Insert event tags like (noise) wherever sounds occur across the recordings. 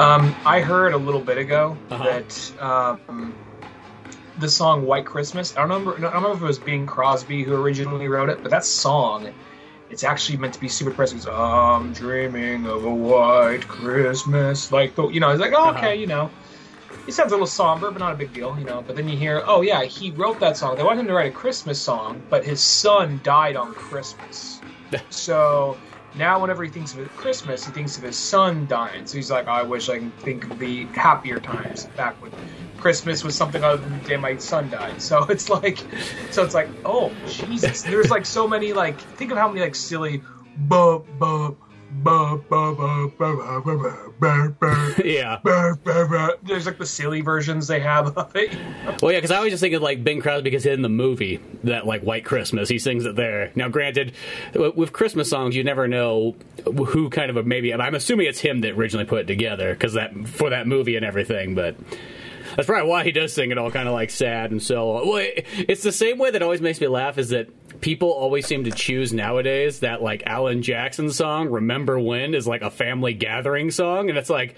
Um, I heard a little bit ago Uh-huh. that um, the song "White Christmas." I don't remember. I don't remember if it was Bing Crosby who originally wrote it, but that song, it's actually meant to be super depressing. It's, I'm dreaming of a white Christmas, like the, you know. It's like, oh, okay, Uh-huh. you know. He sounds a little somber, but not a big deal, you know. But then you hear, oh yeah, he wrote that song. They wanted him to write a Christmas song, but his son died on Christmas. (laughs) so now, whenever he thinks of Christmas, he thinks of his son dying. So he's like, I wish I can think of the happier times back when Christmas was something other than the day my son died. (laughs) So it's like, so it's like, oh Jesus, there's like so many like, think of how many like silly, bu bu yeah. There's like the silly versions they have of it. well, yeah, because I always just think of like Bing Crosby because in the movie that like White Christmas, he sings it there. Now, granted, with Christmas songs, you never know who kind of a maybe. I'm assuming it's him that originally put it together because that for that movie and everything, but. That's probably why he does sing it all kind of like sad and so. Well, it's the same way that always makes me laugh is that people always seem to choose nowadays that like Alan Jackson song "Remember When" is like a family gathering song, and it's like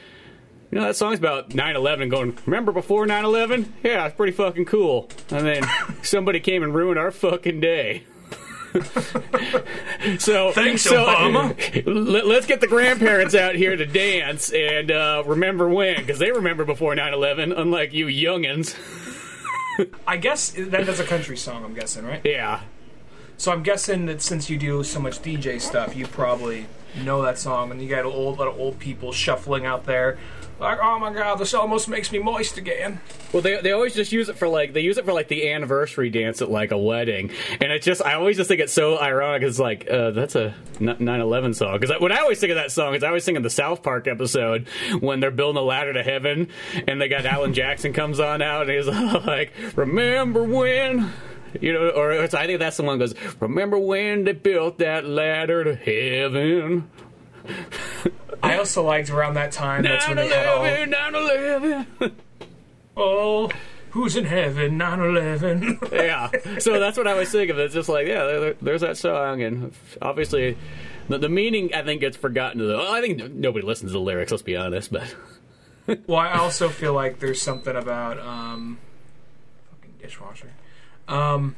you know, that song's about 9-11 going, remember before 9-11? Yeah, it's pretty fucking cool. And then (laughs) somebody came and ruined our fucking day. (laughs) so Thanks, so, Obama. (laughs) Let, us get the grandparents out here to dance and uh, remember when, because they remember before 9-11, unlike you youngins. I guess that, that's a country song. I'm guessing, right? Yeah. So I'm guessing that since you do so much DJ stuff, you probably know that song, and you got a old lot of old people shuffling out there, like, "Oh my God, this almost makes me moist again." Well, they, they always just use it for like they use it for like the anniversary dance at like a wedding, and it's just I always just think it's so ironic. It's like uh, that's a 9/11 song because when I always think of that song is I always think of the South Park episode when they're building a ladder to heaven, and they got Alan Jackson comes on out and he's (laughs) like, "Remember when." You know, or it's, I think that's the one that goes. Remember when they built that ladder to heaven? (laughs) I also liked around that time. That's when they had all, 9/11, 9/11. oh, who's in heaven? 9/11. (laughs) yeah. So that's what I always think of. It's just like, yeah, there, there's that song, and obviously, the, the meaning I think gets forgotten. Well, I think nobody listens to the lyrics. Let's be honest, but (laughs) well, I also feel like there's something about um, fucking dishwasher. Um,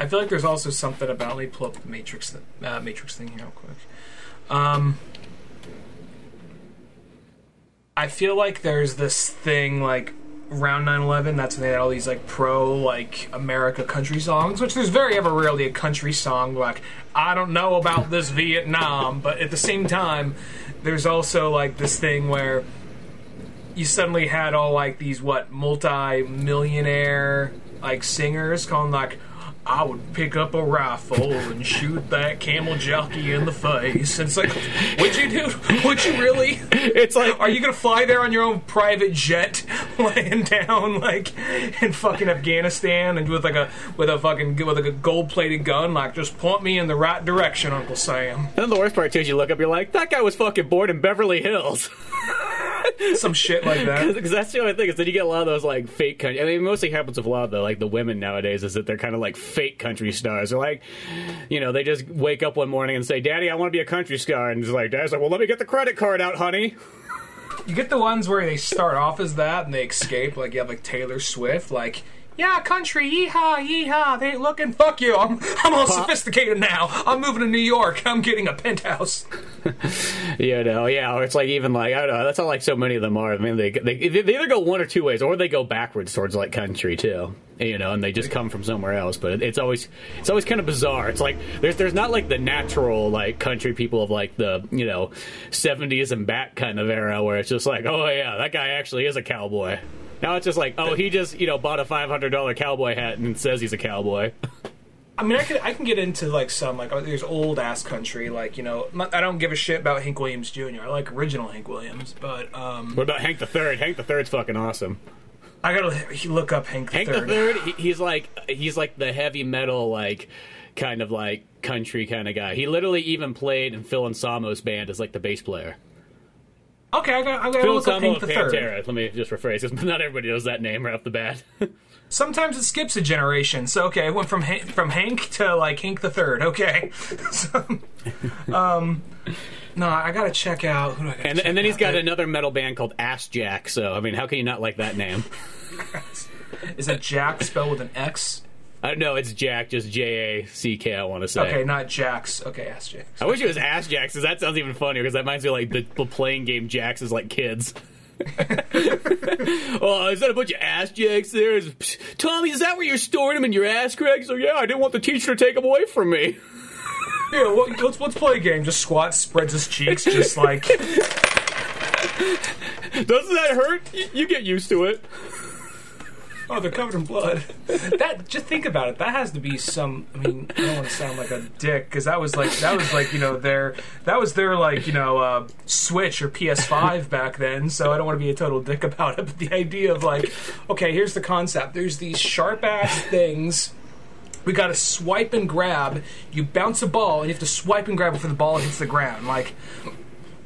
I feel like there's also something about. Let me pull up the Matrix, th- uh, Matrix thing here real quick. Um, I feel like there's this thing like around 9/11. That's when they had all these like pro like America country songs, which there's very ever rarely a country song like I don't know about this (laughs) Vietnam, but at the same time, there's also like this thing where you suddenly had all like these what multi-millionaire like singers calling like I would pick up a rifle and shoot that camel jockey in the face. And it's like, would you do? Would you really? (laughs) it's like Are you gonna fly there on your own private jet, (laughs) laying down like in fucking Afghanistan, and with like a with a fucking with like a gold plated gun? Like, just point me in the right direction, Uncle Sam. And then the worst part too is you look up, you're like, that guy was fucking born in Beverly Hills. (laughs) Some shit like that. Because that's the only thing is that you get a lot of those like fake country. I mean, it mostly happens with a lot of the like the women nowadays is that they're kind of like fake country stars. They're like, you know, they just wake up one morning and say, "Daddy, I want to be a country star," and it's like, Dad's like, "Well, let me get the credit card out, honey." You get the ones where they start off as that and they escape, like you have like Taylor Swift, like yeah, country, yeehaw, yeehaw. They ain't looking. Fuck you. I'm I'm all sophisticated now. I'm moving to New York. I'm getting a penthouse. (laughs) You know, yeah, or it's like even like I don't know. That's how like so many of them are. I mean, they they, they either go one or two ways, or they go backwards towards like country too. You know, and they just come from somewhere else. But it's always it's always kind of bizarre. It's like there's there's not like the natural like country people of like the you know 70s and back kind of era where it's just like oh yeah that guy actually is a cowboy. Now it's just like oh he just you know bought a five hundred dollar cowboy hat and says he's a cowboy. I mean, I can I can get into like some like oh, there's old ass country like you know I don't give a shit about Hank Williams Jr. I like original Hank Williams, but um What about Hank the Third? Hank the Third's fucking awesome. I gotta look up Hank the Hank Third. the Third, he, (sighs) he's like he's like the heavy metal like kind of like country kind of guy. He literally even played in Phil Anselmo's band as like the bass player. Okay, I got. I got to Phil look up Como Hank of the Third. Pantera. Let me just rephrase this. (laughs) Not everybody knows that name right off the bat. (laughs) Sometimes it skips a generation. So okay, it went from Han- from Hank to like Hank the Third. Okay. (laughs) so, um, no, I gotta check out. Who do I gotta and check and then he's out? got another metal band called Ass Jack. So I mean, how can you not like that name? Is that Jack spelled with an X? Uh, no, it's Jack, just J A C K. I want to say. Okay, not Jax. Okay, ask Jax. I wish it was Ass Jacks, because that sounds even funnier. Because that reminds me of, like the, the playing game Jacks is like kids. (laughs) oh, is that a bunch of ass jacks there? Is, psh, Tommy, is that where you're storing them in your ass crack? So yeah, I didn't want the teacher to take them away from me. (laughs) Yeah, well, let's let's play a game. Just squats, spreads his cheeks, just like (laughs) Doesn't that hurt? Y- You get used to it. Oh, they're covered in blood. That just think about it. That has to be some. I mean, I don't want to sound like a dick because that was like that was like you know their that was their like you know uh, Switch or PS5 back then. So I don't want to be a total dick about it. But the idea of like, okay, here's the concept. There's these sharp ass things. We got to swipe and grab. You bounce a ball, and you have to swipe and grab before the ball hits the ground. Like,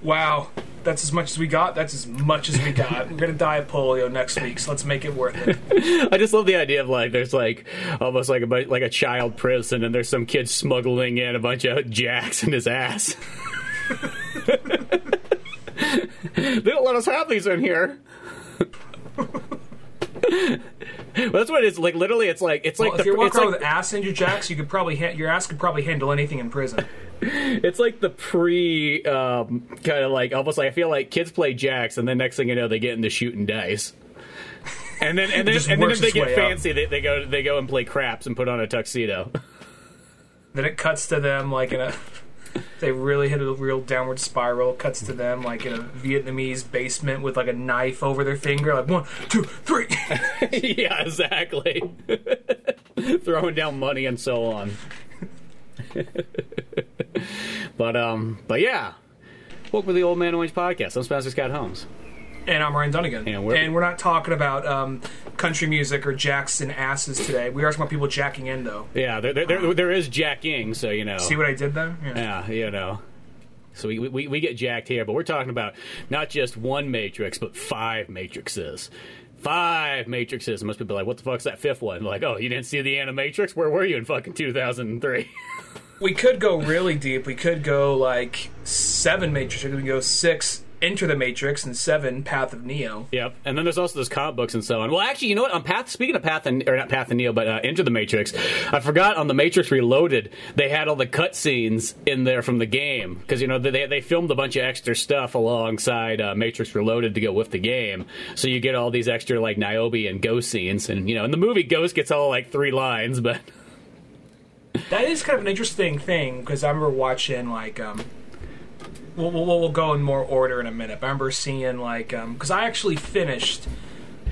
wow, that's as much as we got. That's as much as we got. (laughs) We're gonna die of polio next week, so let's make it worth it. (laughs) I just love the idea of like there's like almost like a like a child prison, and there's some kid smuggling in a bunch of jacks in his ass. (laughs) they don't let us have these in here. Well, that's what it's like. Literally, it's like it's like if the you're walking around like, with ass in your jacks, you could probably ha- your ass could probably handle anything in prison. (laughs) it's like the pre um, kind of like almost like I feel like kids play jacks, and then next thing you know, they get into shooting dice. And then, and then, and then if they get fancy, they, they go they go and play craps and put on a tuxedo. (laughs) Then it cuts to them like in a. They really hit a real downward spiral. Cuts to them like in a Vietnamese basement with like a knife over their finger. Like one, two, three. (laughs) yeah, exactly. (laughs) Throwing down money and so on. (laughs) but um, but yeah. Welcome to the Old Man Orange podcast. I'm Spencer Scott Holmes. And I'm Ryan Dunnigan. And we're- not talking about um, country music or jacks and asses today. We are talking about people jacking in though. Yeah, there there, there, there is jacking, so you know. See what I did there? Yeah. Yeah, you know. So we, we we get jacked here, but we're talking about not just one matrix, but five matrices. Five matrices. And most people are like, what the fuck's that fifth one? Like, oh, you didn't see the Animatrix? Where were you in fucking 2003? (laughs) We could go really deep. We could go like seven Matrix. We could go six Enter the Matrix and seven Path of Neo. Yep, and then there's also those comic books and so on. Well, actually, you know what? On Path, speaking of Path and or not Path and Neo, but uh, Enter the Matrix, I forgot on the Matrix Reloaded they had all the cutscenes in there from the game because you know they they filmed a bunch of extra stuff alongside uh, Matrix Reloaded to go with the game, so you get all these extra like Niobe and Ghost scenes, and you know in the movie Ghost gets all like three lines, but That is kind of an interesting thing because I remember watching like um, we'll, we'll, we'll go in more order in a minute. But I remember seeing like because I actually finished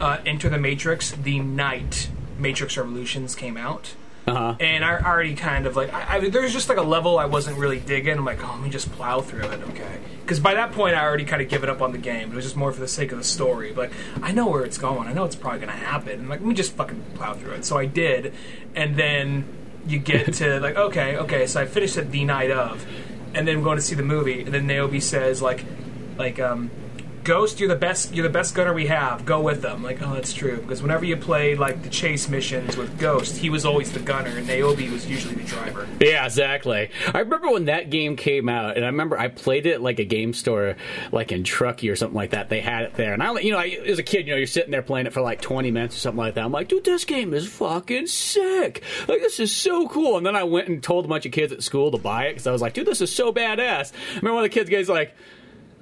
uh, Enter the Matrix the night Matrix Revolutions came out. uh-huh. And I already kind of like I, I, there's just like a level I wasn't really digging. I'm like, oh, let me just plow through it, okay? Because by that point, I already kind of given up on the game. It was just more for the sake of the story. But I know where it's going. I know it's probably going to happen. I'm like, let me just fucking plow through it. So I did, and then you get (laughs) to like, okay, okay. So I finished it the night of, and then I'm going to see the movie, and then Niobe says like, like um. Ghost, you're the best. You're the best gunner we have. Go with them. Like, oh, that's true. Because whenever you played like the chase missions with Ghost, he was always the gunner, and Niobe was usually the driver. Yeah, exactly. I remember when that game came out, and I remember I played it like a game store, like in Truckee or something like that. They had it there, and I, you know, I, as a kid, you know, you're sitting there playing it for like 20 minutes or something like that. I'm like, dude, this game is fucking sick. Like, this is so cool. And then I went and told a bunch of kids at school to buy it because I was like, dude, this is so badass. I remember one of the kids guys like.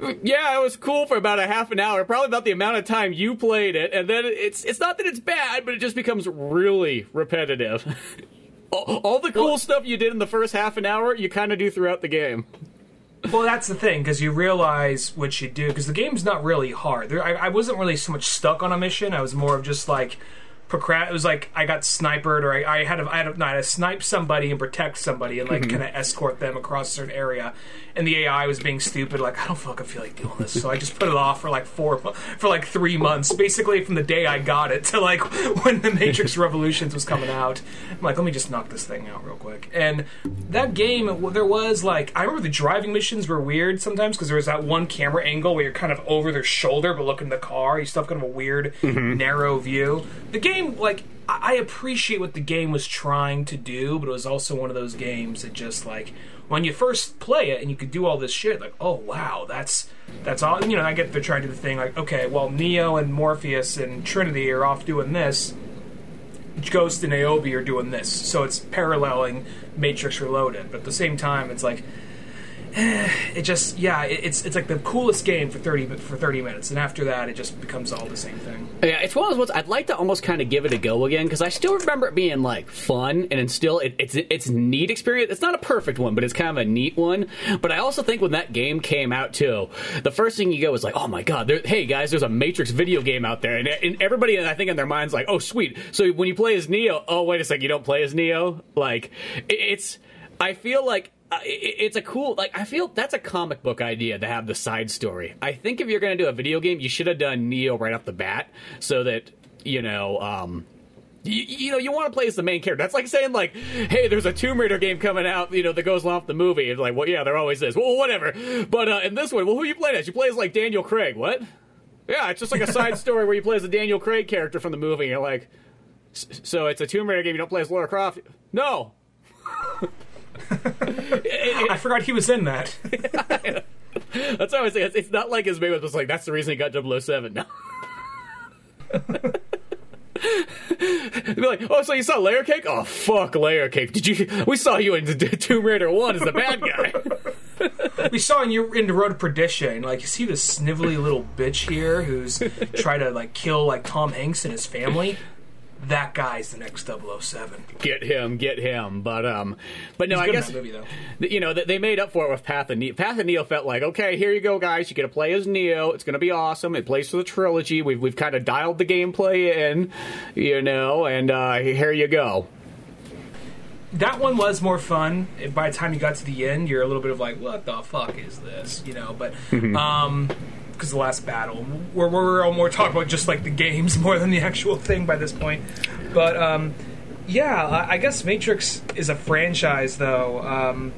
Yeah, it was cool for about a half an hour, probably about the amount of time you played it, and then it's it's not that it's bad, but it just becomes really repetitive. (laughs) all, all the cool stuff you did in the first half an hour, you kind of do throughout the game. Well, that's the thing because you realize what you do because the game's not really hard. There, I, I wasn't really so much stuck on a mission. I was more of just like, procrast. It was like I got sniped, or I, I had to, I had to, no, I had to snipe somebody and protect somebody, and like Mm-hmm. kind of escort them across a certain area. And the AI was being stupid. Like I don't fucking feel like doing this, so I just put it off for like four, for like three months, basically from the day I got it to like (laughs) when the Matrix Revolutions was coming out. I'm like, let me just knock this thing out real quick. And that game, there was like I remember the driving missions were weird sometimes because there was that one camera angle where you're kind of over their shoulder but looking in the car. You still have kind of a weird narrow view. The game, like I appreciate what the game was trying to do, but it was also one of those games that just like when you first play it and you could do all this shit, like oh wow, that's that's all. You know, I get they're trying to do the thing like okay, well Neo and Morpheus and Trinity are off doing this. Ghost and Niobe are doing this, so it's paralleling Matrix Reloaded. But at the same time, it's like (sighs) it just yeah, it's it's like the coolest game for thirty for thirty minutes, and after that, it just becomes all the same thing. Yeah, it's one of those ones I'd like to almost kind of give it a go again because I still remember it being like fun and it's still it, it's it's neat experience. It's not a perfect one, but it's kind of a neat one. But I also think when that game came out too, the first thing you go is like, oh my god, there, hey guys, there's a Matrix video game out there, and, and everybody I think in their minds like, oh sweet. So when you play as Neo, oh wait a second, you don't play as Neo. Like it, it's I feel like uh, it- it's a cool like i feel that's a comic book idea to have the side story. I think if you're going to do a video game you should have done neo right off the bat so that you know um you, you know you want to play as the main character. That's like saying like hey there's a tomb raider game coming out you know that goes off the movie. It's like well yeah there always is. Well whatever. But uh in this one well who you playing as? You play as like daniel craig. What? Yeah it's just like a side (laughs) story where you play as the daniel craig character from the movie. And you're like "S- so it's a tomb raider game. You don't play as lara croft? No (laughs) I forgot he was in that. (laughs) That's how I say it. It's not like his movie was like, that's the reason he got 007. No. (laughs) They'd be like, oh, so you saw Layer Cake? Oh, fuck Layer Cake. Did you? We saw you in the (laughs) Tomb Raider 1 as the bad guy. we saw in you in the Road to Perdition. Like you see this snivelly little bitch here who's trying to like kill like Tom Hanks and his family. That guy's the next 007. get him, get him. But, um, but no, I guess, movie you know, th- they made up for it with Path of Neo. Path of Neo felt like, okay, here you go, guys. You get to play as Neo. It's going to be awesome. It plays for the trilogy. We've, we've kind of dialed the gameplay in, you know, and, uh, here you go. that one was more fun. By the time you got to the end, you're a little bit of like, what the fuck is this? You know, but um, because the last battle, we're we're all more talking about just like the games (laughs) more than the actual thing by this point. But um, yeah, I, I guess Matrix is a franchise though. Um,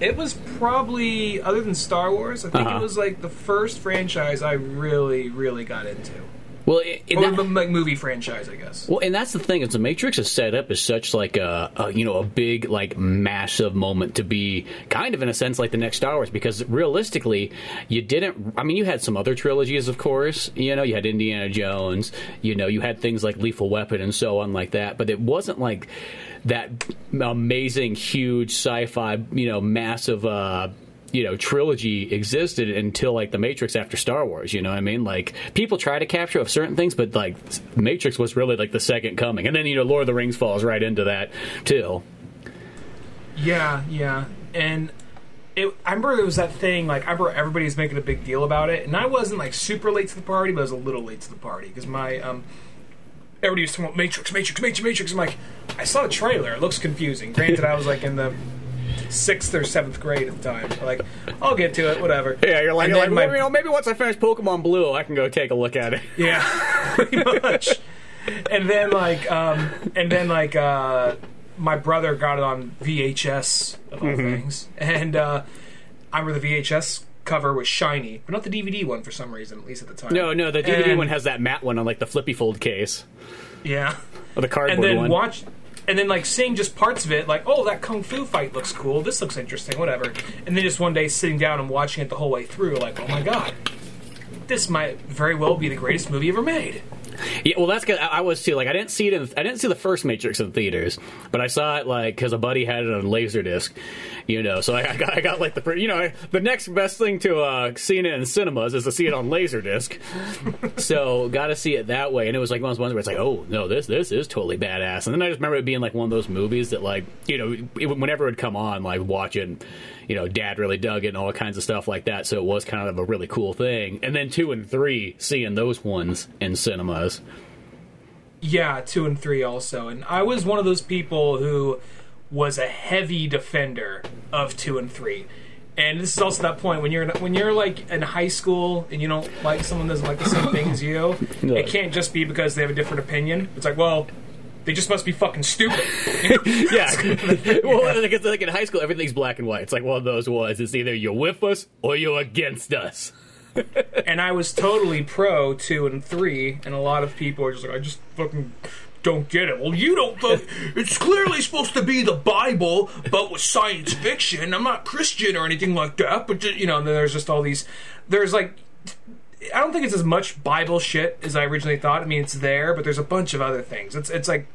it was probably other than Star Wars, I think Uh-huh. it was like the first franchise I really, really got into. Well, in Or that- m- like movie franchise, I guess. Well, and that's the thing is the Matrix is set up as such like a, a you know a big like massive moment to be kind of in a sense like the next Star Wars because realistically you didn't I mean you had some other trilogies of course you know you had Indiana Jones you know you had things like Lethal Weapon and so on like that but it wasn't like that amazing huge sci-fi you know massive uh you know trilogy existed until like the matrix after star wars you know what i mean like people try to capture of certain things but like matrix was really like the second coming and then you know lord of the rings falls right into that too Yeah, yeah, and it. I remember there was that thing. Like I remember everybody was making a big deal about it, and I wasn't like super late to the party, but I was a little late to the party because my um. Everybody was talking about Matrix, Matrix, Matrix, Matrix. I'm like, I saw the trailer. It looks confusing. Granted, I was like in the sixth or seventh grade at the time. Like, I'll get to it. Whatever. yeah you're like, you're like my- well, you know maybe once i finish pokemon blue i can go take a look at it Yeah, (laughs) pretty much. and then like, um, and then like, uh, my brother got it on VHS of all things, and uh, I remember the VHS cover was shiny, but not the DVD one for some reason, at least at the time. no no the dvd And- one has that matte one on like the flippy fold case yeah, or the and cardboard then one watch. And then, like, seeing just parts of it, like, oh, that kung fu fight looks cool. This looks interesting, whatever. And then just one day sitting down and watching it the whole way through, like, oh my god, this might very well be the greatest movie ever made. Yeah, well, that's good. I I was too. Like, I didn't see it. In, I didn't see the first Matrix in theaters, but I saw it like because a buddy had it on Laserdisc. You know, so I, I got I got like the you know the next best thing to uh, seeing it in cinemas is to see it on Laserdisc. (laughs) so got to see it that way, and it was like one of those ones where it's like, oh no, this this is totally badass. And then I just remember it being like one of those movies that like you know it, whenever it would come on, like watch it. You know, Dad really dug it and all kinds of stuff like that. So it was kind of a really cool thing. And then two and three, seeing those ones in cinemas. Yeah, two and three also, and I was one of those people who was a heavy defender of two and three. And this is also that point when you're in, when you're like in high school and you don't like someone doesn't like the same thing as you. (laughs) It can't just be because they have a different opinion. It's like, well, they just must be fucking stupid. (laughs) yeah. (laughs) well, because like in high school, everything's black and white. It's like one of those was. It's either you're with us or you're against us. (laughs) and I was totally pro two and three, and a lot of people are just like, I just fucking don't get it. Well, you don't. Fuck, it's clearly supposed to be the Bible, but with science fiction. I'm not Christian or anything like that, but you know, there's just all these. There's like. I don't think it's as much Bible shit as I originally thought. I mean, it's there, but there's a bunch of other things. It's it's like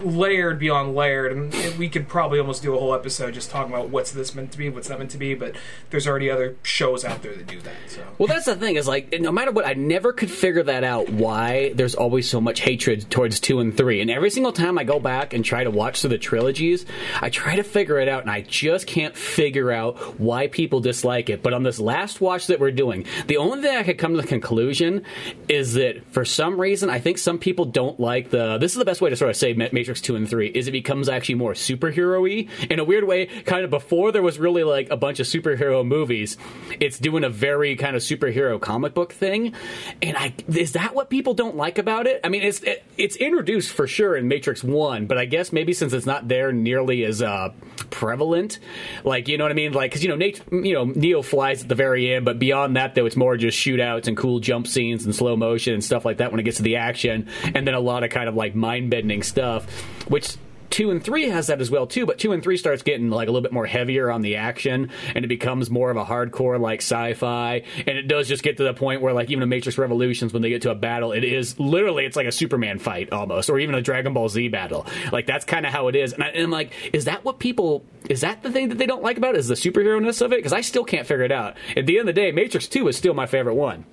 layered beyond layered, and we could probably almost do a whole episode just talking about what's this meant to be, what's that meant to be. But there's already other shows out there that do that. So Well, that's the thing is like no matter what, I never could figure that out. Why there's always so much hatred towards two and three, and every single time I go back and try to watch through the trilogies, I try to figure it out, and I just can't figure out why people dislike it. But on this last watch that we're doing, the only thing I could come to the conclusion is that for some reason, I think some people don't like the. This is the best way to sort of say Matrix two and three is it becomes actually more superhero-y in a weird way. Kind of before there was really like a bunch of superhero movies, it's doing a very kind of superhero comic book thing, and I is that what people don't like about it? I mean, it's it, it's introduced for sure in Matrix One, but I guess maybe since it's not there nearly as uh, prevalent, like you know what I mean, like because you know Nate, you know Neo flies at the very end, but beyond that though, it's more just shootouts and cool jump scenes and slow motion and stuff like that when it gets to the action, and then a lot of kind of like mind bending stuff, which two and three has that as well too but two and three starts getting like a little bit more heavier on the action and it becomes more of a hardcore like sci-fi and it does just get to the point where like even a matrix revolutions when they get to a battle it is literally it's like a superman fight almost or even a dragon ball z battle. Like that's kind of how it is and, I, i'm like is that what people is that the thing that they don't like about it? Is the superhero-ness of it? Because i still can't figure it out. At the end of the day matrix 2 is still my favorite one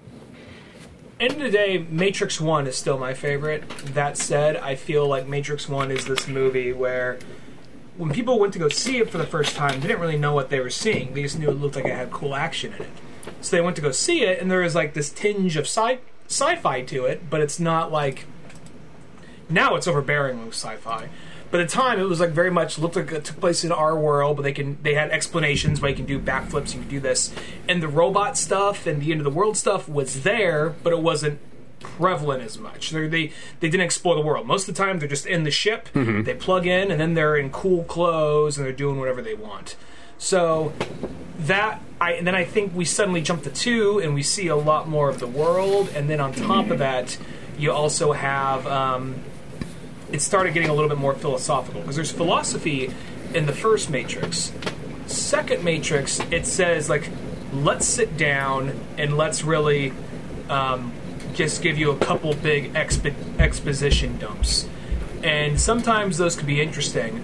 end of the day, Matrix One is still my favorite. That said, I feel like Matrix One is this movie where when people went to go see it for the first time, they didn't really know what they were seeing. They just knew it looked like it had cool action in it. So they went to go see it, and there was like this tinge of sci sci-fi to it, but it's not like now it's overbearing with sci-fi. But at the time, it was like very much looked like it took place in our world, but they can they had explanations why you can do backflips, you can do this, and the robot stuff and the end of the world stuff was there, but it wasn't prevalent as much. They're, they they didn't explore the world. Most of the time, they're just in the ship. They plug in, and then they're in cool clothes, and they're doing whatever they want. So that I and then I think we suddenly jump to two, and we see a lot more of the world, and then on top of that, you also have. Um, it started getting a little bit more philosophical because there's philosophy in the first Matrix. Second Matrix, it says like, let's sit down and let's really um, just give you a couple big expo- exposition dumps, and sometimes those could be interesting.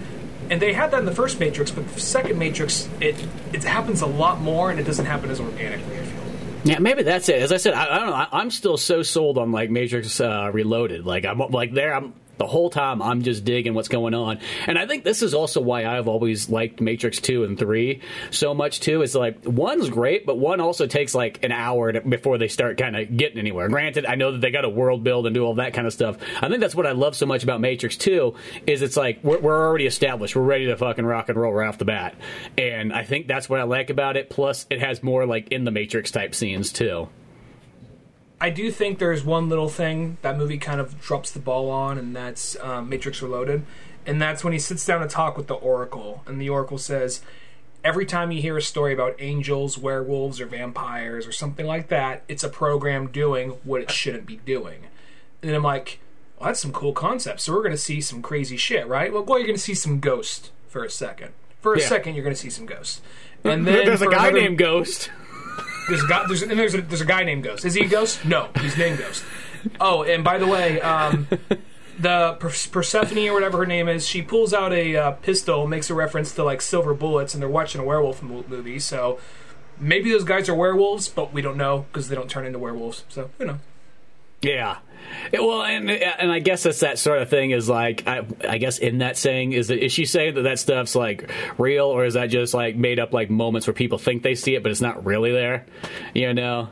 And they had that in the first Matrix, but the second Matrix, it it happens a lot more, and it doesn't happen as organically. I feel. Yeah, maybe that's it. As I said, I, I don't know. I, I'm still so sold on like Matrix uh, Reloaded. Like I'm like there. I'm the whole time. I'm just digging what's going on, and I think this is also why I've always liked Matrix Two and Three so much too. Is like one's great, but one also takes like an hour to, before they start kind of getting anywhere. Granted, I know that they got a world build and do all that kind of stuff. I think that's what I love so much about Matrix Two is it's like we're, we're already established. We're ready to fucking rock and roll right off the bat, and I think that's what I like about it. Plus, it has more like in the Matrix type scenes too. I do think there's one little thing that movie kind of drops the ball on, and that's um, Matrix Reloaded. And that's when he sits down to talk with the Oracle, and the Oracle says, Every time you hear a story about angels, werewolves, or vampires, or something like that, it's a program doing what it shouldn't be doing. And I'm like, well, that's some cool concept. So we're going to see some crazy shit, right? Well, well you're going to see some ghost for a second. For a Yeah. second, you're going to see some ghost. And then There's a guy another- named Ghost. There's a guy. There's and there's a, there's a guy named Ghost. Is he a ghost? No, he's named Ghost. Oh, and by the way, um, the Per- Persephone or whatever her name is, she pulls out a uh, pistol, makes a reference to like silver bullets, and they're watching a werewolf movie. So maybe those guys are werewolves, but we don't know because they don't turn into werewolves. So you know. Yeah. Well, and and I guess that's that sort of thing. Is like I, I guess in that saying is that is she saying that that stuff's like real, or is that just like made up like moments where people think they see it, but it's not really there? You know.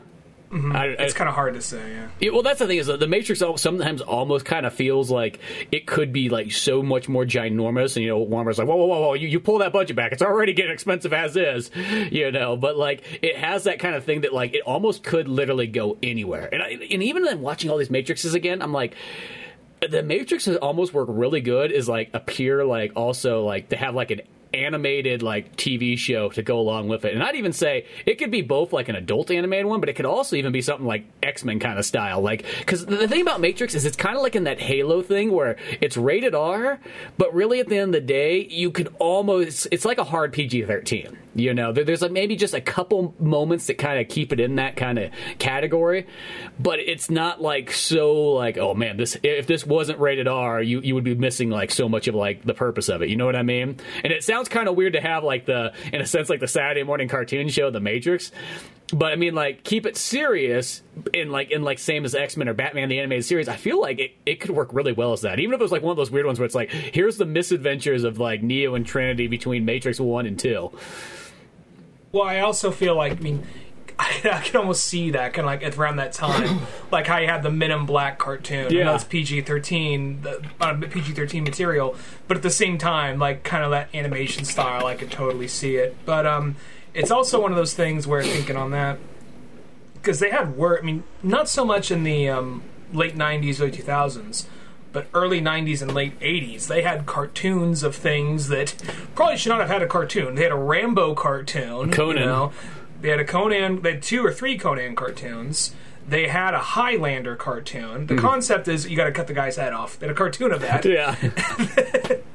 Mm-hmm. I- It's kind of hard to say. Yeah. Well, that's the thing is that the Matrix sometimes almost kind of feels like it could be like so much more ginormous, and you know, Warner's like, whoa, whoa, whoa, whoa, you, you pull that budget back, it's already getting expensive as is, you know. But like, it has that kind of thing that like it almost could literally go anywhere. And I, and even then, watching all these Matrixes again, I'm like. The Matrix has almost worked really good. Is like appear like also like to have like an animated like TV show to go along with it. And I'd even say it could be both like an adult animated one, but it could also even be something like X Men kind of style. Like, because the thing about Matrix is it's kind of like in that Halo thing where it's rated R, but really at the end of the day, you could almost, it's like a hard PG 13. You know, there's like maybe just a couple moments that kind of keep it in that kind of category, but it's not like so like, oh man, this, if this wasn't rated R, you, you would be missing like so much of like the purpose of it. You know what I mean? And it sounds kind of weird to have like the, in a sense, like the Saturday morning cartoon show, The Matrix. But I mean, like, keep it serious in like in like same as X Men or Batman the animated series. I feel like it, it could work really well as that. Even if it was like one of those weird ones where it's like, here's the misadventures of like Neo and Trinity between Matrix one and two. Well, I also feel like I mean. I, (laughs) I can almost see that kind of like around that time, (coughs) like how you had the Men in Black cartoon. Yeah. It's PG thirteen, the uh, PG thirteen material, but at the same time, like kind of that animation style, I could totally see it. But um, it's also one of those things where thinking on that because they had work. I mean, not so much in the um, late '90s, early 2000s, but early '90s and late '80s. They had cartoons of things that probably should not have had a cartoon. They had a Rambo cartoon, Conan. You know? They had a Conan. They had two or three Conan cartoons. They had a Highlander cartoon. The hmm. concept is you got to cut the guy's head off. They had a cartoon of that. (laughs) Yeah, (laughs)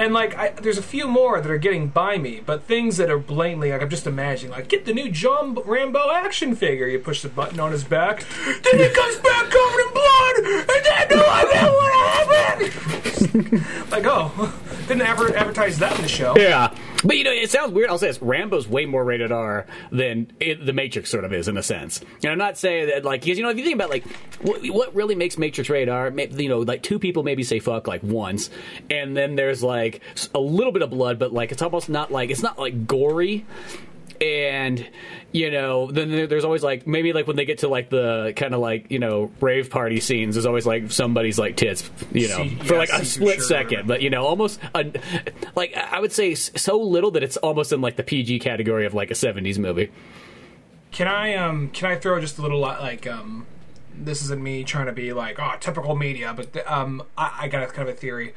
And like, I, there's a few more that are getting by me, but things that are blatantly like I'm just imagining, like get the new John Rambo action figure. You push the button on his back, then he comes back covered in blood, and then no idea what happened. like, oh, (laughs) didn't ever advertise that in the show. yeah. But you know, it sounds weird. I'll say this: Rambo's way more rated R than it, the Matrix sort of is in a sense. And I'm not saying that like because you know if you think about like what, what really makes Matrix rated R, you know, like two people maybe say fuck like once, and then there's like a little bit of blood, but like it's almost not like it's not like gory. And you know, then there's always like maybe like when they get to like the kind of like you know rave party scenes, there's always like somebody's like tits, you know, See- for yeah, like a split or second. But you know, almost a, like I would say so little that it's almost in like the PG category of like a '70s movie. Can I um can I throw just a little like um this isn't me trying to be like oh typical media, but th- um I, I got a kind of a theory.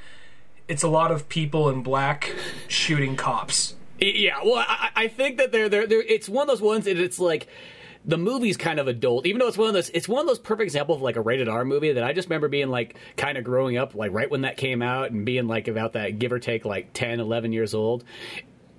It's a lot of people in black shooting cops. Yeah, well, I, I think that they're, they're they're it's one of those ones that it's like the movie's kind of adult, even though it's one of those it's one of those perfect examples of like a rated R movie that I just remember being like kind of growing up like right when that came out and being like about that give or take like 10, 11 years old.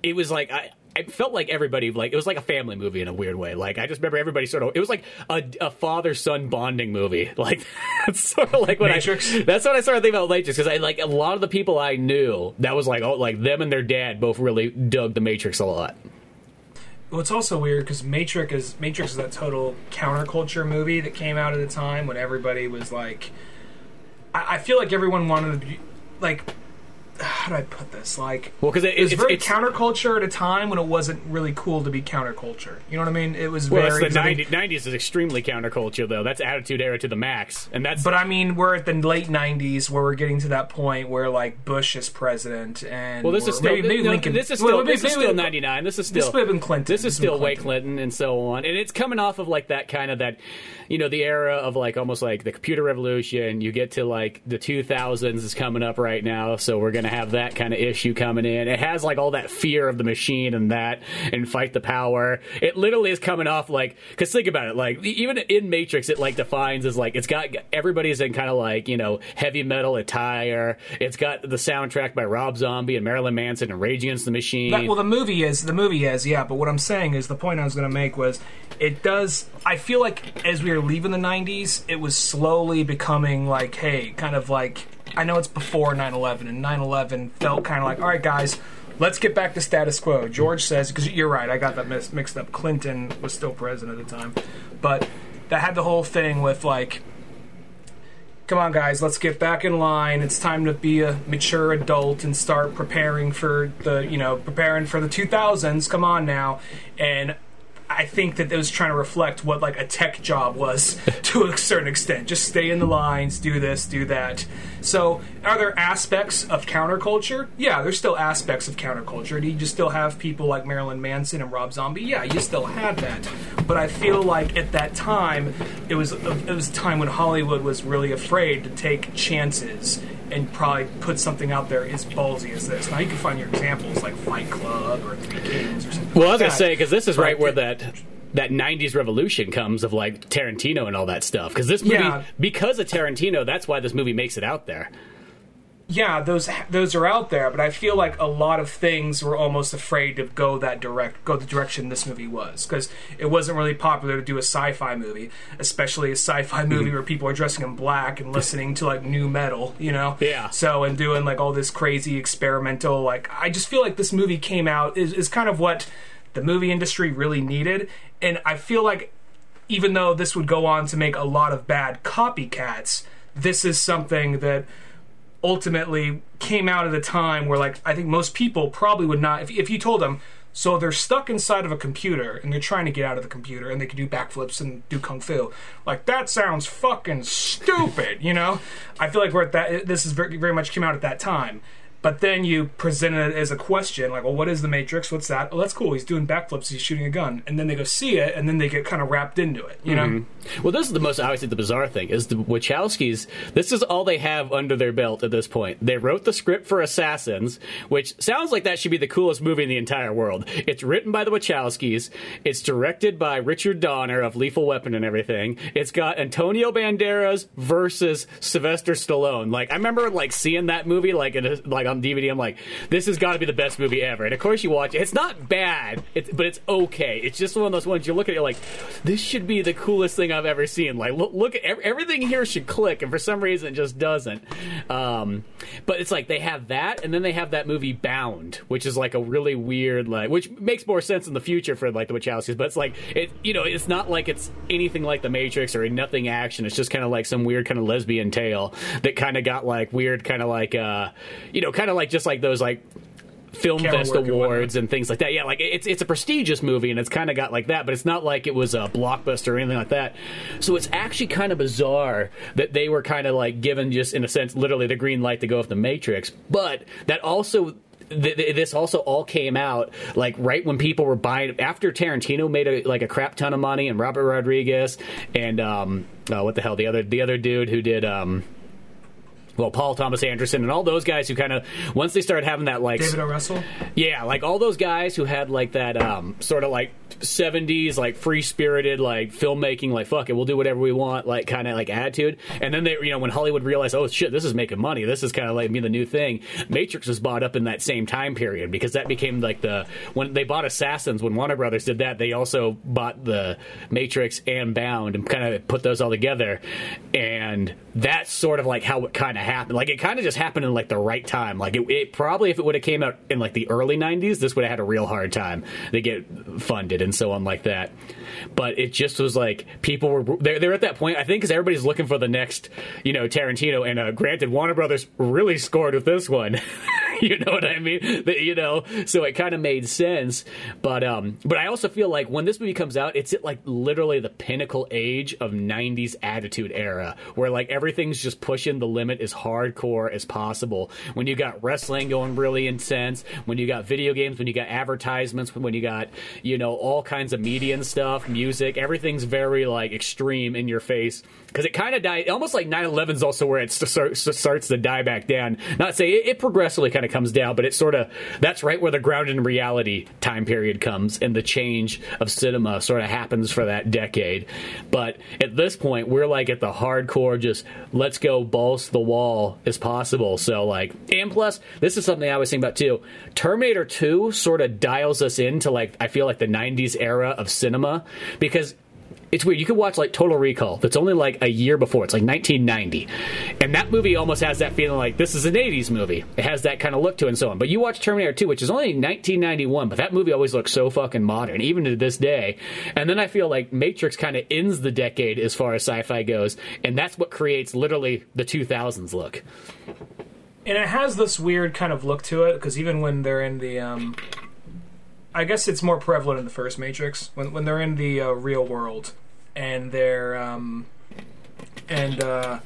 It was like I. I felt like everybody like it was like a family movie in a weird way. Like I just remember everybody sort of it was like a, a father son bonding movie. (laughs) Like that's sort of like what Matrix? I that's what I started thinking about Matrix because I like a lot of the people I knew that was like oh like them and their dad both really dug the Matrix a lot. Well, it's also weird because Matrix is Matrix is that total counterculture movie that came out at a time when everybody was like, I, I feel like everyone wanted to be like, how do I put this? Like, Well, because it, it was it's, very it's, counterculture at a time when it wasn't really cool to be counterculture. You know what I mean? It was well, very. the 'cause I 90, 90s is extremely counterculture though. That's attitude era to the max, and that's But I mean, we're at the late '90s where we're getting to that point where like Bush is president, and well, this is still maybe, maybe no, Lincoln. This is well, still maybe- this is still 99. This is still This would have been Clinton. This is This would have still been Way Clinton and so on, and it's coming off of like that kind of that, you know, the era of like almost like the computer revolution. You get to like the 2000s is coming up right now, so we're gonna have that kind of issue coming in. It has like all that fear of the machine and that, and fight the power. It literally is coming off like because think about it, like even in Matrix, it like defines as like it's got everybody's in kind of like you know heavy metal attire. It's got the soundtrack by Rob Zombie and Marilyn Manson and Rage Against the Machine. That- well, the movie is the movie is yeah, but what I'm saying is the point I was to make was it does. I feel like as we were leaving the '90s, it was slowly becoming like, hey, kind of like I know it's before 9/11, and 9/11 felt kind of like, all right, guys. Let's get back to status quo. George says because you're right. I got that mis- mixed up. Clinton was still president at the time, but that had the whole thing with like come on guys let's get back in line it's time to be a mature adult and start preparing for the you know preparing for the 2000s come on now and I think that it was trying to reflect what like a tech job was (laughs) to a certain extent. Just stay in the lines, do this, do that. So, are there aspects of counterculture? Yeah, there's still aspects of counterculture. Do you just still have people like Marilyn Manson and Rob Zombie? Yeah, you still had that. But I feel like at that time, it was it was a time when Hollywood was really afraid to take chances and probably put something out there as ballsy as this. Now you can find your examples like Fight Club or Three Kings or something. Well, I was gonna that. say because this is right where that that '90s revolution comes of like Tarantino and all that stuff. Because this movie, Yeah. because of Tarantino, that's why this movie makes it out there. Yeah, those those are out there, but I feel like a lot of things were almost afraid to go that direct, go the direction this movie was, because it wasn't really popular to do a sci-fi movie, especially a sci-fi mm-hmm. movie where people are dressing in black and listening to like new metal, you know? Yeah. So and doing like all this crazy experimental, like I just feel like this movie came out is, is kind of what the movie industry really needed, and I feel like even though this would go on to make a lot of bad copycats, this is something that ultimately came out at a time where like I think most people probably would not if, if you told them so they're stuck inside of a computer and they're trying to get out of the computer and they can do backflips and do kung fu like that sounds fucking stupid you know? I feel like we're at that this is very, very much came out at that time but then you present it as a question like well what is the matrix what's that oh that's cool he's doing backflips he's shooting a gun and then they go see it and then they get kind of wrapped into it you know mm-hmm. Well, this is the most obviously the bizarre thing is the Wachowskis. This is all they have under their belt at this point. They wrote the script for Assassins, which sounds like that should be the coolest movie in the entire world. It's written by the Wachowskis. It's directed by Richard Donner of Lethal Weapon and everything. It's got Antonio Banderas versus Sylvester Stallone. Like I remember like seeing that movie like in like on DVD. I'm like, this has got to be the best movie ever. And of course you watch it. It's not bad, it's, but it's okay. It's just one of those ones you look at it like, this should be the coolest thing I've ever seen. Like, look, look at everything here should click, and for some reason it just doesn't. Um, but it's like they have that, and then they have that movie Bound, which is like a really weird, like, which makes more sense in the future for like the Wachowskis. But it's like it, you know, it's not like it's anything like The Matrix or nothing action. It's just kind of like some weird kind of lesbian tale that kind of got like weird, kind of like uh, you know, kind of like just like those like film Camera fest and awards and things like that. Yeah, like it's it's a prestigious movie and it's kind of got like that, but it's not like it was a blockbuster or anything like that. So it's actually kind of bizarre that they were kind of like given just in a sense literally the green light to go with the Matrix, but that also th- th- this also all came out like right when people were buying after Tarantino made a, like a crap ton of money and Robert Rodriguez and um uh, what the hell the other the other dude who did um well, Paul Thomas Anderson and all those guys who kind of once they started having that like David O. Russell yeah, like all those guys who had like that um, sort of like '70s like free spirited like filmmaking, like fuck it, we'll do whatever we want, like kind of like attitude. And then they, you know, when Hollywood realized, oh shit, this is making money, this is kind of like me the new thing. Matrix was bought up in that same time period because that became like the when they bought Assassins. When Warner Brothers did that, they also bought the Matrix and Bound and kind of put those all together. And that's sort of like how it kind of happened. Like it kind of just happened in like the right time. Like it, it probably if it would have came out in like the early '90s, this would have had a real hard time to get funded and so on like that. But it just was like people were they're, they're at that point. I think because everybody's looking for the next, you know, Tarantino. And uh, granted, Warner Brothers really scored with this one. (laughs) you know what I mean? The- you know, so it kind of made sense. But um, but I also feel like when this movie comes out, it's at like literally the pinnacle age of '90s attitude era, where like everything's just pushing the limit as hardcore as possible. When you got wrestling going really intense, when you got video games, when you got advertisements, when you got you know all kinds of media and stuff, music, everything's very like extreme in your face because it kind of died almost like 9-11 is also where it st- start- st- starts to die back down. Not say it, it progressively kind of comes down but it sort of that's right where the grounded in reality time period comes and the change of cinema sort of happens for that decade. But at this point we're like at the hardcore just let's go balls the wall as possible. So like and plus this is something i was thinking about too. Terminator 2 sort of dials us into like i feel like the 90s era of cinema because it's weird. You could watch like Total Recall. That's only like a year before. It's like 1990, and that movie almost has that feeling like this is an 80s movie. It has that kind of look to it and so on. But you watch Terminator 2, which is only 1991, but that movie always looks so fucking modern, even to this day. And then I feel like Matrix kind of ends the decade as far as sci-fi goes, and that's what creates literally the 2000s look. and it has this weird kind of look to it because even when they're in the um, I guess it's more prevalent in the first Matrix when when they're in the uh, real world and they're um, and uh,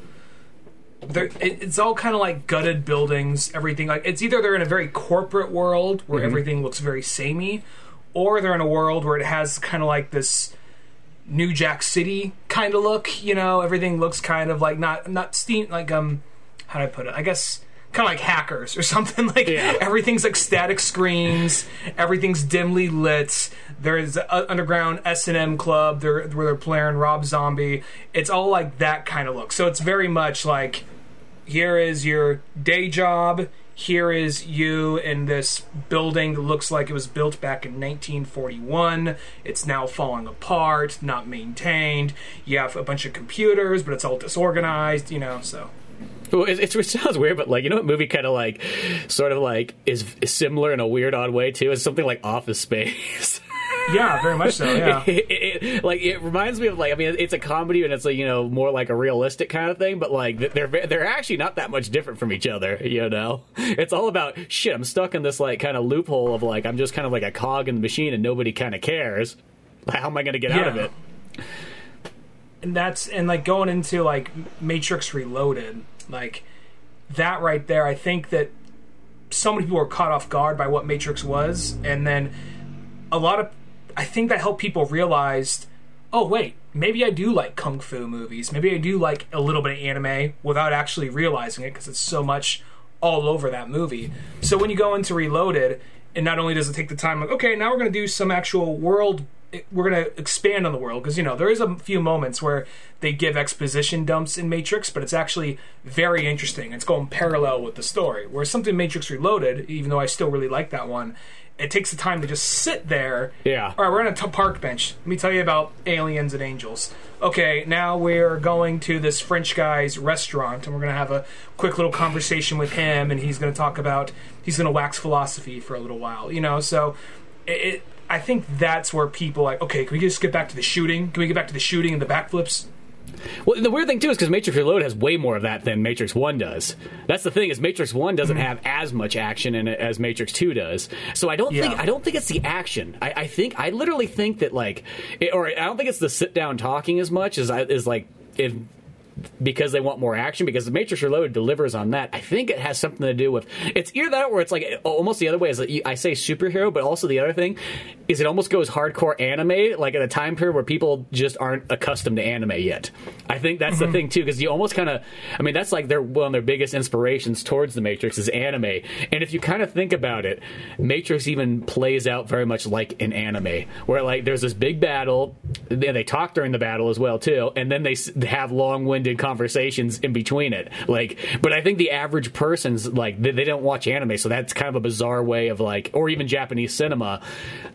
they're it, it's all kind of like gutted buildings. Everything like it's either they're in a very corporate world where everything looks very samey, or they're in a world where it has kind of like this New Jack City kind of look. You know, everything looks kind of like not not steam like um how do I put it? I guess kind of like hackers or (laughs) something. Like Yeah. everything's like static screens, everything's dimly lit. There's an underground S and M club there where they're playing Rob Zombie. It's all like that kind of look. So it's very much like here is your day job. Here is you in this building that looks like it was built back in 1941. It's now falling apart, not maintained. You have a bunch of computers, but it's all disorganized, you know, so. Well, it, it's- it sounds weird, but like you know, what movie kind of like, sort of like is, is similar in a weird, odd way too. It's something like Office Space. (laughs) Yeah, very much so, yeah. (laughs) it, it- like it reminds me of like I mean it's a comedy and it's like you know more like a realistic kind of thing, but like they're they're actually not that much different from each other. You know, it's all about shit. I'm stuck in this like kind of loophole of like I'm just kind of like a cog in the machine and nobody kind of cares. How am I going to get out of it? and that's and like going into like Matrix Reloaded, like that right there. I think that so many people were caught off guard by what Matrix was, and then a lot of I think that helped people realize, oh wait, maybe I do like kung fu movies. Maybe I do like a little bit of anime without actually realizing it because it's so much all over that movie. So when you go into Reloaded, and not only does it take the time, like okay, now we're going to do some actual world. We're going to expand on the world because you know there is a few moments where they give exposition dumps in Matrix, but it's actually very interesting. It's going parallel with the story. Whereas something Matrix Reloaded, even though I still really like that one, it takes the time to just sit there. Yeah. All right, we're on a t- park bench. Let me tell you about aliens and angels. Okay, now we're going to this French guy's restaurant, and we're going to have a quick little conversation with him, and he's going to talk about he's going to wax philosophy for a little while. You know, so it. I think that's where people like, okay, can we just get back to the shooting? Can we get back to the shooting and the backflips? Well, the weird thing too is because Matrix Reloaded has way more of that than Matrix One does. That's the thing is Matrix One doesn't mm-hmm. have as much action in it as Matrix Two does. So I don't think I don't think it's the action. I, I think I literally think that like, it, or I don't think it's the sit down talking as much as I, as like if because they want more action because the Matrix Reloaded delivers on that. I think it has something to do with it's either that or it's like almost the other way is that you, I say superhero, but also the other thing is it almost goes hardcore anime, like at a time period where people just aren't accustomed to anime yet. I think that's the mm-hmm. thing too because you almost kind of, I mean, that's like their one of their biggest inspirations towards the Matrix is anime, and if you kind of think about it, Matrix even plays out very much like an anime where like there's this big battle, then they talk during the battle as well too, and then they have long-winded conversations in between it. Like, but I think the average person's like they, they don't watch anime, so that's kind of a bizarre way of like, or even Japanese cinema.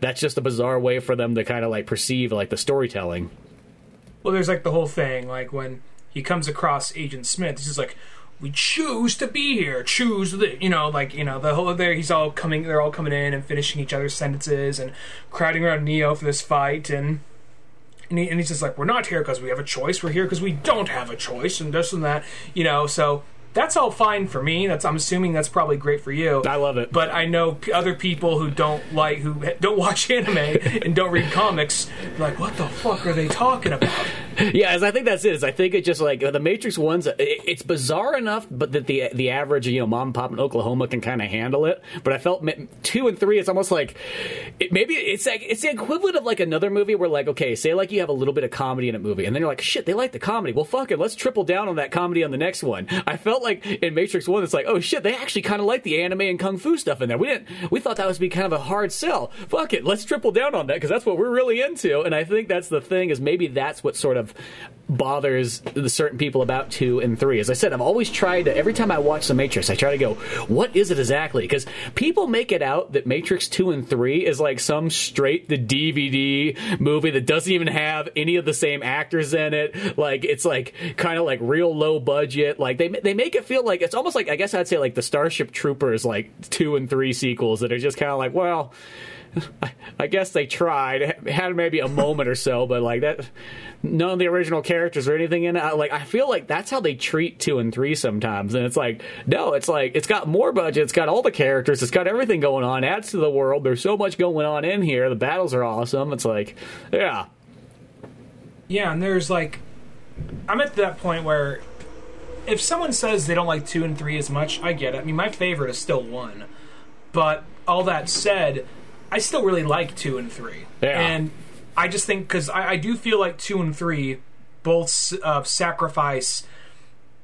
That's just a bizarre way for them to kind of like perceive like the storytelling. Well, there's like the whole thing, like when he comes across Agent Smith, he's just like, "We choose to be here. Choose the, you know, like you know, the whole there. He's all coming. They're all coming in and finishing each other's sentences and crowding around Neo for this fight and." And, he, and he's just like, we're not here because we have a choice. We're here because we don't have a choice, and this and that, you know. So that's all fine for me. That's I'm assuming that's probably great for you. I love it. But I know p- other people who don't like who don't (laughs) watch anime and don't read comics. Like, what the fuck are they talking about? (laughs) Yeah, I think that's it. Is I think it just like the Matrix ones. it- It's bizarre enough, but that the the average you know mom and pop in Oklahoma can kind of handle it. But I felt two and three. It's almost like it, maybe it's like it's the equivalent of like another movie where like okay, say like you have a little bit of comedy in a movie, and then you're like shit, they like the comedy. Well, fuck it, let's triple down on that comedy on the next one. I felt like in Matrix One, it's like oh shit, they actually kind of like the anime and kung fu stuff in there. We didn't. We thought that was be kind of a hard sell. Fuck it, let's triple down on that because that's what we're really into. And I think that's the thing is maybe that's what sort of bothers the certain people about two and three. As I said, I've always tried to every time I watch The Matrix, I try to go, what is it exactly? Because people make it out that Matrix two and three is like some straight the DVD movie that doesn't even have any of the same actors in it. Like it's like kind of like real low budget. Like they they make it feel like it's almost like I guess I'd say like the Starship Troopers like two and three sequels that are just kind of like well (laughs) I, guess they tried. Had maybe a moment or so, but like that, none of the original characters or anything in it. Like I feel like that's how they treat two and three sometimes, and it's like no, it's like it's got more budget, it's got all the characters, it's got everything going on, adds to the world. There's so much going on in here. The battles are awesome. It's like yeah, Yeah, and there's like, I'm at that point where if someone says they don't like two and three as much, I get it. I mean, my favorite is still one. But all that said, I still really like two and three. Yeah. And I just think, because I, I do feel like two and three both uh, sacrifice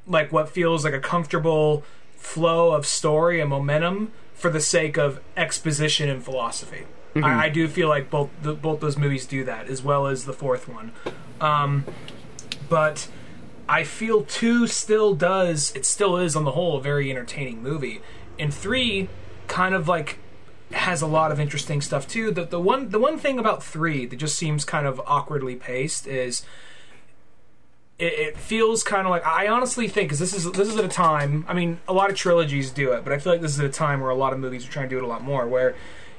like what feels like a comfortable flow of story and momentum for the sake of exposition and philosophy. I, I do feel like both the, both those movies do that, as well as the fourth one. Um, but I feel two still does it still is on the whole a very entertaining movie, and three kind of like has a lot of interesting stuff too. The the one the one thing about three that just seems kind of awkwardly paced is it, it feels kind of like I honestly think because this is this is at a time. I mean, a lot of trilogies do it, but I feel like this is at a time where a lot of movies are trying to do it a lot more. Where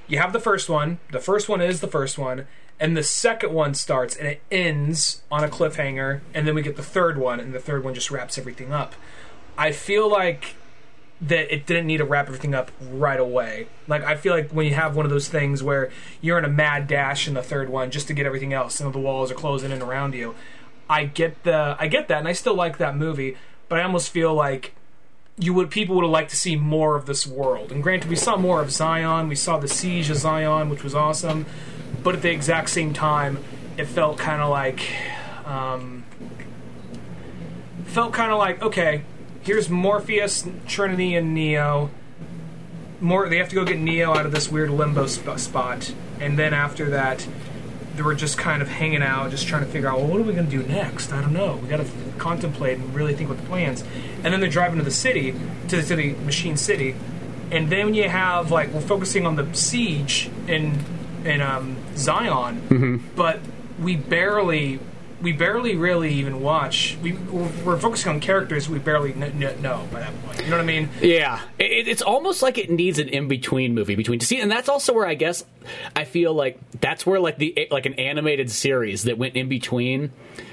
you have the first one, the first one is the first one, and the second one starts and it ends on a cliffhanger, and then we get the third one, and the third one just wraps everything up. I feel like that it didn't need to wrap everything up right away. Like I feel like when you have one of those things where you're in a mad dash in the third one just to get everything else, and the walls are closing in around you. I get the I get that, and I still like that movie, but I almost feel like you would people would have liked to see more of this world. And granted, we saw more of Zion, we saw the siege of Zion, which was awesome, but at the exact same time, it felt kind of like um, felt kind of like okay, here's Morpheus, Trinity, and Neo. More, they have to go get Neo out of this weird limbo sp- spot, and then after that, they were just kind of hanging out, just trying to figure out, well, what are we going to do next? I don't know. We got to contemplate and really think about the plans. And then they're driving to the city, to the city, Machine City, and then you have like we're focusing on the siege in in um, Zion, but we barely. We barely really even watch. We we're focusing on characters we barely kn- kn- know by that point. You know what I mean? Yeah, it, it's almost like it needs an in between movie between to see, and that's also where I guess I feel like that's where like the like an animated series that went in between,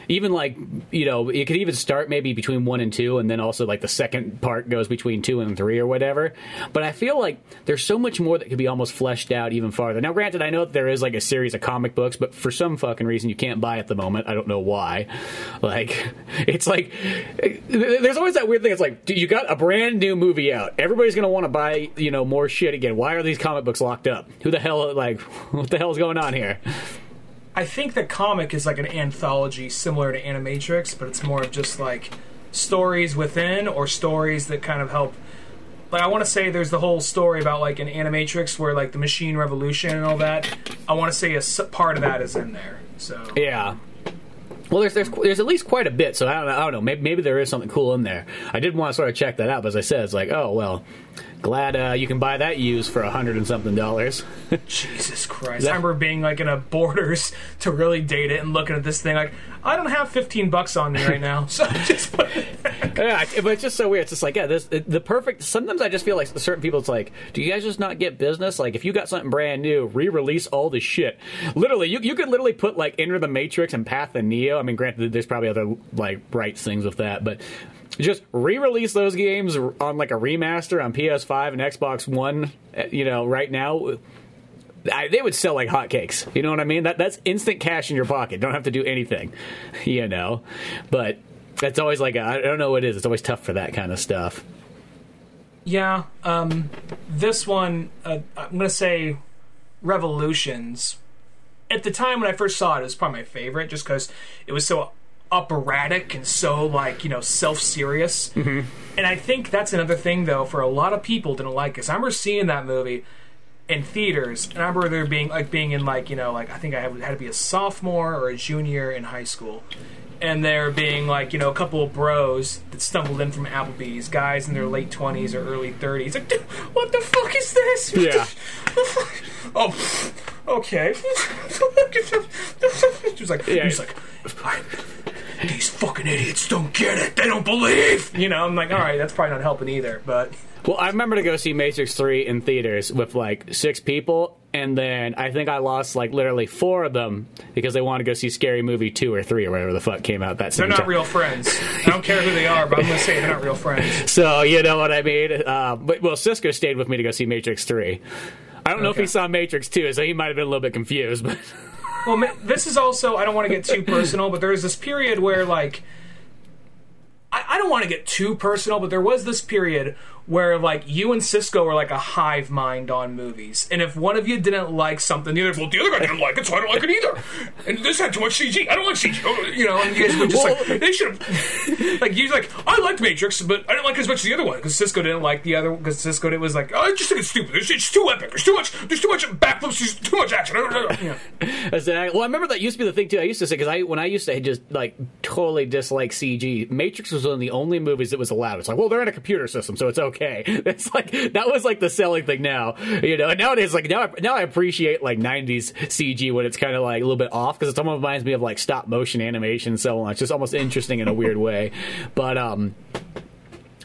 even like you know it could even start maybe between one and two, and then also like the second part goes between two and three or whatever. But I feel like there's so much more that could be almost fleshed out even farther. Now, granted, I know that there is like a series of comic books, but for some fucking reason you can't buy at the moment. I don't know why. Like (laughs) it's like there's always that weird thing. It's like you got a brand new movie out. Everybody's gonna want to buy you know more shit again. Why are these comic books locked up? Who the hell like (laughs) what the hell is going on here? I think the comic is like an anthology similar to Animatrix, but it's more of just like stories within or stories that kind of help. Like I want to say there's the whole story about like an Animatrix where like the machine revolution and all that. I want to say a part of that is in there. So Yeah. Well, there's, there's there's at least quite a bit, so I don't know. I don't know. Maybe, maybe there is something cool in there. I did want to sort of check that out, but as I said, it's like, oh well, glad uh, you can buy that used for a hundred and something dollars. (laughs) Jesus Christ! That- I remember being like in a Borders to really date it and looking at this thing like I don't have 15 bucks on me right now, (laughs) so I just put it back. (laughs) yeah, but it's just so weird. It's just like, yeah, this it, the perfect. Sometimes I just feel like certain people. It's like, do you guys just not get business? Like, if you got something brand new, re-release all the shit. Literally, you you could literally put like Enter the Matrix and Path of Neo. I mean, granted, there's probably other like rights things with that, but just re-release those games on like a remaster on PS5 and Xbox One. uh, You know, right now. I, they would sell like hotcakes. You know what I mean? That that's instant cash in your pocket. Don't have to do anything. (laughs) You know, but that's always like I don't know what it is. It's always tough for that kind of stuff. Yeah, um, this one, uh, I'm to say Revolutions. At the time when I first saw it, it was probably my favorite just because it was so operatic and so, like, you know, self serious. Mm-hmm. And I think that's another thing, though, for a lot of people didn't like it. 'Cause I remember seeing that movie in theaters, and I remember there being, like, being in, like, you know, like, I think I had to be a sophomore or a junior in high school and there being like you know a couple of bros that stumbled in from Applebee's, guys in their late twenties or early thirties. Like, "Dude, what the fuck is this? (laughs) Yeah. oh, okay. (laughs) Was like, Yeah. he's like, these fucking idiots don't get it. They don't believe. You know, I'm like, all right, that's probably not helping either. But Well, I remember to go see Matrix Three in theaters with like six people, and then I think I lost like literally four of them because they wanted to go see Scary Movie two or three or whatever the fuck came out that They're not time. real friends. I don't care who they are, but I'm going to say they're not real friends. (laughs) So you know what I mean. Uh, but well, Cisco stayed with me to go see Matrix three. I don't know if he saw Matrix two, so he might have been a little bit confused. But (laughs) Well, this is also, I don't want to get too personal, but there was this period where, like, I, I don't want to get too personal, but there was this period where, like, you and Cisco were like a hive mind on movies. And if one of you didn't like something, the other, well, the other guy didn't like it, so I don't like it either. And this had too much CG. I don't like CG. Oh, You know, and you guys were just like, they should have, like, you like, I liked Matrix, but I didn't like it as much as the other one because Cisco didn't like the other, one, because Cisco it was like, oh, I just think it's stupid. It's, it's too epic. There's too much, there's too much backflips, there's too much action. I said, (laughs) well, I remember that used to be the thing too. I used to say because I when I used to just like totally dislike CG. Matrix was one of the only movies that was allowed. It's like, well, they're in a computer system, so it's okay. (laughs) It's like that was like the selling thing now, you know. And nowadays, like now, I, now I appreciate like '90s CG when it's kind of like a little bit off because it almost reminds me of like stop motion animation and so on. It's just almost interesting in a weird way, but um.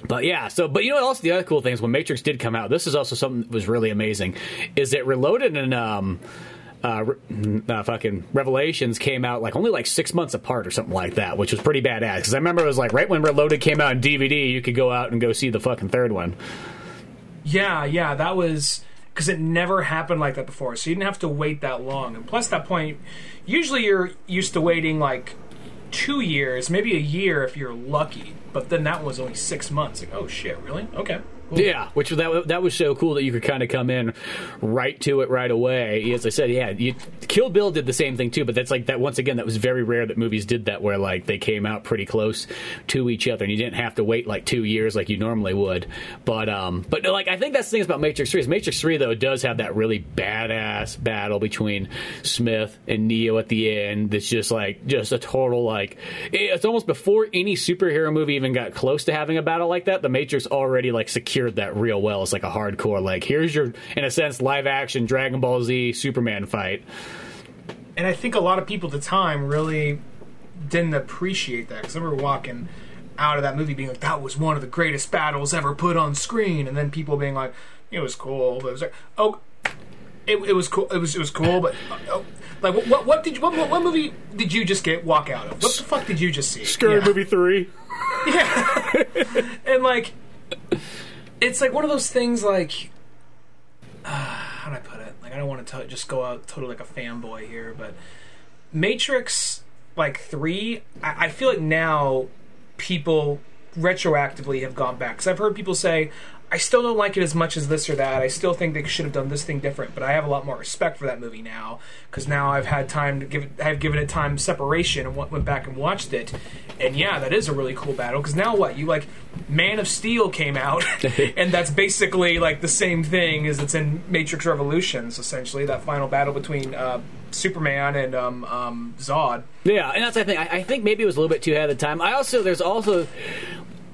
But yeah, so but you know what else? The other cool thing is when Matrix did come out, this is also something that was really amazing. Is it Reloaded and um, uh, uh, fucking Revelations came out like only like six months apart or something like that, which was pretty badass. Because I remember it was like right when Reloaded came out on DVD, you could go out and go see the fucking third one. Yeah, yeah, that was because it never happened like that before. So you didn't have to wait that long. And plus, that point, usually you're used to waiting like two years, maybe a year if you're lucky. But then that was only six months. Like, oh shit, really? Okay. Cool. Yeah, which that that was so cool that you could kind of come in right to it right away. As I said, yeah, you, Kill Bill did the same thing too, but that's like that once again that was very rare that movies did that where like they came out pretty close to each other and you didn't have to wait like 2 years like you normally would. But um but like I think that's the thing about Matrix 3 is Matrix 3 though does have that really badass battle between Smith and Neo at the end. That's just like just a total like it's almost before any superhero movie even got close to having a battle like that. The Matrix already like secured that real well. It's like a hardcore like here's your in a sense live action Dragon Ball Z Superman fight. And I think a lot of people at the time really didn't appreciate that because I remember walking out of that movie being like, "That was one of the greatest battles ever put on screen," and then people being like, "It was cool," but it was like, "Oh." It, it was cool. It was it was cool, but oh, like what, what what did you, what, what what movie did you just get walk out of? What the fuck did you just see? Scary Yeah. Movie 3. (laughs) yeah, and like it's like one of those things like uh, (sighs) how do i put it? Like i don't want to just go out totally like a fanboy here but matrix like 3 I, I feel like now people retroactively have gone back. Because i've heard people say i still don't like it as much as this or that i still think they should have done this thing different but i have a lot more respect for that movie now because now i've had time to give it i've given it time separation and went back and watched it and yeah that is a really cool battle because now what you like man of steel came out (laughs) and that's basically like the same thing as it's in matrix revolutions essentially that final battle between uh, superman and um, um, zod Yeah, and that's the thing. I, I think maybe it was a little bit too ahead of time. I also there's also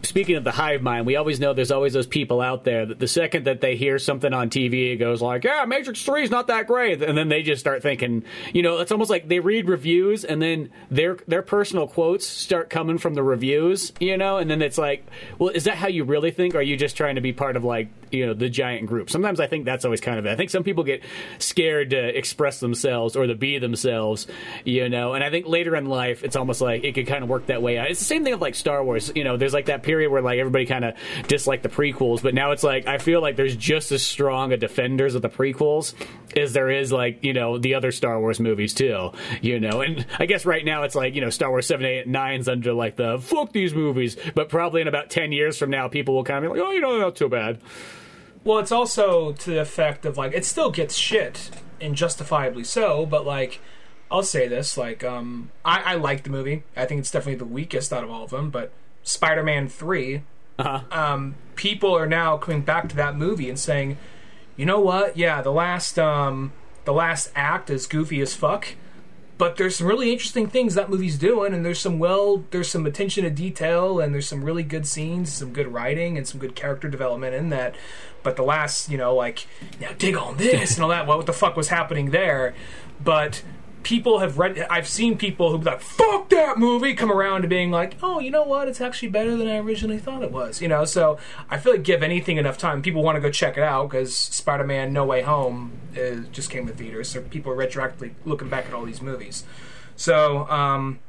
speaking of the hive mind, we always know there's always those people out there that the second that they hear something on TV, it goes like, "Yeah, Matrix Three is not that great," and then they just start thinking, you know, it's almost like they read reviews and then their their personal quotes start coming from the reviews, you know, and then it's like, well, is that how you really think? Or are you just trying to be part of like you know the giant group? Sometimes I think that's always kind of it. I think some people get scared to express themselves or to be themselves, you know, and I think later in life it's almost like it could kind of work that way. It's the same thing with like Star Wars, you know, there's like that period where like everybody kind of disliked the prequels, but now it's like I feel like there's just as strong a defenders of the prequels as there is like you know the other Star Wars movies too, you know. And I guess right now it's like you know Star Wars seven, eight, nine's under like the fuck these movies, but probably in about ten years from now, people will kind of be like, oh, you know, not too bad. Well, it's also to the effect of like it still gets shit and justifiably so, but like I'll say this, like um I, I like the movie. I think it's definitely the weakest out of all of them, but Spider-Man 3 Uh-huh. um people are now coming back to that movie and saying, "You know what? Yeah, the last um the last act is goofy as fuck." But there's some really interesting things that movie's doing, and there's some well, there's some attention to detail, and there's some really good scenes, some good writing, and some good character development in that. But the last, you know, like now dig on this (laughs) and all that. What the fuck was happening there? But people have read. I've seen people who be like, "Fuck that movie," come around to being like, "Oh, you know what? It's actually better than I originally thought it was." You know, so I feel like give anything enough time, people want to go check it out because Spider-Man: No Way Home uh, just came to theaters, so people are retroactively looking back at all these movies. So um,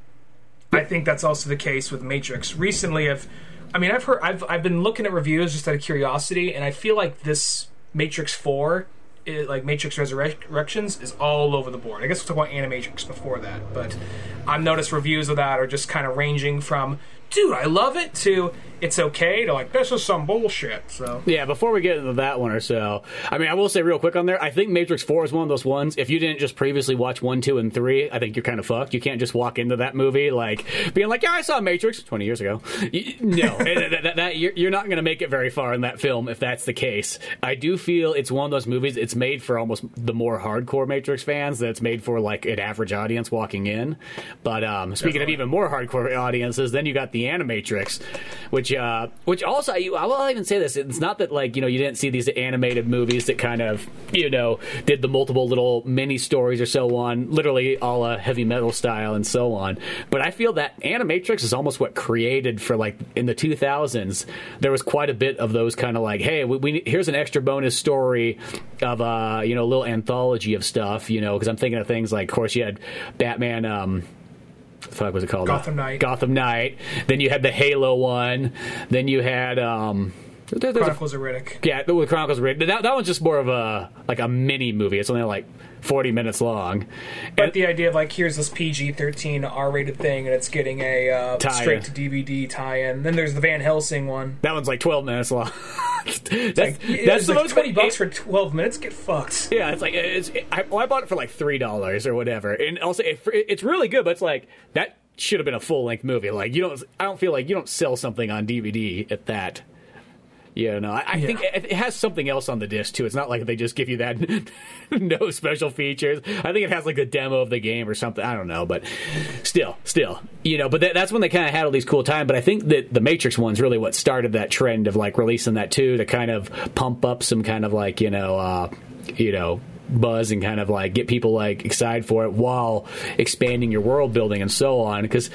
I think that's also the case with Matrix. Recently, I've, I mean, I've heard, I've, I've been looking at reviews just out of curiosity, and I feel like this Matrix Four it, like Matrix Resurrections is all over the board. I guess we'll talk about Animatrix before that, but I've noticed reviews of that are just kind of ranging from dude, I love it, to it's okay, to like, this is some bullshit. So Yeah, before we get into that one or so, I mean, I will say real quick on there, I think Matrix 4 is one of those ones, if you didn't just previously watch 1, 2, and 3, I think you're kind of fucked. You can't just walk into that movie, like, being like, yeah, I saw Matrix 20 years ago. no, (laughs) that, that, that, you're, you're not going to make it very far in that film if that's the case. I do feel it's one of those movies, it's made for almost the more hardcore Matrix fans, that it's made for, like, an average audience walking in. But um, speaking Definitely. of even more hardcore audiences, then you got the Animatrix, which uh, which also I, I will even say this: it's not that like you know you didn't see these animated movies that kind of you know did the multiple little mini stories or so on, literally all a heavy metal style and so on. But I feel that Animatrix is almost what created for like in the 2000s. There was quite a bit of those kind of like, hey, we, we here's an extra bonus story of uh you know a little anthology of stuff, you know, because I'm thinking of things like, of course, you had Batman. um fuck was it called? Gotham Knight. Gotham Knight. Then you had the Halo one. Then you had um, there, Chronicles a, of Riddick. Yeah, the Chronicles of Riddick. That, that one's just more of a like a mini movie. It's only like forty minutes long. But and, the idea of like here's this PG thirteen R rated thing, and it's getting a uh, straight to DVD tie-in. Then there's the Van Helsing one. That one's like twelve minutes long. (laughs) that's like, that's the like most twenty bucks for twelve minutes. Get fucked. Yeah, it's like it's. It, I, well, I bought it for like three dollars or whatever, and also it, it's really good. But it's like that should have been a full length movie. Like you don't. I don't feel like you don't sell something on DVD at that yeah, no, I, I yeah. think it, has something else on the disc too. It's not like they just give you that (laughs) no special features. I think it has like a demo of the game or something. I don't know, but still, still, you know. But that, that's when they kind of had all these cool time. But I think that the Matrix one's really what started that trend of like releasing that too to kind of pump up some kind of like you know, uh, you know, buzz and kind of like get people like excited for it while expanding your world building and so on. Because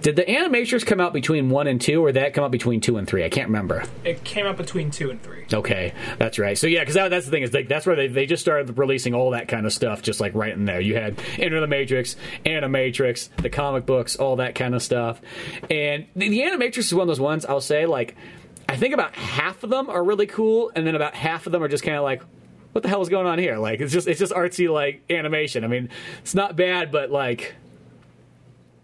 did the Animatrix come out between one and two, or did that come out between two and three? I can't remember. It came out between two and three. Okay, that's right. So yeah, because that, that's the thing is like that's where they, they just started releasing all that kind of stuff, just like right in there. You had Enter the Matrix, Animatrix, the comic books, all that kind of stuff. And the, the Animatrix is one of those ones I'll say like. I think about half of them are really cool, and then about half of them are just kind of like, what the hell is going on here? Like it's just it's just artsy like animation. I mean, it's not bad, but like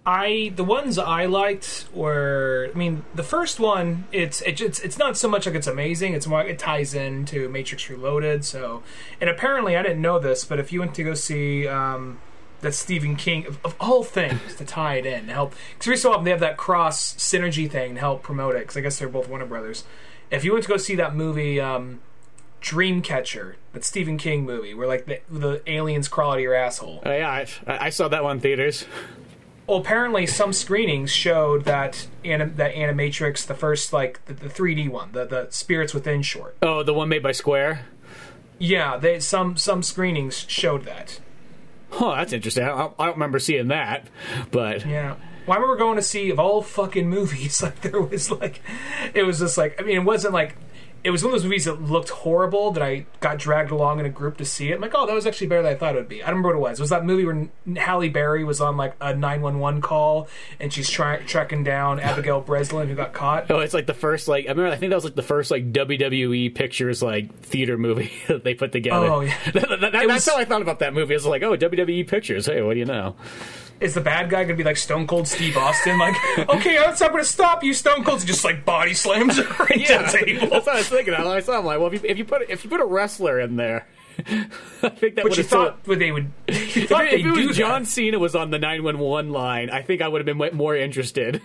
I the ones I liked were I mean the first one it's it's it's not so much like it's amazing it's more it ties into Matrix Reloaded so and apparently I didn't know this but if you went to go see um, that Stephen King of, of, all things to tie it in help because every so often they have that cross synergy thing to help promote it because I guess they're both Warner Brothers if you went to go see that movie um, Dreamcatcher, that Stephen King movie, where like the, the aliens crawl out of your asshole. Uh, yeah, I, I, saw that one in theaters. Well, apparently some screenings showed that anim- that Animatrix, the first like the, the 3D one, the the Spirits Within short. Oh, the one made by Square. Yeah, they some some screenings showed that. Oh, that's interesting. I don't, I don't remember seeing that, but yeah. Well, I remember going to see of all fucking movies, (laughs) like there was like, it was just like I mean, it wasn't like it was one of those movies that looked horrible that I got dragged along in a group to see it. I'm like, oh, that was actually better than I thought it would be. I don't remember what it was. It was that movie where Halle Berry was on like a 911 call and she's tra- tracking down Abigail (laughs) Breslin who got caught. Oh, it's like the first like I remember. I think that was like the first like WWE pictures like theater movie (laughs) that they put together. Oh yeah, (laughs) that, that, that, that's was, how I thought about that movie. I was like, oh, WWE pictures. Hey, what do you know? Is the bad guy gonna be like Stone Cold Steve Austin? Like, okay, I'm gonna stop you, Stone Cold. Just like body slams her (laughs) right yeah, the table. That's what I was thinking. I saw him like, well, if you, if you put if you put a wrestler in there. (laughs) I think that would have thought would they would. (laughs) if, it, if it was John Cena was on the nine one one line, I think I would have been more interested.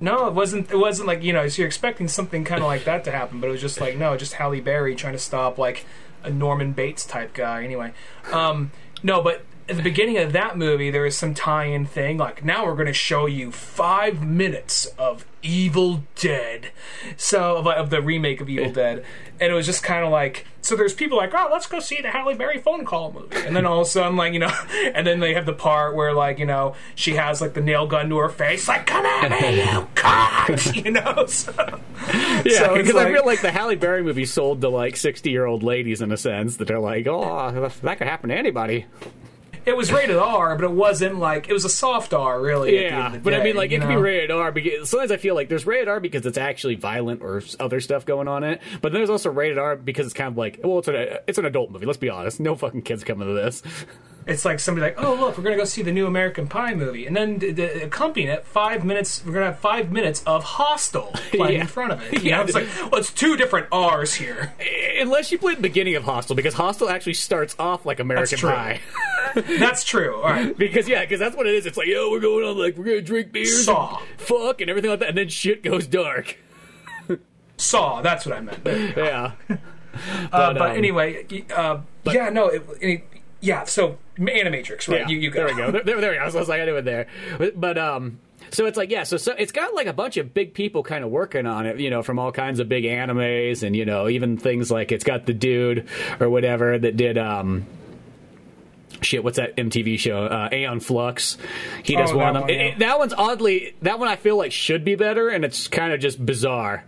No, it wasn't. It wasn't like you know. So you're expecting something kind of like that to happen, but it was just like no, just Halle Berry trying to stop like a Norman Bates type guy. Anyway, um, no, but at the beginning of that movie, there was some tie-in thing. Like, now we're going to show you five minutes of Evil Dead, so of, of the remake of Evil Dead, and it was just kind of like. So there's people like, oh, let's go see the Halle Berry phone call movie, and then all of a sudden, like you know, (laughs) and then they have the part where like you know she has like the nail gun to her face, like come at me, (laughs) you cock, (laughs) you know. So, Yeah, so it's because I feel like the Halle Berry movie sold to like sixty-year-old ladies in a sense that are like, oh, that could happen to anybody. It was rated R, but it wasn't like it was a soft R, really. at the end Yeah, of the but I mean, like it can be rated R because sometimes I feel like there's rated R because it's actually violent or other stuff going on in it. But then there's also rated R because it's kind of like, well, it's an it's an adult movie. Let's be honest, no fucking kids coming to this. (laughs) It's like somebody like, oh look, we're gonna go see the new American Pie movie, and then d- d- accompanying it, five minutes. We're gonna have five minutes of Hostel (laughs) playing Yeah. in front of it. You (laughs) Yeah. know, it's like, well, it's two different R's here. (laughs) Unless you play the beginning of Hostel, because Hostel actually starts off like American true. Pie. That's true. All right, because yeah, because that's what it is. It's like, yo, we're going on like we're gonna drink beers, Saw. and fuck, and everything like that, and then shit goes dark. Saw. That's what I meant. Yeah. Uh, but um, anyway, uh, yeah, no, it, it, yeah. So Animatrix, right? Yeah, You, you go. There we go. There, there, there we go. I was, I was like, I knew it there. But, but um, so it's like, yeah. So, so it's got like a bunch of big people kind of working on it. You know, from all kinds of big animes, and you know, even things like it's got the dude or whatever that did um. Shit, what's that MTV show? Uh, Aeon Flux. He does Oh, one that of them. one, yeah. It- it- that one's oddly. That one I feel like should be better, and it's kind of just bizarre.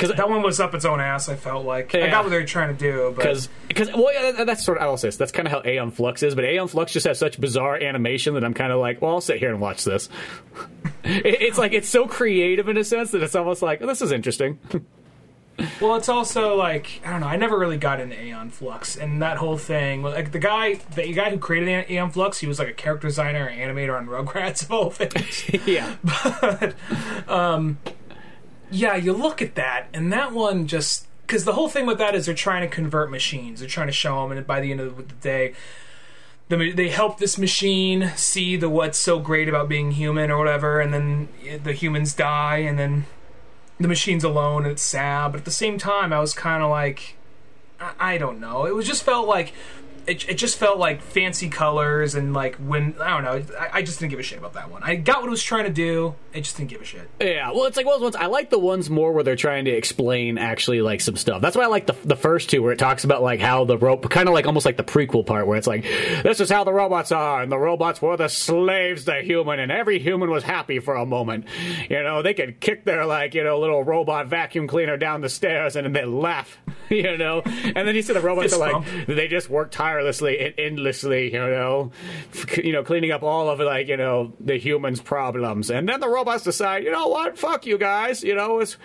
Because That one was up its own ass. I felt like I got what they were trying to do, because because well yeah, that- that's sort of I will say this. That's kind of how Aeon Flux is, but Aeon Flux just has such bizarre animation that I'm kind of like, well, I'll sit here and watch this. (laughs) It- it's like it's so creative in a sense that it's almost like oh, this is interesting. (laughs) Well, it's also like I don't know. I never really got into Aeon Flux and that whole thing. like the guy, the guy who created Aeon Flux, he was like a character designer, animator on (laughs) Rugrats of all things. yeah, um, yeah, you look at that, and that one just because the whole thing with that is they're trying to convert machines. They're trying to show them, and by the end of the day, the, they help this machine see the what's so great about being human or whatever, and then the humans die, and then the machine's alone, and it's sad. But at the same time, I was kind of like, I, I don't know. It was just felt like. It, it just felt like fancy colors and like when I don't know. I, I just didn't give a shit about that one. I got what it was trying to do. I just didn't give a shit. yeah. Well, it's like one of ones. I like the ones more where they're trying to explain actually like some stuff. That's why I like the the first two where it talks about like how the rope, kind of like almost like the prequel part where it's like this is how the robots are, and the robots were the slaves to human, and every human was happy for a moment. You know, they could kick their like you know little robot vacuum cleaner down the stairs and then they laugh. (laughs) You know, and then you see the robots Fist are like bump. they just work tirelessly and endlessly. You know, you know, cleaning up all of like you know the humans' problems, and then the robots decide, you know what, fuck you guys. You know, it's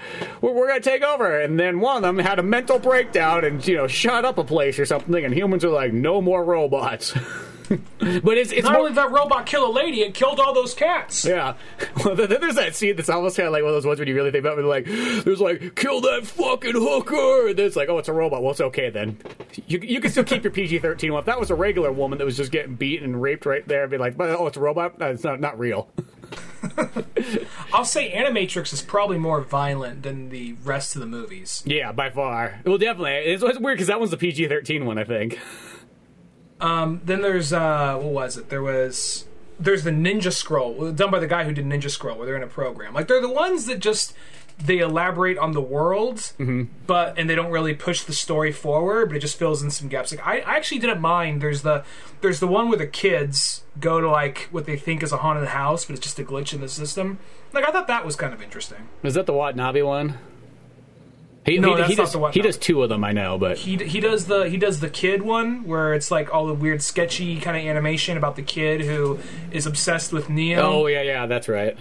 we're, we're gonna take over, and then one of them had a mental breakdown and you know shut up a place or something, and humans are like, no more robots. (laughs) (laughs) but it's it's Not more, only that robot kill a lady, it killed all those cats. yeah. (laughs) Well, then there's that scene that's almost kind of like one of those ones when you really think about it. Like, there's like, kill that fucking hooker. And then it's like, oh, it's a robot. Well, it's okay then. You, you can still keep your PG 13 one. If that was a regular woman that was just getting beat and raped right there, I'd be like, oh, it's a robot? No, it's not, not real. (laughs) I'll say Animatrix is probably more violent than the rest of the movies. Yeah, by far. Well, definitely. It's, it's weird because that one's the PG 13 one, I think. Then there's uh, what was it? There was there's the Ninja Scroll done by the guy who did Ninja Scroll, where they're in a program. Like they're the ones that just they elaborate on the world, Mm-hmm. but and they don't really push the story forward, but it just fills in some gaps. Like I, I actually didn't mind. There's the there's the one where the kids go to like what they think is a haunted house, but it's just a glitch in the system. Like I thought that was kind of interesting. Is that the Watanabe one? He, No, he, that's he not does, the He Watanabe. does two of them, I know, but. he he does the he does the kid one where it's like all the weird sketchy kind of animation about the kid who is obsessed with Neo. Oh, yeah, yeah, that's right.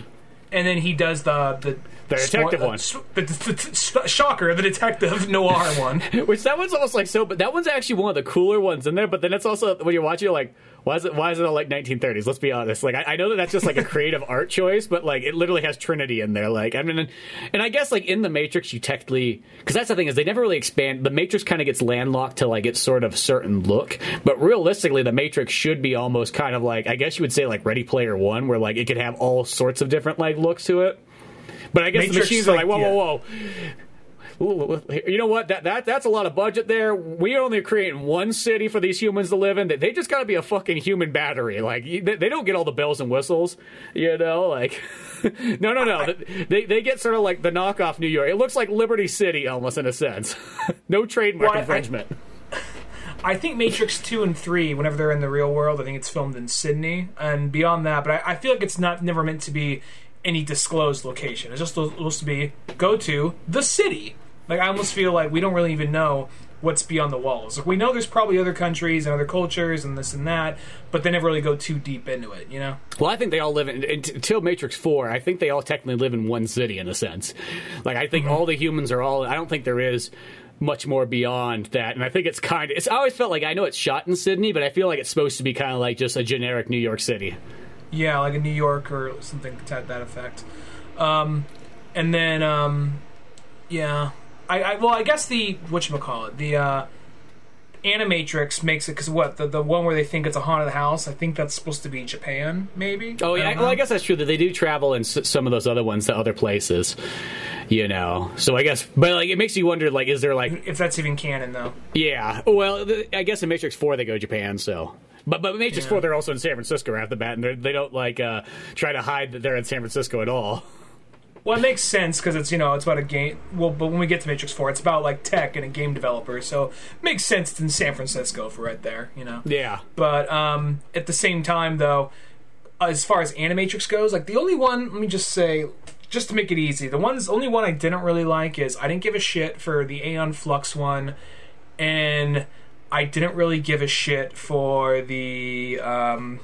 and then he does the the The detective one. the, the, the- the- shocker, the detective (laughs) noir one. (laughs) Which that one's almost like so, but that one's actually one of the cooler ones in there. But then it's also when you watch it, you're like, why is it? Why is it all like 1930s? Let's be honest. Like I, I know that that's just like a (laughs) creative art choice, but like it literally has Trinity in there. Like I mean, and I guess like in the Matrix, you technically because that's the thing is they never really expand. The Matrix kind of gets landlocked to like its sort of certain look, but realistically, the Matrix should be almost kind of like I guess you would say like Ready Player One, where like it could have all sorts of different like looks to it. But I guess the Matrix, machines are like, like, whoa, yeah. whoa, whoa you know what? That that that's a lot of budget there. We only creating one city for these humans to live in. They just got to be a fucking human battery. Like they don't get all the bells and whistles. You know, like (laughs) no, no, no. They they get sort of like the knockoff New York. It looks like Liberty City almost in a sense. (laughs) no trademark well, infringement. I, (laughs) I, think Matrix two and three, whenever they're in the real world, I think it's filmed in Sydney, and beyond that. But I, I feel like it's not never meant to be any disclosed location. It's just supposed to be go to the city. Like I almost feel like we don't really even know what's beyond the walls. Like we know there's probably other countries and other cultures and this and that, but they never really go too deep into it. You know. Well, I think they all live in until Matrix Four. I think they all technically live in one city in a sense. Like I think mm-hmm. all the humans are all. I don't think there is much more beyond that. And I think it's kind of. It's I always felt like I know it's shot in Sydney, but I feel like it's supposed to be kind of like just a generic New York City. Yeah, like a New York or something to that effect. Um, and then, um, yeah, I, I well, I guess the what you call it, the uh, Animatrix makes it because what the the one where they think it's a haunted house. I think that's supposed to be Japan, maybe. Oh yeah, I well I guess that's true that they do travel in s- some of those other ones to other places. You know, so I guess, but like it makes you wonder, like, is there like if that's even canon though? Yeah, well, I guess in Matrix Four they go Japan, so but but Matrix yeah. Four, they're also in San Francisco right off the bat, and they don't like uh, try to hide that they're in San Francisco at all. Well, it makes sense because it's you know it's about a game. Well, but when we get to Matrix Four, it's about like tech and a game developer, so it makes sense it's in San Francisco for right there. You know. Yeah. But um, at the same time, though, as far as Animatrix goes, like the only one, let me just say, just to make it easy, the one's only one I didn't really like is I didn't give a shit for the Aeon Flux one, and I didn't really give a shit for the um,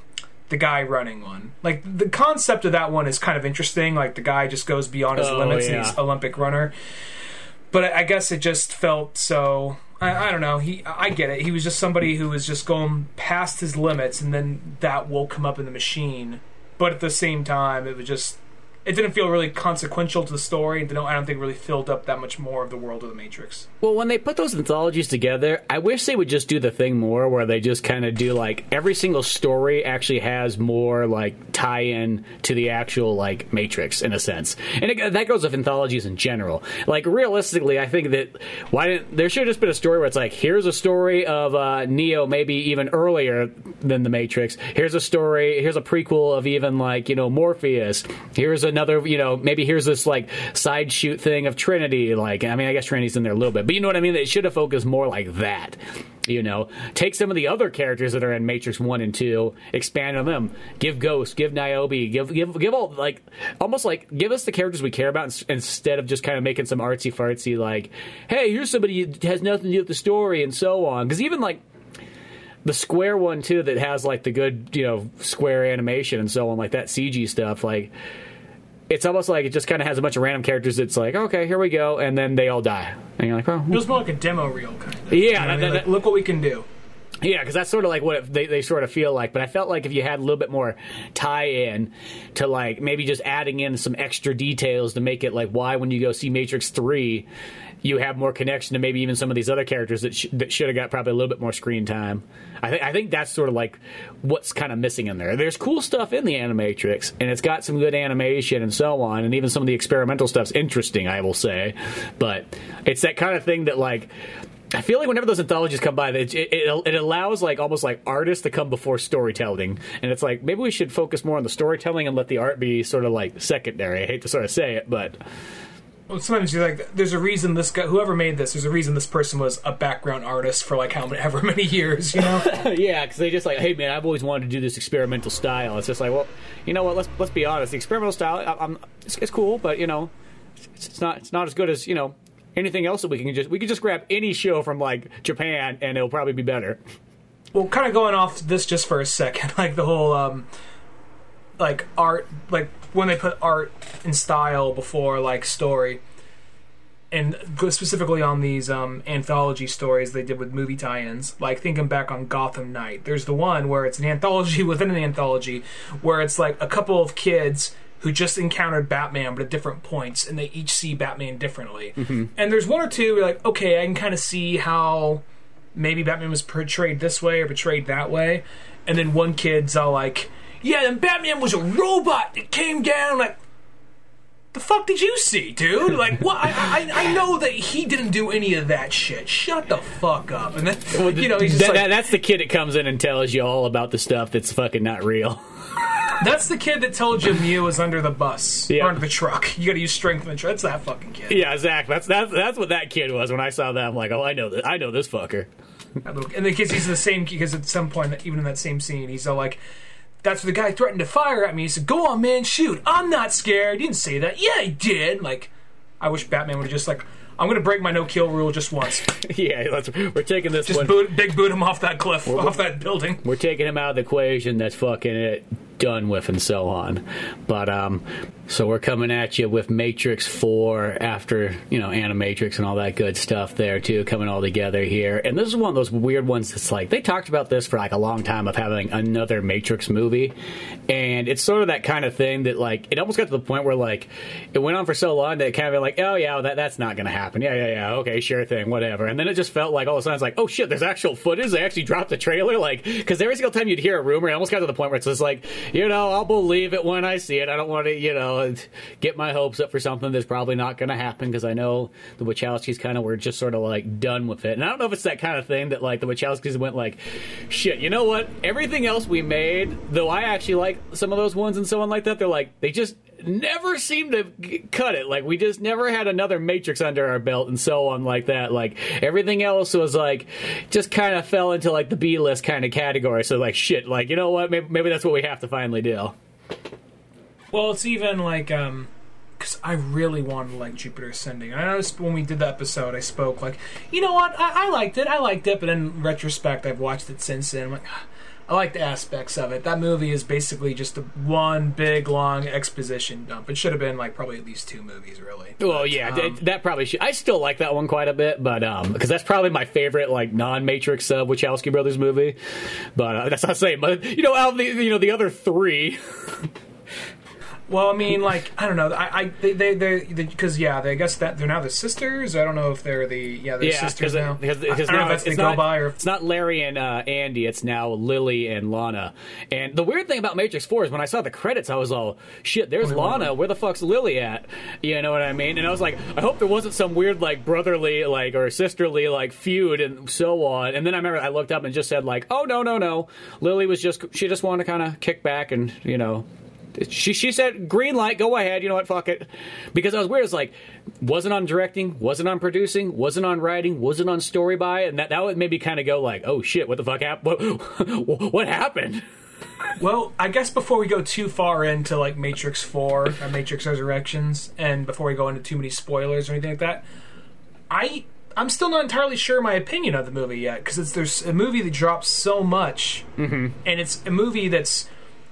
the guy running one. Like the concept of that one is kind of interesting. Like the guy just goes beyond his oh, limits yeah. and he's Olympic runner. But I, I guess it just felt so. I, I, don't know. He, I get it. He was just somebody who was just going past his limits, and then that woke him up in the machine. But at the same time, it was just it didn't feel really consequential to the story, and I don't think really filled up that much more of the world of the Matrix. Well, when they put those anthologies together, I wish they would just do the thing more where they just kind of do like every single story actually has more like tie-in to the actual like Matrix in a sense, and it, that goes with anthologies in general. Like realistically, I think that why didn't there should have just been a story where it's like here's a story of uh, Neo maybe even earlier than the Matrix. Here's a story. Here's a prequel of even like you know Morpheus. Here's a another, you know, maybe here's this like side shoot thing of Trinity. Like, I mean, I guess Trinity's in there a little bit, but you know what I mean? They should have focused more like that. You know, take some of the other characters that are in Matrix One and Two, expand on them. Give Ghost, give Niobe, give give give all like almost like give us the characters we care about instead of just kind of making some artsy fartsy like, hey, here's somebody has nothing to do with the story and so on. Because even like the square one too that has like the good you know square animation and so on like that cg stuff like it's almost like it just kind of has a bunch of random characters. It's like, okay, here we go, and then they all die, and you're like, oh, hmm. it feels more like a demo reel kind of. Yeah, you know that, that, like, look what we can do. Yeah, because that's sort of like what it, they, they sort of feel like. But I felt like if you had a little bit more tie in to like maybe just adding in some extra details to make it like why when you go see Matrix 3, you have more connection to maybe even some of these other characters that, sh- that should have got probably a little bit more screen time. I, th- I think that's sort of like what's kind of missing in there. There's cool stuff in the Animatrix, and it's got some good animation and so on, and even some of the experimental stuff's interesting, I will say. But it's that kind of thing that like I feel like whenever those anthologies come by, it, it, it, allows like almost like artists to come before storytelling, and it's like maybe we should focus more on the storytelling and let the art be sort of like secondary. I hate to sort of say it, but well, sometimes you're like, there's a reason this guy, whoever made this, there's a reason this person was a background artist for like (laughs) however many years, you know? (laughs) yeah, because they just like, hey man, I've always wanted to do this experimental style. It's just like, well, you know what? Let's let's be honest. The experimental style, I, am it's, it's, cool, but you know, it's, it's not it's not as good as you know anything else that we can just we can just grab any show from like Japan and it'll probably be better. Well, kind of going off this just for a second, (laughs) like the whole um, like art, like when they put art and style before like story, and specifically on these um, anthology stories they did with movie tie-ins. Like thinking back on Gotham Knight, there's the one where it's an anthology (laughs) within an anthology, where it's like a couple of kids who just encountered Batman but at different points, and they each see Batman differently. Mm-hmm. And there's one or two where like, okay, I can kind of see how maybe Batman was portrayed this way or portrayed that way, and then one kid's all like yeah, then Batman was a robot that came down like. the fuck did you see, dude? Like, what? I, I, I know that he didn't do any of that shit. Shut the fuck up. And then, you know, he's just That- like, that- that's the kid that comes in and tells you all about the stuff that's fucking not real. (laughs) that's the kid that told you Mew was under the bus Yeah. or under the truck. You got to use strength in the truck. That's that fucking kid. Yeah, Zach. That's that's that's what that kid was. When I saw that, I'm like, oh, I know this. I know this fucker. And the because he's the same, kid, because at some point, even in that same scene, he's all like, "That's where the guy threatened to fire at me." He said, "Go on, man, shoot. I'm not scared." He didn't say that. Yeah, he did. Like, I wish Batman would have just like, "I'm gonna break my no kill rule just once. (laughs) yeah, let's, we're taking this Just one. boot, big boot him off that cliff, off that building." We're taking him out of the equation. That's fucking it. Done with, and so on. But um, so we're coming at you with Matrix Four after you know Animatrix and all that good stuff there too, coming all together here. And this is one of those weird ones that's like they talked about this for like a long time of having another Matrix movie, and it's sort of that kind of thing that like it almost got to the point where like it went on for so long that it kind of like oh yeah that that's not going to happen yeah yeah yeah okay sure thing whatever and then it just felt like all of a sudden it's like oh shit there's actual footage they actually dropped the trailer like because every single time you'd hear a rumor it almost got to the point where it's just like you know I'll believe it when I see it. I don't want to you know get my hopes up for something that's probably not going to happen because I know the Wachowskis kind of were just sort of like done with it. And I don't know if it's that kind of thing that like the Wachowskis went like shit you know what? Everything else we made though I actually like some of those ones and so on like that they're like they just never seemed to cut it. Like we just never had another Matrix under our belt and so on like that. Like everything else was like just kind of fell into like the B list kind of category. So like shit, like you know what? Maybe, maybe that's what we have to finally do. Well, it's even like um because I really wanted like Jupiter Ascending. I noticed when we did the episode, I spoke like, you know what, I, I liked it, I liked it, but in retrospect, I've watched it since then. I'm like, "Ah, I like the aspects of it. That movie is basically just a one big long exposition dump. It should have been like probably at least two movies, really. Well, But, yeah, um, th- that probably should. I still like that one quite a bit, but um, because that's probably my favorite like non-Matrix uh, Wachowski brothers movie. But uh, that's not saying, but you know, out of the you know the other three, (laughs) Well, I mean, like I don't know. I, I they they they because yeah, they, I guess that they're now the sisters. I don't know if they're the yeah they're yeah, sisters now. because I, I don't know now if it's, not, go by or it's not Larry and uh, Andy. It's now Lily and Lana. And the weird thing about Matrix Four is when I saw the credits, I was all shit. There's Lana. Where the fuck's Lily at? You know what I mean? And I was like, I hope there wasn't some weird like brotherly like or sisterly like feud and so on. And then I remember I looked up and just said like, oh no no no, Lily was just she just wanted to kind of kick back and you know she she said green light, go ahead. You know what? Fuck it. Because I was weird. It's like wasn't on directing, wasn't on producing, wasn't on writing, wasn't on story by, and that that would maybe kind of go like, oh shit, what the fuck happened? (laughs) What, what happened? Well, I guess before we go too far into like Matrix Four or Matrix Resurrections, and before we go into too many spoilers or anything like that, I I'm still not entirely sure my opinion of the movie yet because it's there's a movie that drops so much, mm-hmm. and it's a movie that's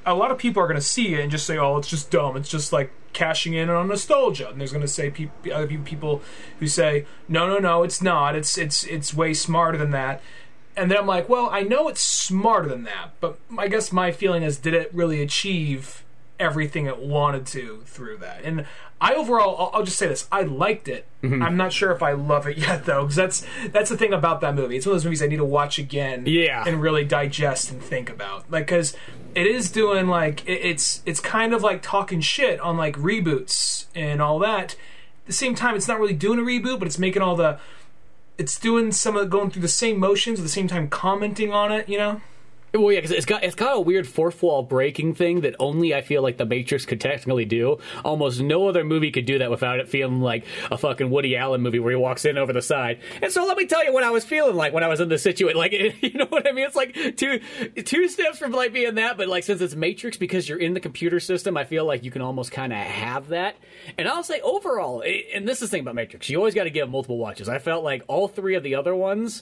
a lot of people are going to see it and just say, "Oh, it's just dumb. It's just like cashing in on nostalgia." And there's going to say peop other people who say, "No, no, no, it's not. It's it's it's way smarter than that." And then I'm like, "Well, I know it's smarter than that, but I guess my feeling is, did it really achieve everything it wanted to through that?" And I overall, I'll, I'll just say this: I liked it. Mm-hmm. I'm not sure if I love it (laughs) yet, though, because that's that's the thing about that movie. It's one of those movies I need to watch again, Yeah. and really digest and think about, like, because it is doing like it, it's it's kind of like talking shit on like reboots and all that. At the same time, it's not really doing a reboot, but it's making all the it's doing some of going through the same motions at the same time commenting on it. You know. Well, yeah, because it's got it's got a weird fourth wall breaking thing that only I feel like the Matrix could technically do. Almost no other movie could do that without it feeling like a fucking Woody Allen movie where he walks in over the side. And so let me tell you what I was feeling like when I was in this situation. Like, (laughs) you know what I mean? It's like two two steps from like being that, but like since it's Matrix because you're in the computer system, I feel like you can almost kind of have that. And I'll say overall, and this is the thing about Matrix, you always got to give multiple watches. I felt like all three of the other ones.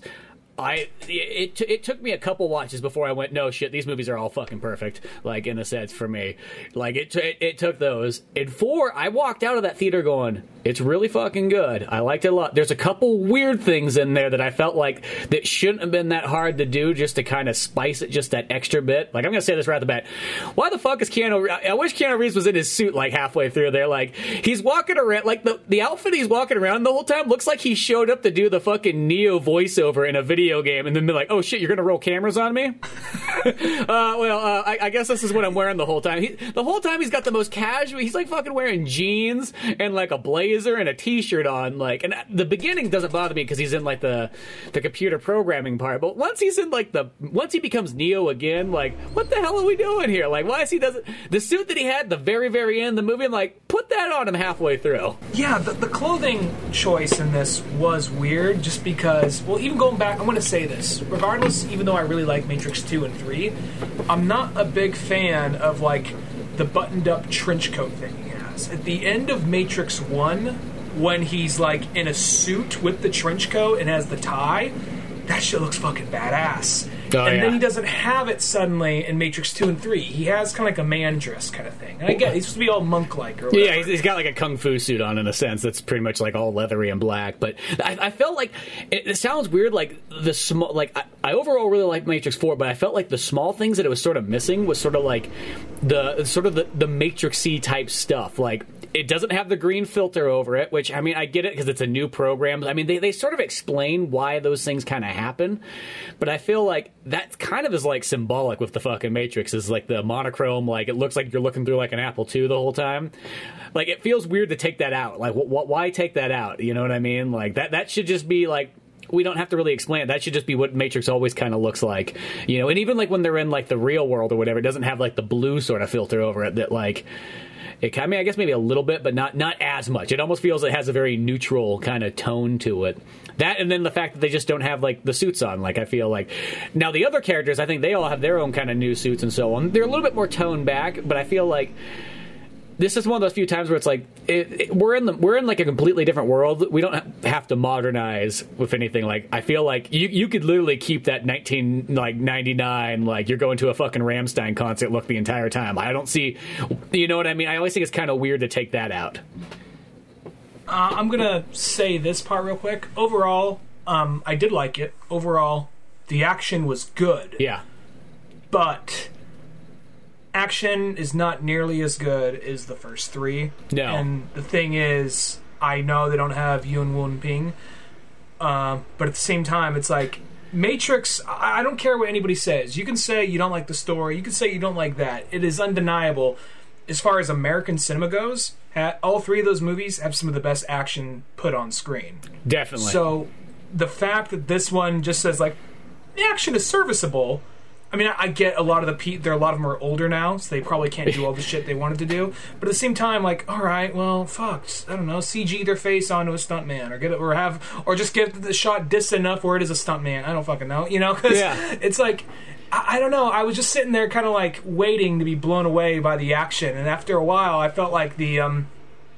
I it it took me a couple watches before I went no shit these movies are all fucking perfect like in a sense for me like it it, it took those and four I walked out of that theater going It's really fucking good. I liked it a lot. There's a couple weird things in there that I felt like that shouldn't have been that hard to do just to kind of spice it just that extra bit. Like I'm gonna say this right at the bat. Why the fuck is Keanu? I wish Keanu Reeves was in his suit like halfway through there. Like he's walking around, like the the outfit he's walking around the whole time looks like he showed up to do the fucking Neo voiceover in a video game, and then be like, oh shit, you're gonna roll cameras on me? (laughs) uh, well, uh, I, I, guess this is what I'm wearing the whole time. He, the whole time he's got the most casual. He's like fucking wearing jeans and like a blazer and a t-shirt on. Like, and the beginning doesn't bother me because he's in like the the computer programming part. But once he's in like the once he becomes Neo again, like, what the hell are we doing here? Like, why is he doesn't the suit that he had the very very end of the movie? I'm like, put that on him halfway through. Yeah, the, the clothing choice in this was weird, just because. Well, even going back, I'm going to say this. Regardless, even though I really like Matrix two and three, I'm not a big fan of like the buttoned up trench coat thing he has. At the end of Matrix 1, when he's like in a suit with the trench coat and has the tie, that shit looks fucking badass. Oh, and yeah. then he doesn't have it suddenly in Matrix 2 and 3. He has kind of like a man dress kind of thing. And I get he's supposed to be all monk like or whatever. Yeah, he's got like a kung fu suit on in a sense that's pretty much like all leathery and black. But I, I felt like it, it, sounds weird, like the small, like I, I overall really like Matrix 4, but I felt like the small things that it was sort of missing was sort of like the sort of the, the Matrixy type stuff. Like it doesn't have the green filter over it, which I mean I get it because it's a new program. I mean they, they sort of explain why those things kind of happen, but I feel like that kind of is like symbolic with the fucking Matrix is like the monochrome, like it looks like you're looking through like an Apple II the whole time. Like it feels weird to take that out. Like wh- wh- why take that out? You know what I mean? Like that that should just be like we don't have to really explain it. That should just be what Matrix always kind of looks like, you know. And even like when they're in like the real world or whatever, it doesn't have like the blue sort of filter over it that like it, I mean, I guess maybe a little bit, but not not as much. It almost feels it has a very neutral kind of tone to it. That and then the fact that they just don't have like the suits on. Like I feel like now the other characters, I think they all have their own kind of new suits and so on. They're a little bit more toned back, but I feel like this is one of those few times where it's like it, it, we're in the we're in like a completely different world. We don't have to modernize with anything. Like I feel like you you could literally keep that nineteen like ninety nine like you're going to a fucking Rammstein concert look the entire time. I don't see, you know what I mean. I always think it's kind of weird to take that out. Uh, I'm gonna say this part real quick. Overall, um, I did like it. Overall, the action was good. Yeah, but action is not nearly as good as the first three. No. And the thing is, I know they don't have Yuen Woo Ping, uh, but at the same time, it's like Matrix. I don't care what anybody says. You can say you don't like the story. You can say you don't like that. It is undeniable. As far as American cinema goes, all three of those movies have some of the best action put on screen. Definitely. So the fact that this one just says like the action is serviceable I mean, I, I get a lot of the pe- there. A lot of them are older now, so they probably can't do all the shit they wanted to do. But at the same time, like, all right, well, fuck, I don't know, CG their face onto a stuntman, or get it, or have, or just get the shot dis enough where it is a stuntman. I don't fucking know, you know, because yeah. it's like. I, I don't know. I was just sitting there, kind of like waiting to be blown away by the action, and after a while, I felt like the um,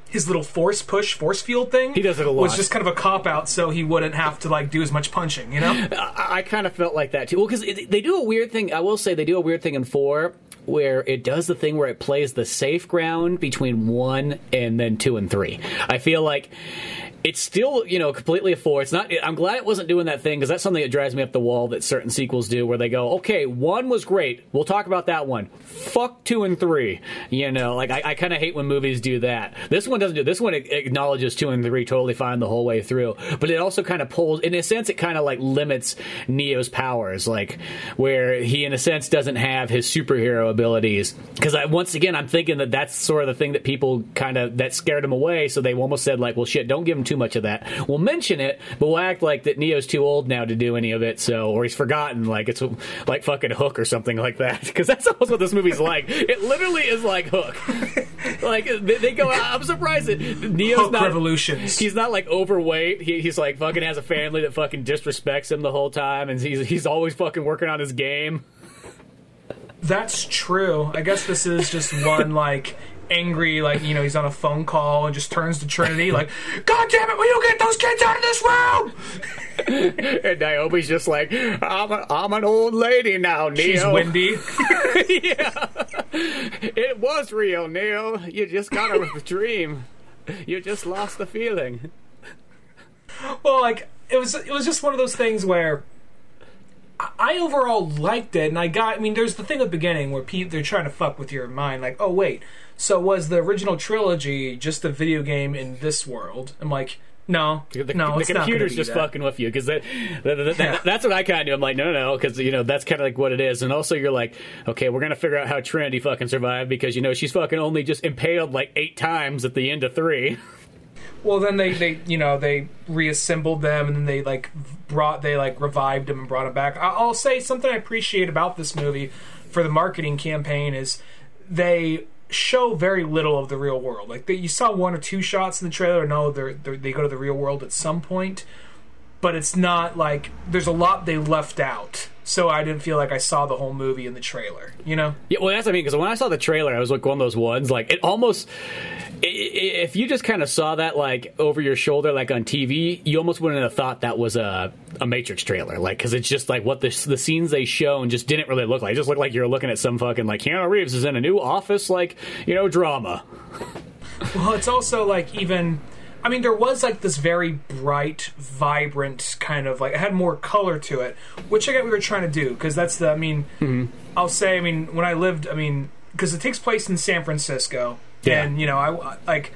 his little force push force field thing he does it a lot. was just kind of a cop out so he wouldn't have to like do as much punching you know? I, I kind of felt like that too. Well because they do a weird thing i will say they do a weird thing in four where it does the thing where it plays the safe ground between one and then two and three. I feel like it's still you know completely a four. It's not. I'm glad it wasn't doing that thing because that's something that drives me up the wall that certain sequels do, where they go, okay, one was great. We'll talk about that one. Fuck two and three. You know, like I, I kind of hate when movies do that. This one doesn't do. This one acknowledges two and three totally fine the whole way through, but it also kind of pulls. In a sense, it kind of like limits Neo's powers, like where he in a sense doesn't have his superhero abilities. Because once again, I'm thinking that that's sort of the thing that people kind of that scared him away. So they almost said like, well, shit, don't give him too much of that. We'll mention it, but we'll act like that Neo's too old now to do any of it, so or he's forgotten, like it's like fucking Hook or something like that. Because that's almost what this movie's like. It literally is like Hook. (laughs) like they, they, go. I'm surprised that Neo's Hook not revolutions. He's not like overweight. He, he's like fucking has a family that fucking disrespects him the whole time, and he's he's always fucking working on his game. That's true. I guess this is just one like angry, like you know, he's on a phone call and just turns to Trinity, like, "God damn it, will you get those kids out of this room?" (laughs) and Niobe's just like, "I'm a, I'm an old lady now, Neo." She's windy. (laughs) yeah, it was real, Neo. You just got her with a dream. You just lost the feeling. well, like it was it was just one of those things where I- overall liked it, and I got. I mean, there's the thing at the beginning where pe- they're trying to fuck with your mind, like, oh wait, so was the original trilogy just a video game in this world? I'm like, no, The, no, the it's not computer's just that. fucking with you because that, that, that- Yeah. that's what I kind of do. I'm like, no, no, no, because you know that's kind of like what it is. And also, you're like, okay, we're gonna figure out how Trinity fucking survived because you know she's fucking only just impaled like eight times at the end of three. Well, then they, they you know they reassembled them and then they like brought they like revived them and brought them back. I'll say something I appreciate about this movie for the marketing campaign is they show very little of the real world. Like they, you saw one or two shots in the trailer. No, they're, they're, they go to the real world at some point, but it's not like there's a lot they left out. So I didn't feel like I saw the whole movie in the trailer. You know. Yeah, well, that's what I mean. Because when I saw the trailer, I was like one of those ones. Like it almost, i- i- if you just kind of saw that like over your shoulder, like on TV, you almost wouldn't have thought that was a a Matrix trailer. Like because it's just like what the the scenes they show and just didn't really look like. It just looked like you're looking at some fucking like Keanu Reeves is in a new office, like you know, drama. Well, it's also like even. I mean, there was like this very bright, vibrant kind of like it had more color to it, which I get we were trying to do because that's the. I mean, mm-hmm. I'll say. I mean, when I lived, I mean, because it takes place in San Francisco, Yeah. and you know, I like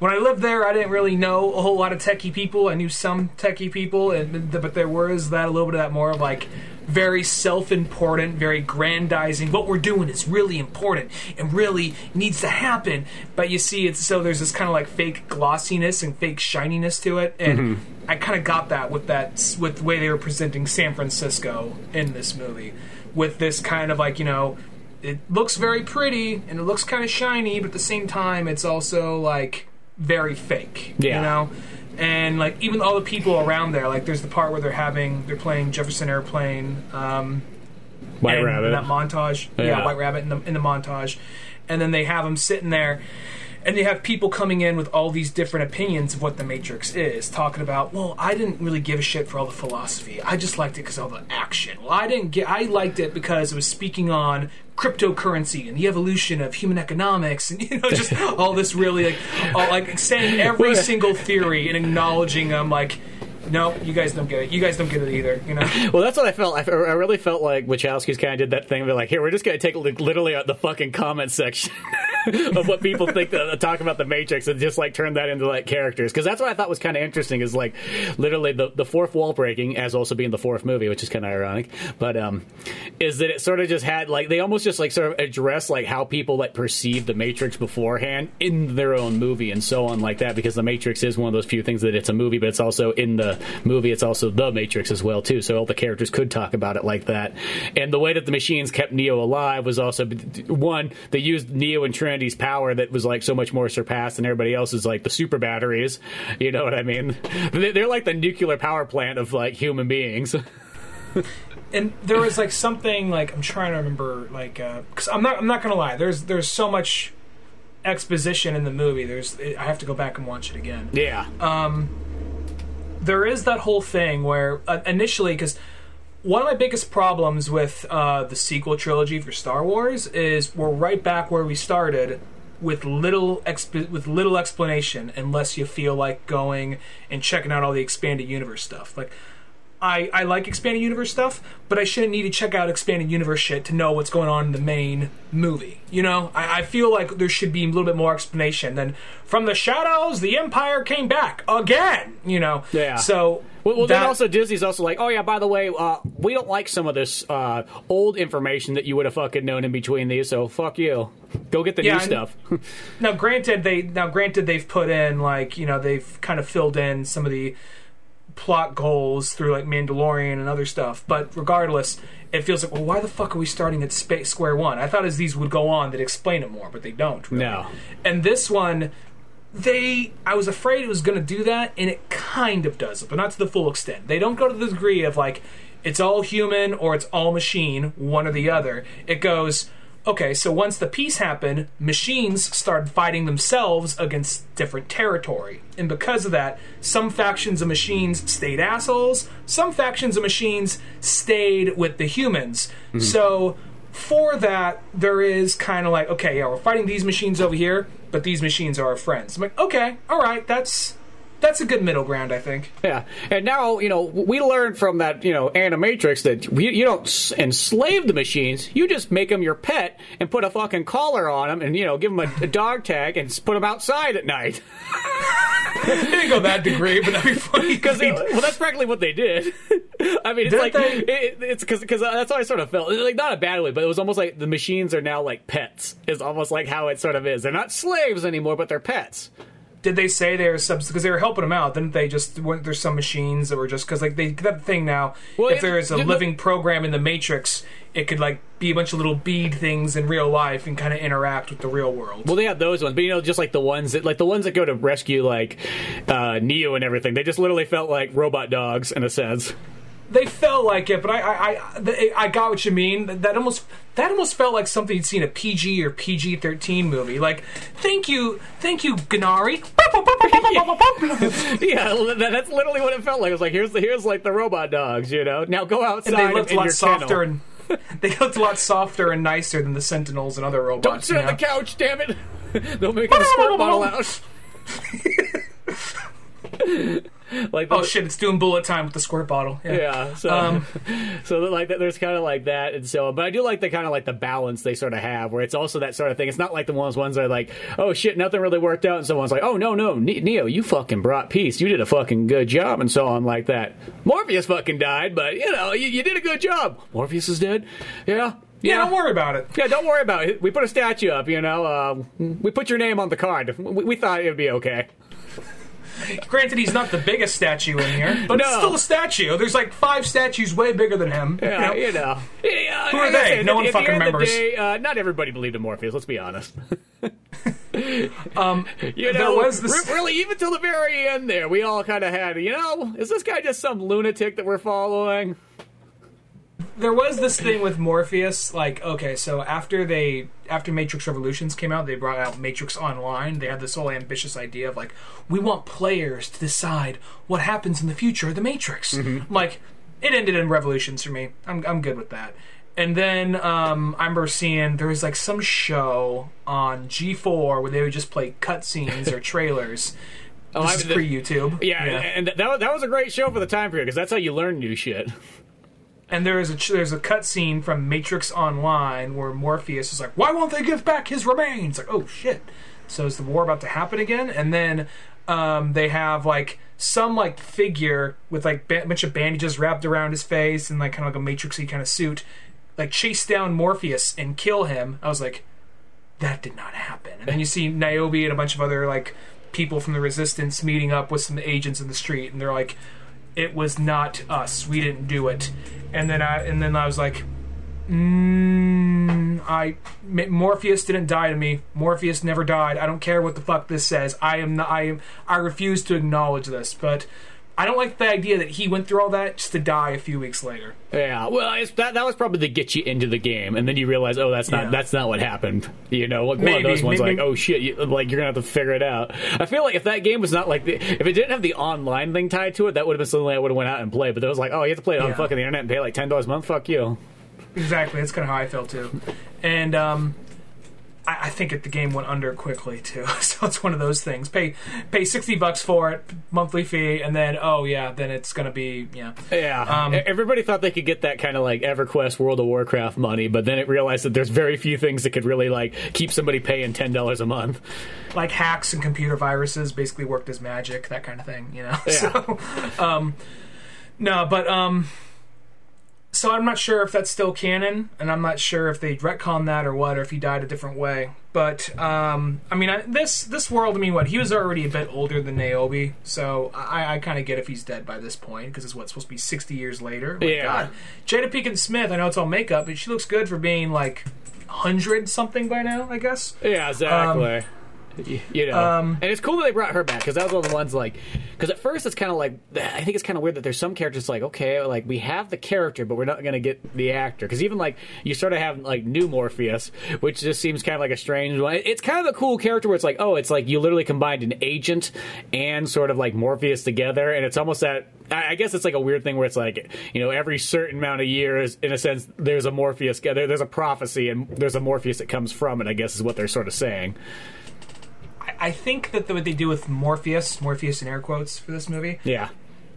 when I lived there, I didn't really know a whole lot of techie people. I knew some techie people, and but there was that a little bit of that more of like very self-important, very grandizing. What we're doing is really important and really needs to happen. But you see, it's so there's this kind of like fake glossiness and fake shininess to it, and mm-hmm. I kind of got that with that with the way they were presenting San Francisco in this movie, with this kind of like you know. It looks very pretty and it looks kind of shiny, but at the same time, it's also like very fake. Yeah. You know? And like even all the people around there, like there's the part where they're having they're playing Jefferson Airplane, um, White Rabbit. that montage. Yeah. Yeah. White Rabbit in the in the montage, and then they have them sitting there, and they have people coming in with all these different opinions of what the Matrix is, talking about. Well, I didn't really give a shit for all the philosophy. I just liked it because of all the action. Well, I didn't get. I liked it because it was speaking on cryptocurrency and the evolution of human economics and (laughs) you know just all this really like all, like saying every single theory and acknowledging them like no you guys don't get it you guys don't get it either you know (laughs) Well, that's what I felt. I, I really felt like Wachowski's kind of did that thing. They're like, here, we're just going to take literally out the fucking comment section (laughs) (laughs) of what people think that talk about the Matrix and just like turn that into like characters. Because that's what I thought was kind of interesting. Is like literally the the fourth wall breaking, as also being the fourth movie, which is kind of ironic. But um, is that it sort of just had like they almost just like sort of address like how people like perceive the Matrix beforehand in their own movie and so on like that. Because the Matrix is one of those few things that it's a movie, but it's also in the movie. It's also the Matrix as well too. So all the characters could talk about it like that. And the way that the machines kept Neo alive was also one they used Neo and Trinity's power that was like so much more surpassed than everybody else's, like the super batteries. You know what I mean? They- They're like the nuclear power plant of like human beings. (laughs) and there was like something like I'm trying to remember like because I'm not I'm not gonna lie there's there's so much exposition in the movie there's I have to go back and watch it again yeah. Um, there is that whole thing where uh, initially because one of my biggest problems with uh, the sequel trilogy for Star Wars is we're right back where we started with little exp- with little explanation unless you feel like going and checking out all the expanded universe stuff. Like I, I like expanded universe stuff, but I shouldn't need to check out expanded universe shit to know what's going on in the main movie. You know, I, I feel like there should be a little bit more explanation than from the shadows, the Empire came back again. You know, Yeah. So Well, well then also Disney's also like, oh yeah, by the way, uh, we don't like some of this uh, old information that you would have fucking known in between these, so fuck you. Go get the Yeah, new stuff. (laughs) now granted they now granted they've put in like you know they've kind of filled in some of the plot goals through like Mandalorian and other stuff but regardless it feels like well why the fuck are we starting at space square one I thought as these would go on they'd explain it more but they don't really. No. and this one they I was afraid it was going to do that and it kind of does it but not to the full extent they don't go to the degree of like it's all human or it's all machine one or the other it goes okay so once the peace happened machines started fighting themselves against different territory. And because of that some factions of machines stayed assholes some factions of machines stayed with the humans. Mm-hmm. So for that there is kind of like okay yeah we're fighting these machines over here but these machines are our friends. I'm like, okay, all right, that's that's a good middle ground, I think. Yeah, and now you know we learned from that you know Animatrix that we, you don't s- enslave the machines. You just make them your pet and put a fucking collar on them, and you know give them a, a dog tag and put them outside at night. (laughs) They didn't go that degree, but that'd be funny (laughs) Because well, that's practically what they did. (laughs) I mean, it's Did like they? it, it's because because uh, that's how I sort of felt. Like not a bad way, but it was almost like the machines are now like pets. Is almost like how it sort of is. They're not slaves anymore, but they're pets. Did they say they were subs because they were helping them out? Didn't they just weren't there some machines that were just because like they that thing now? Well, if it- there is a living program in the Matrix, it could like be a bunch of little bead things in real life and kind of interact with the real world. Well, they have those ones, but you know, just like the ones that, like the ones that go to rescue, like uh, Neo and everything. They just literally felt like robot dogs in a sense. They felt like it, but I I I, I got what you mean. That- almost that almost felt like something you'd seen a PG or PG thirteen movie. Like, thank you, thank you, Ganari. (laughs) yeah, that, that's literally what it felt like. It was like here's the here's like the robot dogs, you know. Now go outside and they looked a lot softer kennel. and (laughs) they looked a lot softer and nicer than the Sentinels and other robots. Don't sit you on the couch, damn it! (laughs) They'll make a squirt bottle out. (laughs) like the, Oh shit! It's doing bullet time with the squirt bottle. Yeah. Yeah, so Um, (laughs) so like that, there's kind of like that and so. But I do like the kind of like the balance they sort of have, where it's also that sort of thing. It's not like the ones ones that are like, oh shit, nothing really worked out, and someone's like, oh no no, Ne- Neo, you fucking brought peace, you did a fucking good job, and so on like that. Morpheus fucking died, but you know you, you did a good job. Morpheus is dead. Yeah. Yeah, Yeah, don't worry about it. yeah, don't worry about it. We put a statue up, you know. Uh, we put your name on the card. We, we thought it would be okay. Granted, he's not the biggest statue in here, but it's still a statue. There's like five statues way bigger than him. you Yeah, know? you know. Yeah, Who are they? said, No at one the- at the fucking end of the remembers. day, uh, not everybody believed in Morpheus. Let's be honest. (laughs) Um, You there know, was this. really, even till the very end, there, we all kind of had, you know, is this guy just some lunatic that we're following? There was this thing with Morpheus. Like, okay, so after they after Matrix Revolutions came out, they brought out Matrix Online. They had this whole ambitious idea of like, we want players to decide what happens in the future of the Matrix. I'm like, it ended in Revolutions for me. I'm I'm good with that. And then um, I remember seeing there was like some show on G4 where they would just play cutscenes or (laughs) trailers. Oh, this I- is pre YouTube. Yeah, and that, that was a great show for the time period because that's how you learn new shit. And there is a there's a cutscene from Matrix Online where Morpheus is like, "Why won't they give back his remains?" Like, oh shit! So is the war about to happen again? And then um, they have like some like figure with like a bunch of bandages wrapped around his face and like kind of like a Matrixy kind of suit, like chase down Morpheus and kill him. I was like, that did not happen. And then you see Niobe and a bunch of other like people from the Resistance meeting up with some agents in the street, and they're like, "It was not us. We didn't do it." And then I and then I was like, mm, "I Morpheus didn't die to me. Morpheus never died. I don't care what the fuck this says. I am not, I am I refuse to acknowledge this." But I don't like the idea that he went through all that just to die a few weeks later. Yeah, well, that that was probably to get you into the game, and then you realize, oh, that's not Yeah. that's not what happened. You know, like one of those ones, maybe- like, oh shit, you, like you're gonna have to figure it out. I feel like if that game was not like, the, if it didn't have the online thing tied to it, that would have been something I would have went out and played. But it was like, oh, you have to play it on Yeah. fucking the internet and pay like ten dollars a month. Fuck you. Exactly. That's kind of how I felt too. And um, I, I think it, the game went under quickly too. (laughs) So it's one of those things. Pay pay sixty bucks for it, monthly fee, and then oh yeah, then it's gonna be yeah. Yeah, Um, everybody thought they could get that kind of like EverQuest World of Warcraft money, but then it realized that there's very few things that could really like keep somebody paying ten dollars a month. Like hacks and computer viruses basically worked as magic, that kind of thing. You know. (laughs) Yeah. So, um, no, but um. So I'm not sure if that's still canon, and I'm not sure if they retcon that or what, or if he died a different way. But um, I mean, I, this this world. I mean, what he was already a bit older than Naomi, so I, I kind of get if he's dead by this point because it's what's supposed to be 60 years later. My Yeah. God. Jada Pinkett Smith. I know it's all makeup, but she looks good for being like hundred something by now. I guess. Yeah, exactly. Y- you know, um, and it's cool that they brought her back because that was one of the ones like because at first it's kind of like I think it's kind of weird that there's some characters like okay like we have the character but we're not going to get the actor because even like you sort of have like new Morpheus which just seems kind of like a strange one. It's kind of a cool character where it's like oh it's like you literally combined an agent and sort of like Morpheus together and it's almost that I guess it's like a weird thing where it's like you know every certain amount of years in a sense there's a Morpheus there, there's a prophecy and there's a Morpheus that comes from it I guess is what they're sort of saying. I think that the, what they do with Morpheus, Morpheus in air quotes for this movie, Yeah.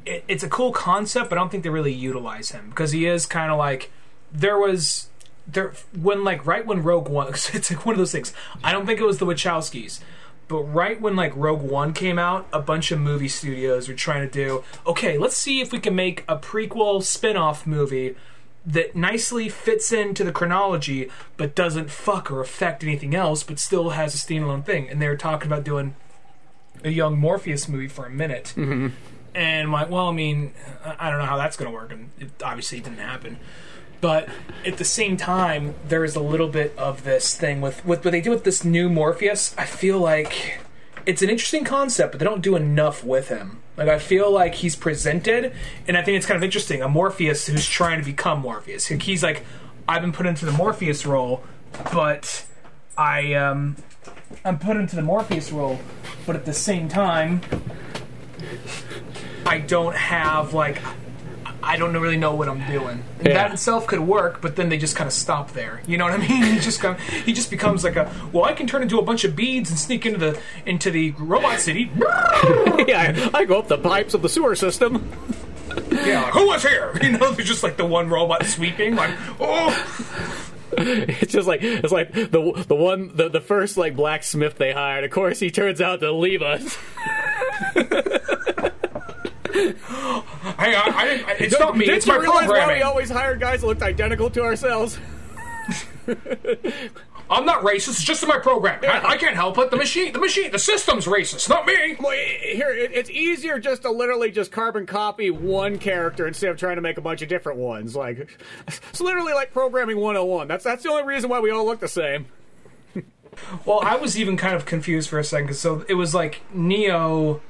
it, it's a cool concept, but I don't think they really utilize him because he is kind of like there was there when like right when Rogue One. (laughs) It's like one of those things. I don't think it was the Wachowskis. But right when like Rogue One came out, a bunch of movie studios were trying to do, okay, let's see if we can make a prequel spin-off movie that nicely fits into the chronology but doesn't fuck or affect anything else but still has a standalone thing. And they were talking about doing a young Morpheus movie for a minute. Mm-hmm. And I'm like, well, I mean, I I don't know how that's going to work, and it obviously didn't happen. But at the same time, there is a little bit of this thing with, with what they do with this new Morpheus. I feel like it's an interesting concept, but they don't do enough with him. Like I feel like he's presented, and I think it's kind of interesting. A Morpheus who's trying to become Morpheus. He's like, I've been put into the Morpheus role, but I um, I'm put into the Morpheus role, but at the same time, I don't have like I don't really know what I'm doing. And Yeah. That itself could work, but then they just kind of stop there. You know what I mean? (laughs) He just come, he just becomes like a well, I can turn into a bunch of beads and sneak into the into the robot city. (laughs) yeah, I go up the pipes of the sewer system. yeah, like, who was here? (laughs) You know, there's just like the one robot sweeping. Like, oh, It's just like it's like the the one the, the first like blacksmith they hired. Of course, he turns out to leave us. Hey, I, I didn't. It's not me. Did It's you my realize why we always hire guys that looked identical to ourselves? I'm not racist. It's just in my program. I, I can't help it. The machine, the machine, the system's racist, not me. Well, here it, it's easier just to literally just carbon copy one character instead of trying to make a bunch of different ones. Like it's literally like programming 101. That's that's the only reason why we all look the same. Well, I was even kind of confused for a second. So it was like Neo,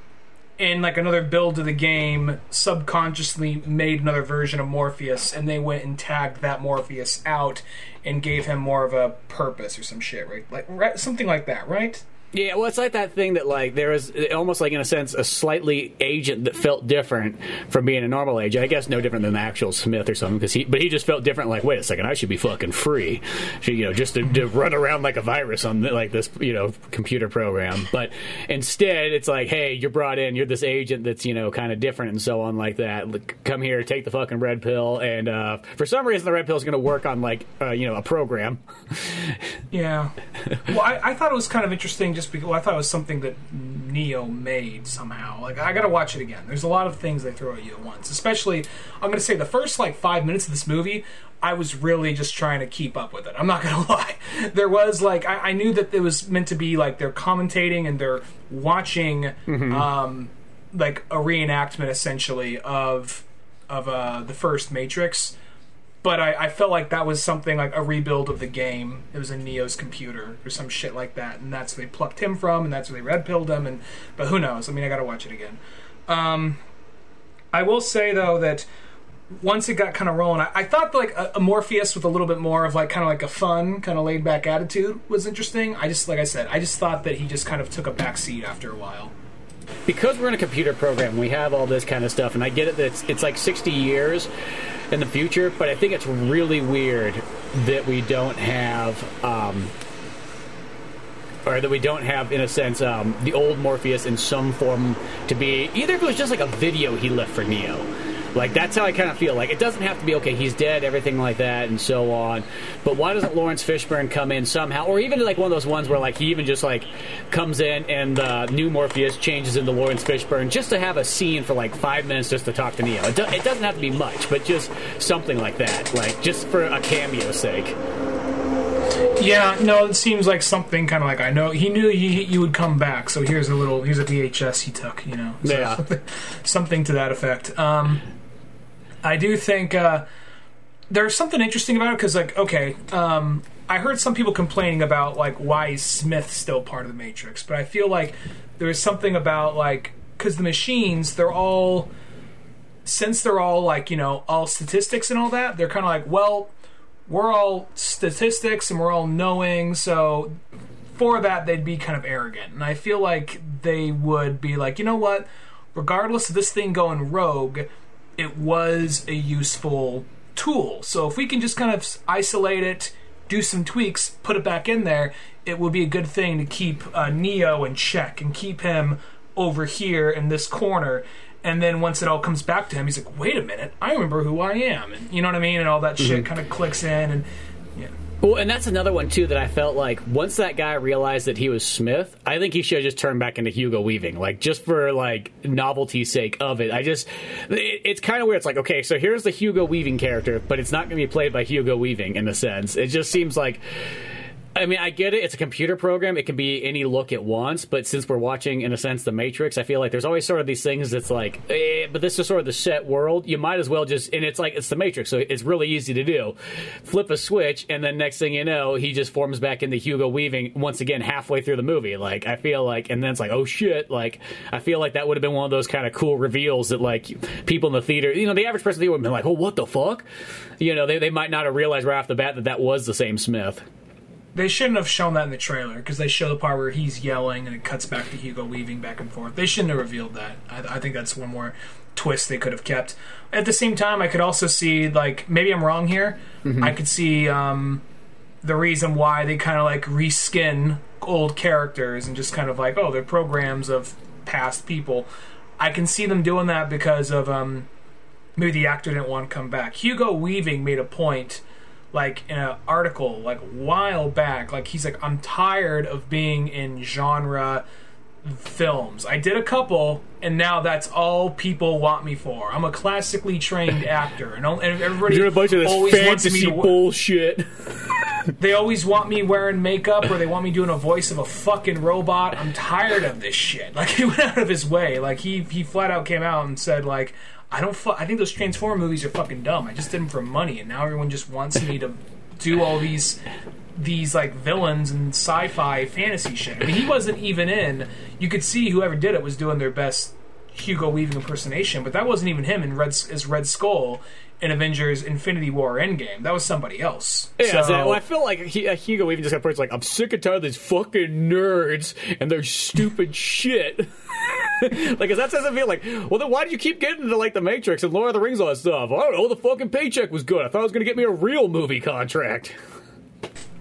in like another build of the game, subconsciously made another version of Morpheus, and they went and tagged that Morpheus out and gave him more of a purpose or some shit, right? Like right, something like that, right? Yeah, well, it's like that thing that like there is almost like in a sense a slightly agent that felt different from being a normal agent. I guess no different than the actual Smith or something because he, but he just felt different. Like, wait a second, I should be fucking free, Should, you know, just to, to run around like a virus on like this, you know, computer program. But instead, it's like, hey, you're brought in, you're this agent that's you know kind of different and so on like that. Look, come here, take the fucking red pill, and uh, for some reason, the red pill is going to work on like uh, you know a program. Yeah. (laughs) well, I, I thought it was kind of interesting just because well, I thought it was something that Neo made somehow. Like, I gotta watch it again. There's a lot of things they throw at you at once. Especially, I'm gonna say the first like five minutes of this movie, I was really just trying to keep up with it. I'm not gonna (laughs) lie. There was like, I, I knew that it was meant to be like they're commentating and they're watching, um, like a reenactment essentially of of uh, the first Matrix but I, I felt like that was something like a rebuild of the game. It was in Neo's computer or some shit like that, and that's where they plucked him from, and that's where they red pilled him. And but who knows? I mean, I got to watch it again. Um, I will say though that once it got kind of rolling, I, I thought like a, a Morpheus with a little bit more of like kind of like a fun, kind of laid back attitude was interesting. I just like I said, I just thought that he just kind of took a back seat after a while. because we're in a computer program, we have all this kind of stuff, and I get it that it's, it's like 60 years in the future, but I think it's really weird that we don't have, um, or that we don't have, in a sense, um, the old Morpheus in some form to be either if it was just like a video he left for Neo. Like that's how I kind of feel. Like it doesn't have to be okay. He's dead, everything like that, and so on. But why doesn't Laurence Fishburne come in somehow, or even like one of those ones where like he even just like comes in and uh, new Morpheus changes into Laurence Fishburne just to have a scene for like five minutes just to talk to Neo. It, do- it doesn't have to be much, but just something like that, like just for a cameo's sake. Yeah, no, it seems like something kind of like I know he knew he, you would come back, so here's a little here's a VHS he took, you know, So Yeah. something, (laughs) something to that effect. Um, I do think uh, there's something interesting about it because, like, okay, um, I heard some people complaining about like why is Smith still part of the Matrix, but I feel like there's something about like because the machines they're all since they're all like you know all statistics and all that they're kind of like well we're all statistics and we're all knowing so for that they'd be kind of arrogant. And i feel like they would be like you know what? Regardless of this thing going rogue it was a useful tool. So if we can just kind of isolate it do some tweaks put it back in there it would be a good thing to keep uh, Neo in check and keep him over here in this corner. And then once it all comes back to him, he's like, "Wait a minute, I remember who I am," and you know what I mean, and all that shit kind of clicks in, and yeah. Well, and that's another one too that I felt like once that guy realized that he was Smith, I think he should have just turned back into Hugo Weaving, like just for like novelty's sake of it. I just, it, it's kind of weird. It's like okay, so here's the Hugo Weaving character, but it's not going to be played by Hugo Weaving in a sense. It just seems like I mean, I get it. It's a computer program. It can be any look at once. But since we're watching, in a sense, The Matrix, I feel like there's always sort of these things that's like, eh, but this is sort of the set world. You might as well just, and it's like, it's The Matrix, so it's really easy to do. Flip a switch, and then next thing you know, he just forms back into Hugo Weaving once again halfway through the movie. Like, I feel like, and then it's like, oh shit. Like, I feel like that would have been one of those kind of cool reveals that, like, people in the theater, you know, the average person would have been like, oh, what the fuck? You know, they, they might not have realized right off the bat that that was the same Smith. They shouldn't have shown that in the trailer because they show the part where he's yelling and it cuts back to Hugo weaving back and forth. They shouldn't have revealed that. I, I think that's one more twist they could have kept. At the same time, I could also see like maybe I'm wrong here. I could see um, the reason why they kind of like reskin old characters and just kind of like oh they're programs of past people. I can see them doing that because of um, maybe the actor didn't want to come back. Hugo Weaving made a point like in an article like while back like he's like i'm tired of being in genre films. I did a couple and now that's all people want me for. I'm a classically trained (laughs) actor and and everybody Doing a bunch of this always wants me fantasy to, bullshit. (laughs) they always want me wearing makeup or they want me doing a voice of a fucking robot. I'm tired of this shit. Like (laughs) he went out of his way. Like he he flat out came out and said like i don't fu- i think those transformer movies are fucking dumb. I just did them for money and now everyone just wants me to do all these these like villains and sci-fi fantasy shit. I mean he wasn't even in you could see whoever did it was doing their best hugo weaving impersonation but that wasn't even him in red as red skull in avengers infinity war endgame. That was somebody else. Yeah, so, well, I feel like he, uh, Hugo even just got approached like, I'm sick and tired of these fucking nerds and their stupid (laughs) shit. (laughs) like, 'cause that doesn't feel like, well, then why did you keep getting into like the Matrix and Lord of the Rings all that stuff? I don't know. The fucking paycheck was good. I thought it was to get me a real movie contract. (laughs)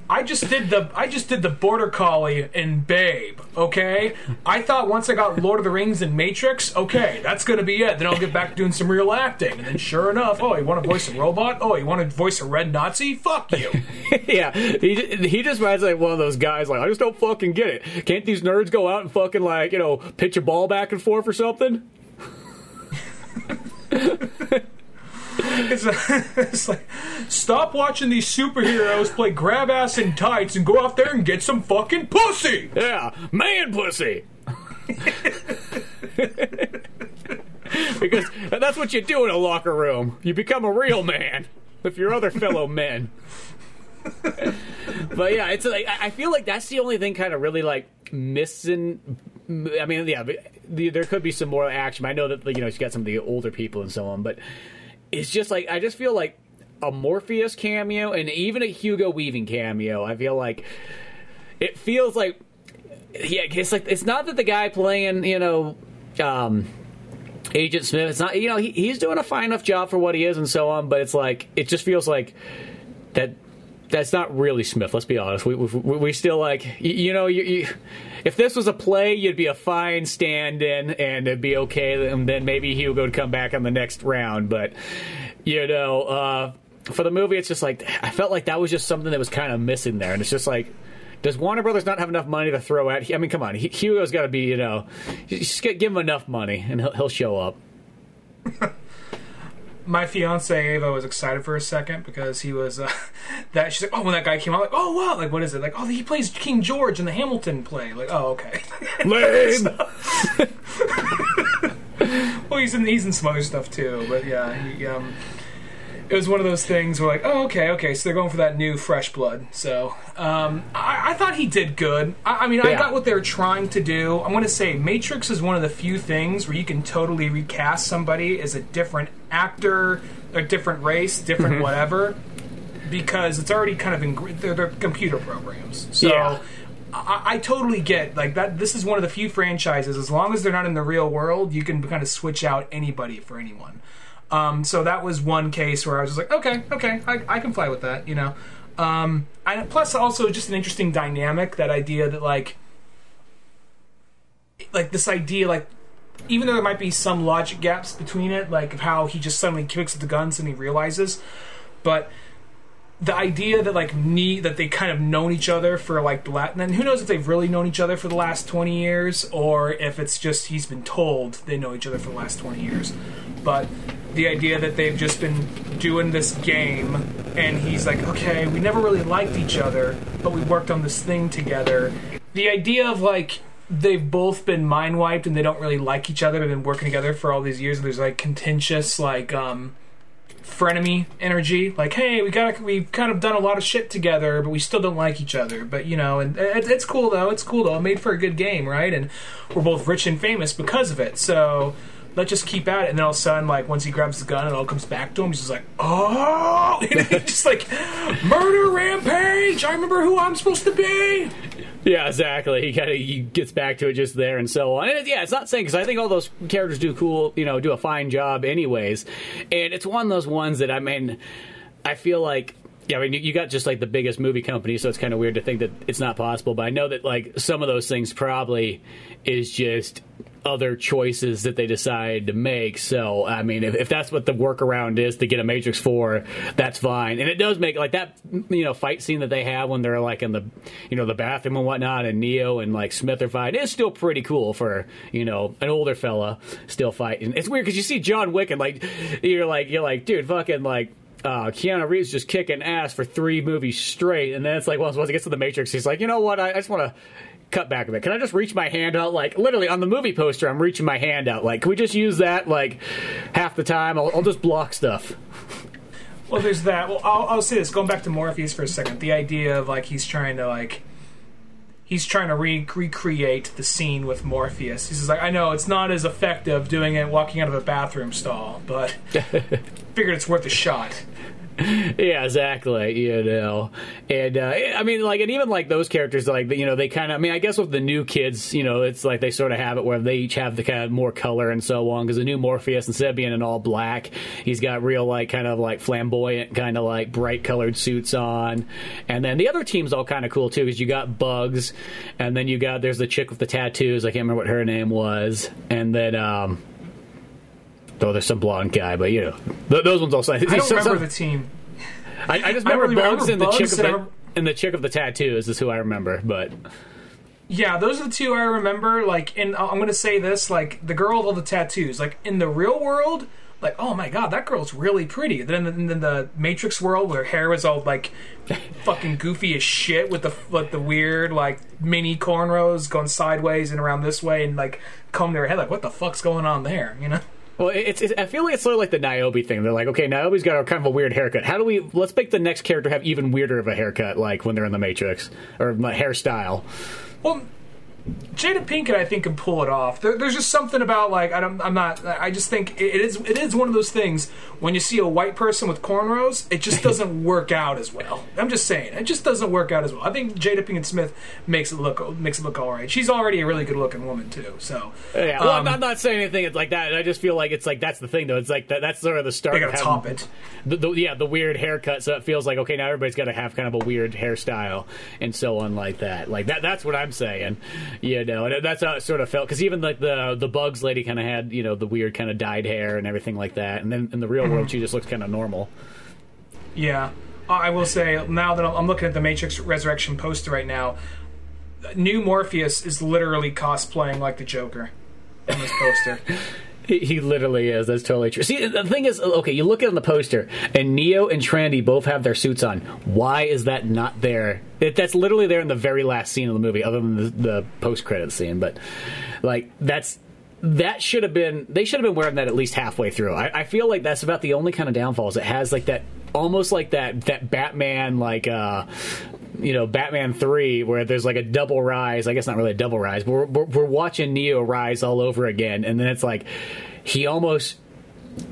I just did the I just did the border collie in Babe. Okay, I thought once I got Lord of the Rings and Matrix, okay, that's gonna be it. Then I'll get back to doing some real acting. And then sure enough, oh, you want to voice a robot? Oh, you want to voice a red Nazi? Fuck you. (laughs) yeah, he he just reminds me like one of those guys. Like, I just don't fucking get it. Can't these nerds go out and fucking like you know pitch a ball back and forth or something? (laughs) It's, (laughs) it's like stop watching these superheroes play grab ass in tights and go out there and get some fucking pussy. Yeah, man pussy. because that's what you do in a locker room. You become a real man with your other fellow men. but yeah, it's like I feel like that's the only thing kind of really like missing. I mean, yeah, the, there could be some more action. I know that you know she's got some of the older people and so on, but it's just like I just feel like a Morpheus cameo and even a Hugo Weaving cameo. I feel like it feels like yeah, it's like it's not that the guy playing you know. um Agent Smith, it's not you know he, he's doing a fine enough job for what he is and so on, but it's like it just feels like that that's not really Smith. Let's be honest. We we, we still like you, you know you, you, if this was a play, you'd be a fine stand-in and it'd be okay. And then maybe Hugo would come back on the next round. But you know, uh, for the movie, it's just like I felt like that was just something that was kind of missing there, and it's just like. Does Warner Brothers not have enough money to throw at? I mean, come on, Hugo's got to be, you know, just give him enough money and he'll, he'll show up. (laughs) my fiance Ava was excited for a second because he was uh, (laughs) that she's like, oh, when that guy came out, like, oh wow, like what is it? Like, oh, he plays King George in the Hamilton play. Like, oh, okay. (laughs) Lame. (laughs) well, he's in he's in some other stuff too, but yeah, he, um, it was one of those things where like, oh, okay, okay, so they're going for that new fresh blood. So um, I, I thought he did good. I, I mean, I got what they were trying to do. I'm going to say Matrix is one of the few things where you can totally recast somebody as a different actor, a different race, different whatever, because it's already kind of in they're, they're computer programs. So. Yeah. I, I totally get like that. This is one of the few franchises. As long as they're not in the real world, you can kind of switch out anybody for anyone. Um, so that was one case where I was just like, okay, okay, I, I can fly with that, you know. Um, and plus, also just an interesting dynamic. That idea that like, like this idea, like even though there might be some logic gaps between it, like of how he just suddenly kicks at the guns and he realizes, but the idea that like me that they kind of known each other for like the last and who knows if they've really known each other for the last 20 years or if it's just he's been told they know each other for the last 20 years. But the idea that they've just been doing this game and he's like okay we never really liked each other but we worked on this thing together. The idea of like they've both been mind wiped and they don't really like each other they've been working together for all these years and there's like contentious like um frenemy energy. Like, hey, we got we've kind of done a lot of shit together, but we still don't like each other. But you know, and it, it's cool though. It's cool though. It made for a good game, right? And we're both rich and famous because of it. So let's just keep at it. And then all of a sudden, like once he grabs the gun, it all comes back to him. He's just like, oh, (laughs) just like murder rampage. I remember who I'm supposed to be. (laughs) Yeah, exactly. He kind of he gets back to it just there and so on. And yeah, it's not saying because I think all those characters do cool, you know, do a fine job anyways. And it's one of those ones that I mean, I feel like yeah, I mean, you got just like the biggest movie company, so it's kind of weird to think that it's not possible. But I know that like some of those things probably is just other choices that they decide to make. So, I mean, if, if that's what the workaround is to get a Matrix 4, that's fine. And it does make, like, that, you know, fight scene that they have when they're, like, in the, you know, the bathroom and whatnot, and Neo and, like, Smith are fighting, is still pretty cool for, you know, an older fella still fighting. It's weird because you see John Wick and, like, you're like, you're like, dude, fucking, like, uh, Keanu Reeves just kicking ass for three movies straight, and then it's like, well, once he gets to the Matrix, he's like, you know what? I, I just want to cut back a bit. Can I just reach my hand out? Like literally on the movie poster, I'm reaching my hand out. Like, can we just use that like half the time? I'll, I'll just block stuff. Well, there's that. Well, I'll, I'll say this. Going back to Morpheus for a second, the idea of like he's trying to like he's trying to re- recreate the scene with Morpheus. He's like, I know it's not as effective doing it walking out of a bathroom stall, but (laughs) figured it's worth a shot. (laughs) yeah, exactly. You know, and uh, I mean, like, and even like those characters, like you know, they kind of. I mean, I guess with the new kids, you know, it's like they sort of have it where they each have the kind of more color and so on. Because the new Morpheus, instead of being in all black, he's got real like kind of like flamboyant, kind of like bright colored suits on. And then the other team's all kind of cool too, because you got Bugs, and then you got there's the chick with the tattoos. I can't remember what her name was, and then. um Though there's some blonde guy, but you know, th- those ones also. I don't remember some, the team. I, I just remember I Bugs and the chick of the and the chick of the tattoos is who I remember, but. Yeah, those are the two I remember. Like, and I'm going to say this: like the girl with all the tattoos. Like in the real world, like oh my god, that girl's really pretty. Then in the, in the Matrix world, where hair was all like (laughs) fucking goofy as shit with the with the weird like mini cornrows going sideways and around this way, and like comb their head. Like, what the fuck's going on there? You know. Well, it's, it's, I feel like it's sort of like the Niobe thing. They're like, okay, Niobe's got a kind of a weird haircut. How do we let's make the next character have even weirder of a haircut, like when they're in the Matrix or hairstyle? Well, Jada Pinkett, I think, can pull it off. There, there's just something about like I don't, I'm not. I just think it is. It is one of those things when you see a white person with cornrows, it just (laughs) doesn't work out as well. I'm just saying, it just doesn't work out as well. I think Jada Pinkett Smith makes it look makes it look all right. She's already a really good looking woman too. So yeah, well, um, I'm not saying anything like that. I just feel like it's like that's the thing though. It's like that, that's sort of the start. They gotta top it. The, the, yeah, the weird haircut. So it feels like okay, now everybody's got to have kind of a weird hairstyle and so on like that. Like that. That's what I'm saying. You know, and that's how it sort of felt because even like the the Bugs lady kind of had you know the weird kind of dyed hair and everything like that, and then in the real mm-hmm. world she just looks kind of normal. Yeah, I will say now that I'm looking at the Matrix Resurrection poster right now, new Morpheus is literally cosplaying like the Joker in this poster. (laughs) He, literally is. That's totally true. See, the thing is, okay, you look at on the poster, and Neo and Trinity both have their suits on. Why is that not there? It, that's literally there in the very last scene of the movie, other than the, the post credit scene. But like, that's that should have been. They should have been wearing that at least halfway through. I, I feel like that's about the only kind of downfalls. It has like that almost like that that Batman like uh you know Batman three where there's like a double rise. I guess not really a double rise, but we're, we're, we're watching Neo rise all over again, and then it's like he almost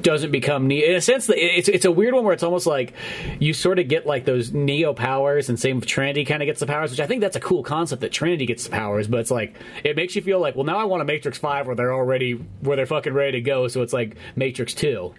doesn't become Neo. In a sense, it's it's a weird one where it's almost like you sort of get like those Neo powers, and same with Trinity kind of gets the powers, which I think that's a cool concept that Trinity gets the powers. But it's like it makes you feel like, well, now I want a Matrix Five where they're already where they're fucking ready to go. So it's like Matrix Two.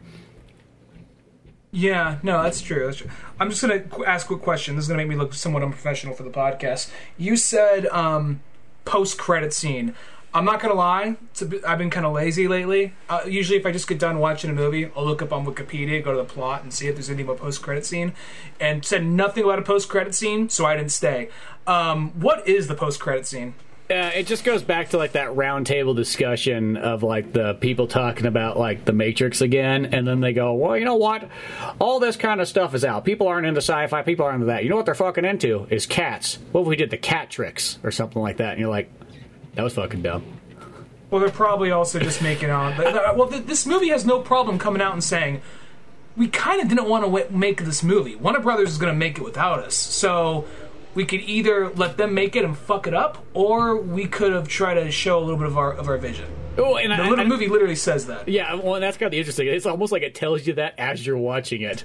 Yeah, no, that's true. That's true. I'm just gonna ask a question. This is gonna make me look somewhat unprofessional for the podcast. You said um, post credit scene. I'm not gonna lie. I've been kind of lazy lately. Uh, usually, if I just get done watching a movie, I'll look up on Wikipedia, go to the plot, and see if there's anything about post credit scene. And said nothing about a post credit scene, so I didn't stay. Um, what is the post credit scene? Uh, it just goes back to like that roundtable discussion of like the people talking about like the Matrix again, and then they go, "Well, you know what? All this kind of stuff is out. People aren't into sci-fi. People aren't into that. You know what they're fucking into is cats. What if we did the cat tricks or something like that?" And you're like, "That was fucking dumb." Well, they're probably also just making on. Well, th- this movie has no problem coming out and saying, "We kind of didn't want to make this movie. Warner Brothers is going to make it without us." So we could either let them make it and fuck it up, or we could have tried to show a little bit of our of our vision. Oh, and The I, little I- movie literally says that. Yeah, well, that's kind of interesting. It's almost like it tells you that as you're watching it,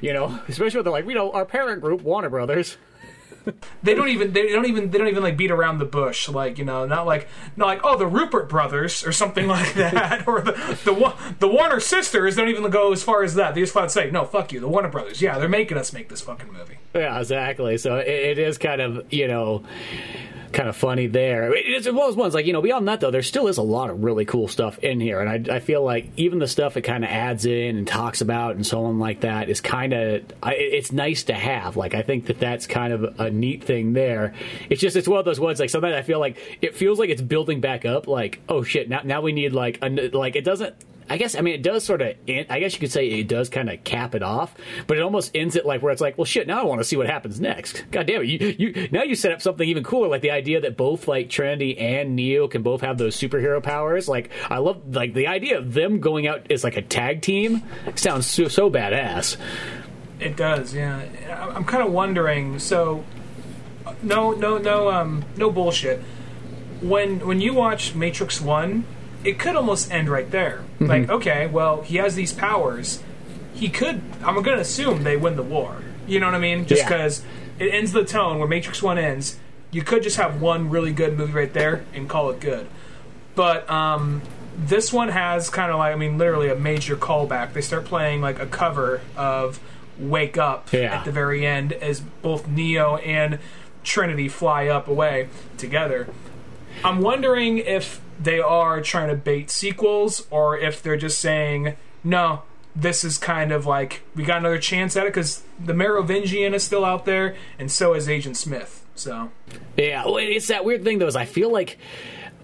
you know. Especially when they're like, you know, our parent group, Warner Brothers. They don't even they don't even they don't even like beat around the bush like you know not like not like oh the Rupert brothers or something (laughs) like that or the the the Warner sisters don't even go as far as that. They just flat say no fuck you the Warner brothers yeah they're making us make this fucking movie. Yeah, exactly. So it, it is kind of you know kind of funny there. It's one of those ones like you know beyond that though, there still is a lot of really cool stuff in here, and I, I feel like even the stuff it kind of adds in and talks about and so on like that is kind of it's nice to have. Like I think that that's kind of a neat thing there. It's just it's one of those ones like sometimes I feel like it feels like it's building back up. Like oh shit, now now we need like a, like it doesn't. I guess I mean it does sort of. I guess you could say it does kind of cap it off, but it almost ends it like where it's like, well, shit. Now I want to see what happens next. God damn it! You, you now you set up something even cooler, like the idea that both like Trinity and Neo can both have those superhero powers. Like I love like the idea of them going out as like a tag team sounds so, so badass. It does, yeah. I'm kind of wondering. So, no, no, no, um, no bullshit. When when you watch Matrix One, it could almost end right there. Like, okay, well, he has these powers. He could. I'm going to assume they win the war. You know what I mean? Just Yeah. because it ends the tone where Matrix One ends. You could just have one really good movie right there and call it good. But um, this one has kind of like, I mean, literally a major callback. They start playing like a cover of "Wake Up" Yeah. at the very end, as both Neo and Trinity fly up away together. I'm wondering if they are trying to bait sequels or if they're just saying, no, this is kind of like, we got another chance at it because the Merovingian is still out there and so is Agent Smith. So, Yeah, well, it's that weird thing though. Is I feel like.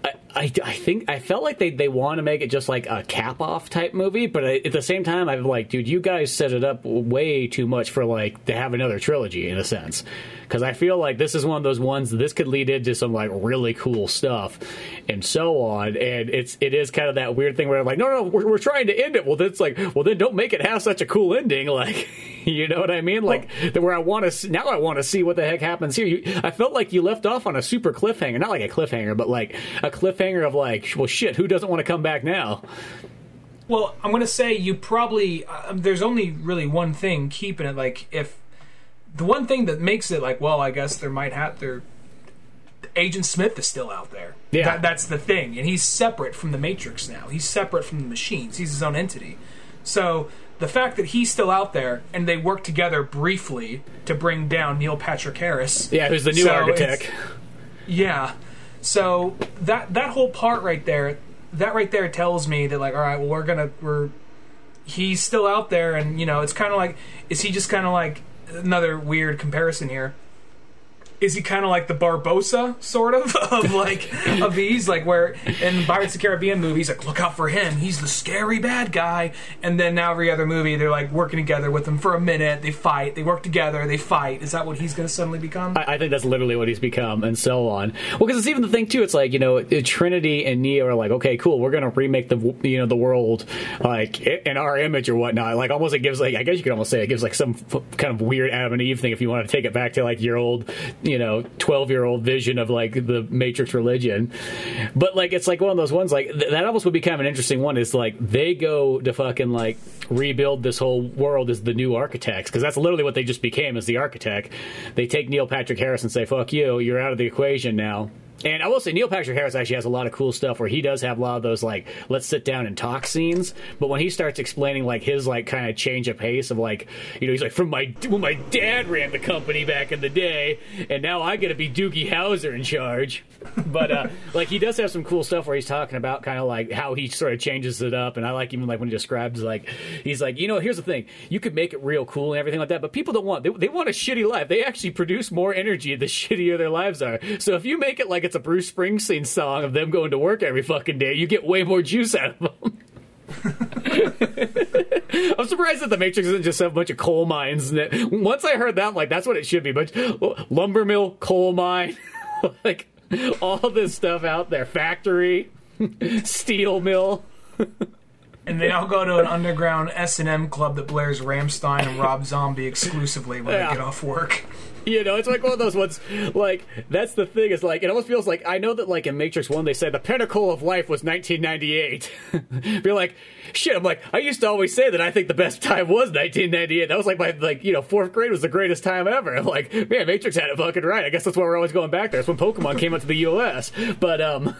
Uh, I, I, think I felt like they, they want to make it just like a cap off type movie, but I, at the same time, I'm like, dude, you guys set it up way too much for like to have another trilogy in a sense. Because I feel like this is one of those ones this could lead into some like really cool stuff and so on. And it's it is kind of that weird thing where I'm like, no, no, we're, we're trying to end it. Well, that's like, well, then don't make it have such a cool ending. (laughs) Like, you know what I mean? Like, that where I want to now I want to see what the heck happens here. You, I felt like you left off on a super cliffhanger, not like a cliffhanger, but like a cliffhanger of like, well, shit, who doesn't want to come back now? well, I'm going to say you probably, um, there's only really one thing keeping it like, if the one thing that makes it like, well, I guess there might have, there, Agent Smith is still out there. Yeah. That, that's the thing. And he's separate from the Matrix now. He's separate from the machines. He's his own entity. So the fact that he's still out there and they work together briefly to bring down Neil Patrick Harris. Yeah, who's the new So architect? Yeah. So that that whole part right there, that right there tells me that like, all right, well, we're gonna we're he's still out there, and you know, it's kind of like, is he just kind of like another weird comparison here? Is he kind of like the Barbossa sort of (laughs) of like of these like where in Pirates of the Caribbean movies like look out for him he's the scary bad guy and then now every other movie they're like working together with him for a minute they fight they work together they fight is that what he's going to suddenly become I I think that's literally what he's become, and so on. Well, because it's even the thing too. It's like you know, Trinity and Neo are like, okay, cool, we're gonna remake the you know the world like in our image or whatnot. Like almost it gives like I guess you could almost say it gives like some f- kind of weird Adam and Eve thing if you want to take it back to like your old you know twelve year old vision of like the Matrix religion. But like it's like one of those ones like th- that almost would be kind of an interesting one. Is like they go to fucking like rebuild this whole world as the new architects because that's literally what they just became as the architect. They take Neil Patrick Harris and say, "Fuck you, you're out of the equation now." And I will say Neil Patrick Harris actually has a lot of cool stuff where he does have a lot of those like let's sit down and talk scenes. But when he starts explaining like his like kind of change of pace of like you know he's like from my when my dad ran the company back in the day and now I get to be Doogie Howser in charge. But uh, (laughs) like he does have some cool stuff where he's talking about kind of like how he sort of changes it up. And I like even like when he describes like he's like you know here's the thing you could make it real cool and everything like that, but people don't want they, they want a shitty life. They actually produce more energy the (laughs) shittier their lives are. So if you make it like it's a Bruce Springsteen song of them going to work every fucking day, you get way more juice out of them. (laughs) I'm surprised that the Matrix doesn't just have a bunch of coal mines in it. Once I heard that, I'm like, that's what it should be. But lumber mill, coal mine, (laughs) like all this stuff out there, factory, (laughs) steel mill. and they all go to an underground S and M club that blares Rammstein and Rob Zombie exclusively when Yeah. they get off work. (laughs) You know, it's like one of those ones. Like that's the thing. Is like it almost feels like I know that like in Matrix One they say the pinnacle of life was 1998. You're (laughs) like, shit. I'm like, I used to always say that I think the best time was 1998. That was like my like you know fourth grade was the greatest time ever. I'm (laughs) like, man, Matrix had it fucking right. I guess that's why we're always going back there. It's when Pokemon came out to the U.S. But um.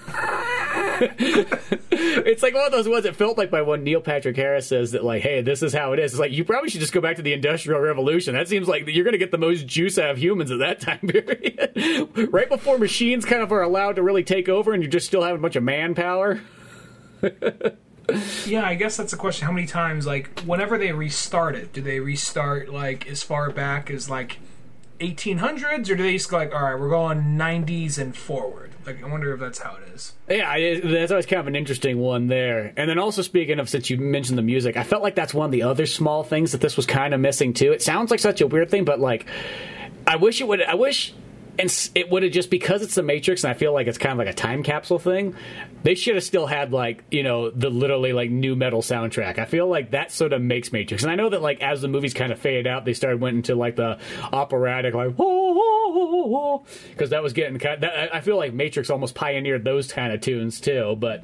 it's like one of those ones that felt like by when Neil Patrick Harris says that like, hey, this is how it is. It's like you probably should just go back to the Industrial Revolution. That seems like you're going to get the most juice out of humans at that time (laughs) period, right before machines kind of are allowed to really take over, and you're just still have a bunch of manpower. (laughs) Yeah, I guess that's the question. How many times, like, whenever they restart it, do they restart like as far back as like 1800s, or do they just go like, all right, we're going 90s and forward? Like, I wonder if that's how it is. Yeah, that's always kind of an interesting one there. And then also speaking of, since you mentioned the music, I felt like that's one of the other small things that this was kind of missing too. It sounds like such a weird thing, but like, I wish it would. I wish. And it would have just because it's the Matrix, and I feel like it's kind of like a time capsule thing. They should have still had like you know the literally like nu metal soundtrack. I feel like that sort of makes Matrix, and I know that like as the movies kind of faded out, they started went into like the operatic like because that was getting kind. That, I I feel like Matrix almost pioneered those kind of tunes too, but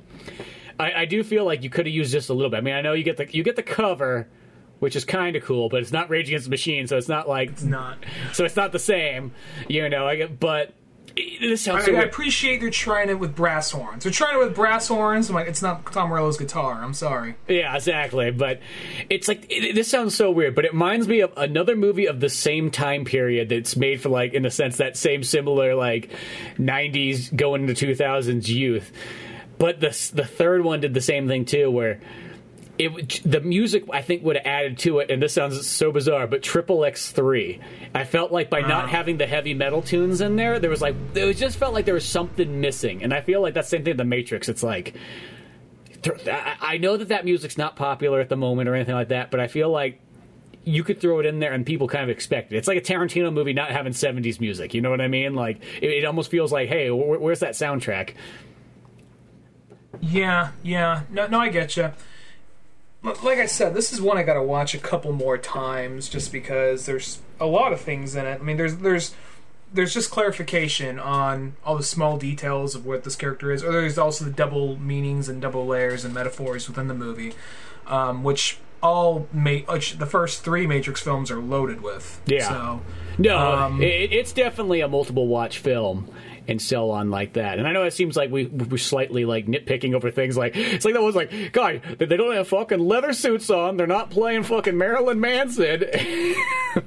I, I do feel like you could have used just a little bit. I mean, I know you get the you get the cover, which is kind of cool, but it's not Rage Against the Machine, so it's not like It's not. so it's not the same, you know. I get, but this sounds I, so I appreciate they're trying it with brass horns. They're trying it with brass horns. I'm like, it's not Tom Morello's guitar. I'm sorry. Yeah, exactly. But it's like it, this sounds so weird, but it reminds me of another movie of the same time period that's made for like in a sense that same similar like '90s going into 2000s youth. But the the third one did the same thing too, where it would- the music I think would have added to it, and this sounds so bizarre, but Triple X three. I felt like by not uh-huh. having the heavy metal tunes in there, there was like it was just felt like there was something missing, and I feel like that's the same thing with the Matrix. It's like I know that that music's not popular at the moment or anything like that, but I feel like you could throw it in there and people kind of expect it. It's like a Tarantino movie not having 70s music. You know what I mean? Like it, it almost feels like, hey, wh- where's that soundtrack? Yeah, yeah. No, no, I get you. Like I said, this is one I got to watch a couple more times, just because there's a lot of things in it. I mean, there's there's there's just clarification on all the small details of what this character is, or there's also the double meanings and double layers and metaphors within the movie, um, which all ma- which the first three Matrix films are loaded with. Yeah. So No, Um, it, it's definitely a multiple watch film and so on like that. And I know it seems like we we're slightly like nitpicking over things like it's like that was like, God, they they don't have fucking leather suits on. They're not playing fucking Marilyn Manson, (laughs)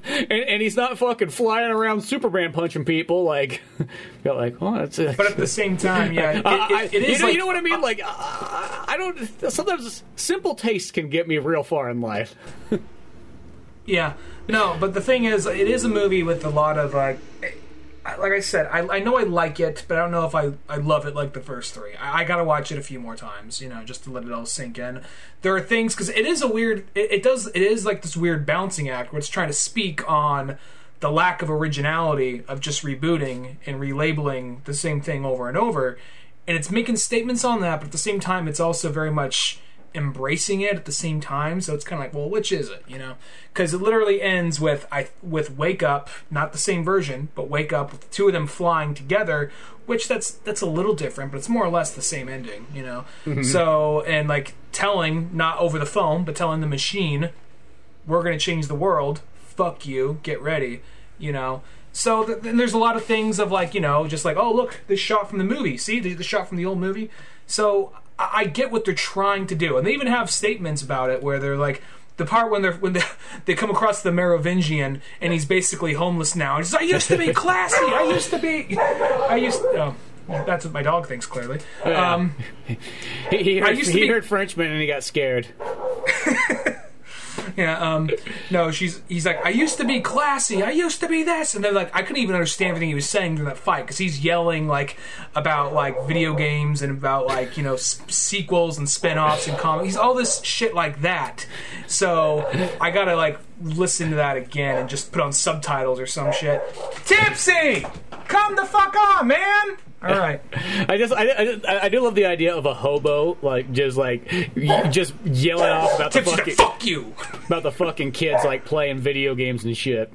and, and he's not fucking flying around Superman punching people. Like, (laughs) you're like, oh, that's. A, but at the same time, yeah, it, I- I- it, it you, is know, like you know what I mean? Like, uh, I don't. Sometimes simple taste can get me real far in life. (laughs) Yeah, no, but the thing is, it is a movie with a lot of like, I- like I said, I, I know I like it, but I don't know if I, I love it like the first three. I, I gotta watch it a few more times, you know, just to let it all sink in. There are things because it is a weird, it, it does, it is like this weird bouncing act where it's trying to speak on the lack of originality of just rebooting and relabeling the same thing over and over, and it's making statements on that, but at the same time, it's also very much embracing it at the same time so it's kind of like well which is it you know? Because it literally ends with i with wake up not the same version but wake up with the two of them flying together which that's that's a little different but it's more or less the same ending you know? Mm-hmm. So and like telling not over the phone but telling the machine we're going to change the world. Fuck you. Get ready you know? So th- then there's a lot of things of like you know just like oh look this shot from the movie. See the, the shot from the old movie. So I, get what they're trying to do, and they even have statements about it where they're like the part when they're when they, (laughs) they come across the Merovingian and he's basically homeless now. And he's I used to be classy. I used to be. I used. Oh, that's what my dog thinks. Clearly, um, (laughs) He, he, heard, used to he be- heard Frenchman and he got scared. (laughs) (laughs) yeah. Um, no, she's. He's like, I used to be classy. I used to be this, and they're like, I couldn't even understand everything he was saying during that fight because he's yelling like about like video games and about like you know s- sequels and spin-offs and comics. He's all this shit like that. So I gotta like listen to that again and just put on subtitles or some shit. Tipsy, come the fuck on, man. All right. I just, I, I, just- I do love the idea of a hobo, like just like y- just yelling off about the Tipsy, fucking fuck you. about the fucking kids like playing video games and shit.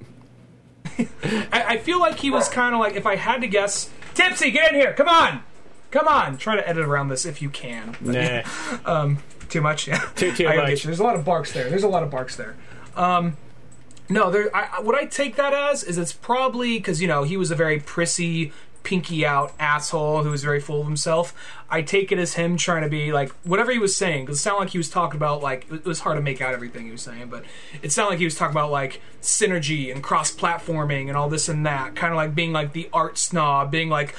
(laughs) I, I feel like he was kind of like, if I had to guess, Tipsy, get in here. Come on. Come on. Try to edit around this if you can. Nah. (laughs) Um, too much, yeah. (laughs) Too- too I gotta much. get you. There's a lot of barks there. There's a lot of barks there. Um, no, there. I, I- what I take that as is it's probably because you know he was a very prissy, pinky out asshole who was very full of himself. I take it as him trying to be like whatever he was saying because it sounded like he was talking about like it was hard to make out everything he was saying, but it sounded like he was talking about like synergy and cross platforming and all this and that, kind of like being like the art snob, being like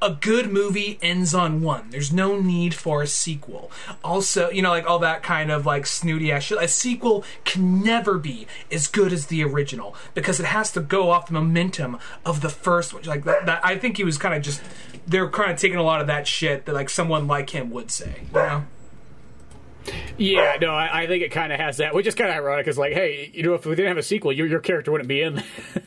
a good movie ends on one. There's no need for a sequel. Also, you know, like all that kind of like snooty ass shit. A sequel can never be as good as the original because it has to go off the momentum of the first one. Like that, that I think he was kind of just they're kind of taking a lot of that shit that like someone like him would say. You know? Yeah, no, I, I think it kind of has that, which is kind of ironic. Is like, hey, you know, if we didn't have a sequel, your your character wouldn't be in.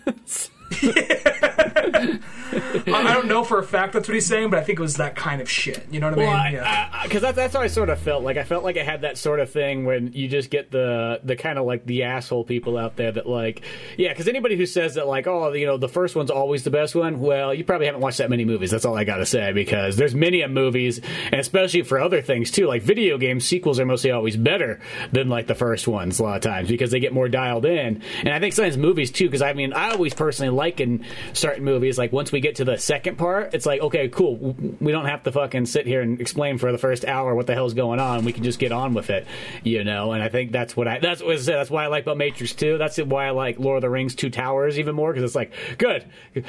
(laughs) (laughs) I, I don't know for a fact that's what he's saying, but I think it was that kind of shit. You know what I mean? Yeah. because that, that's how I sort of felt. Like I felt like it had that sort of thing when you just get the the kind of like the asshole people out there that like, yeah. Because anybody who says that like, oh, you know, the first one's always the best one, well, you probably haven't watched that many movies. That's all I gotta say. Because there's many a movies, and especially for other things too, like video game sequels are mostly always better than like the first ones a lot of times because they get more dialed in. And I think sometimes movies too, because I mean, I always personally like in certain movies, like once we get to the second part, it's like, okay, cool. We don't have to fucking sit here and explain for the first hour what the hell's going on. We can just get on with it, you know. And I think that's what I that's what I said. That's why I like about Matrix 2. That's why I like Lord of the Rings Two Towers even more because it's like, good,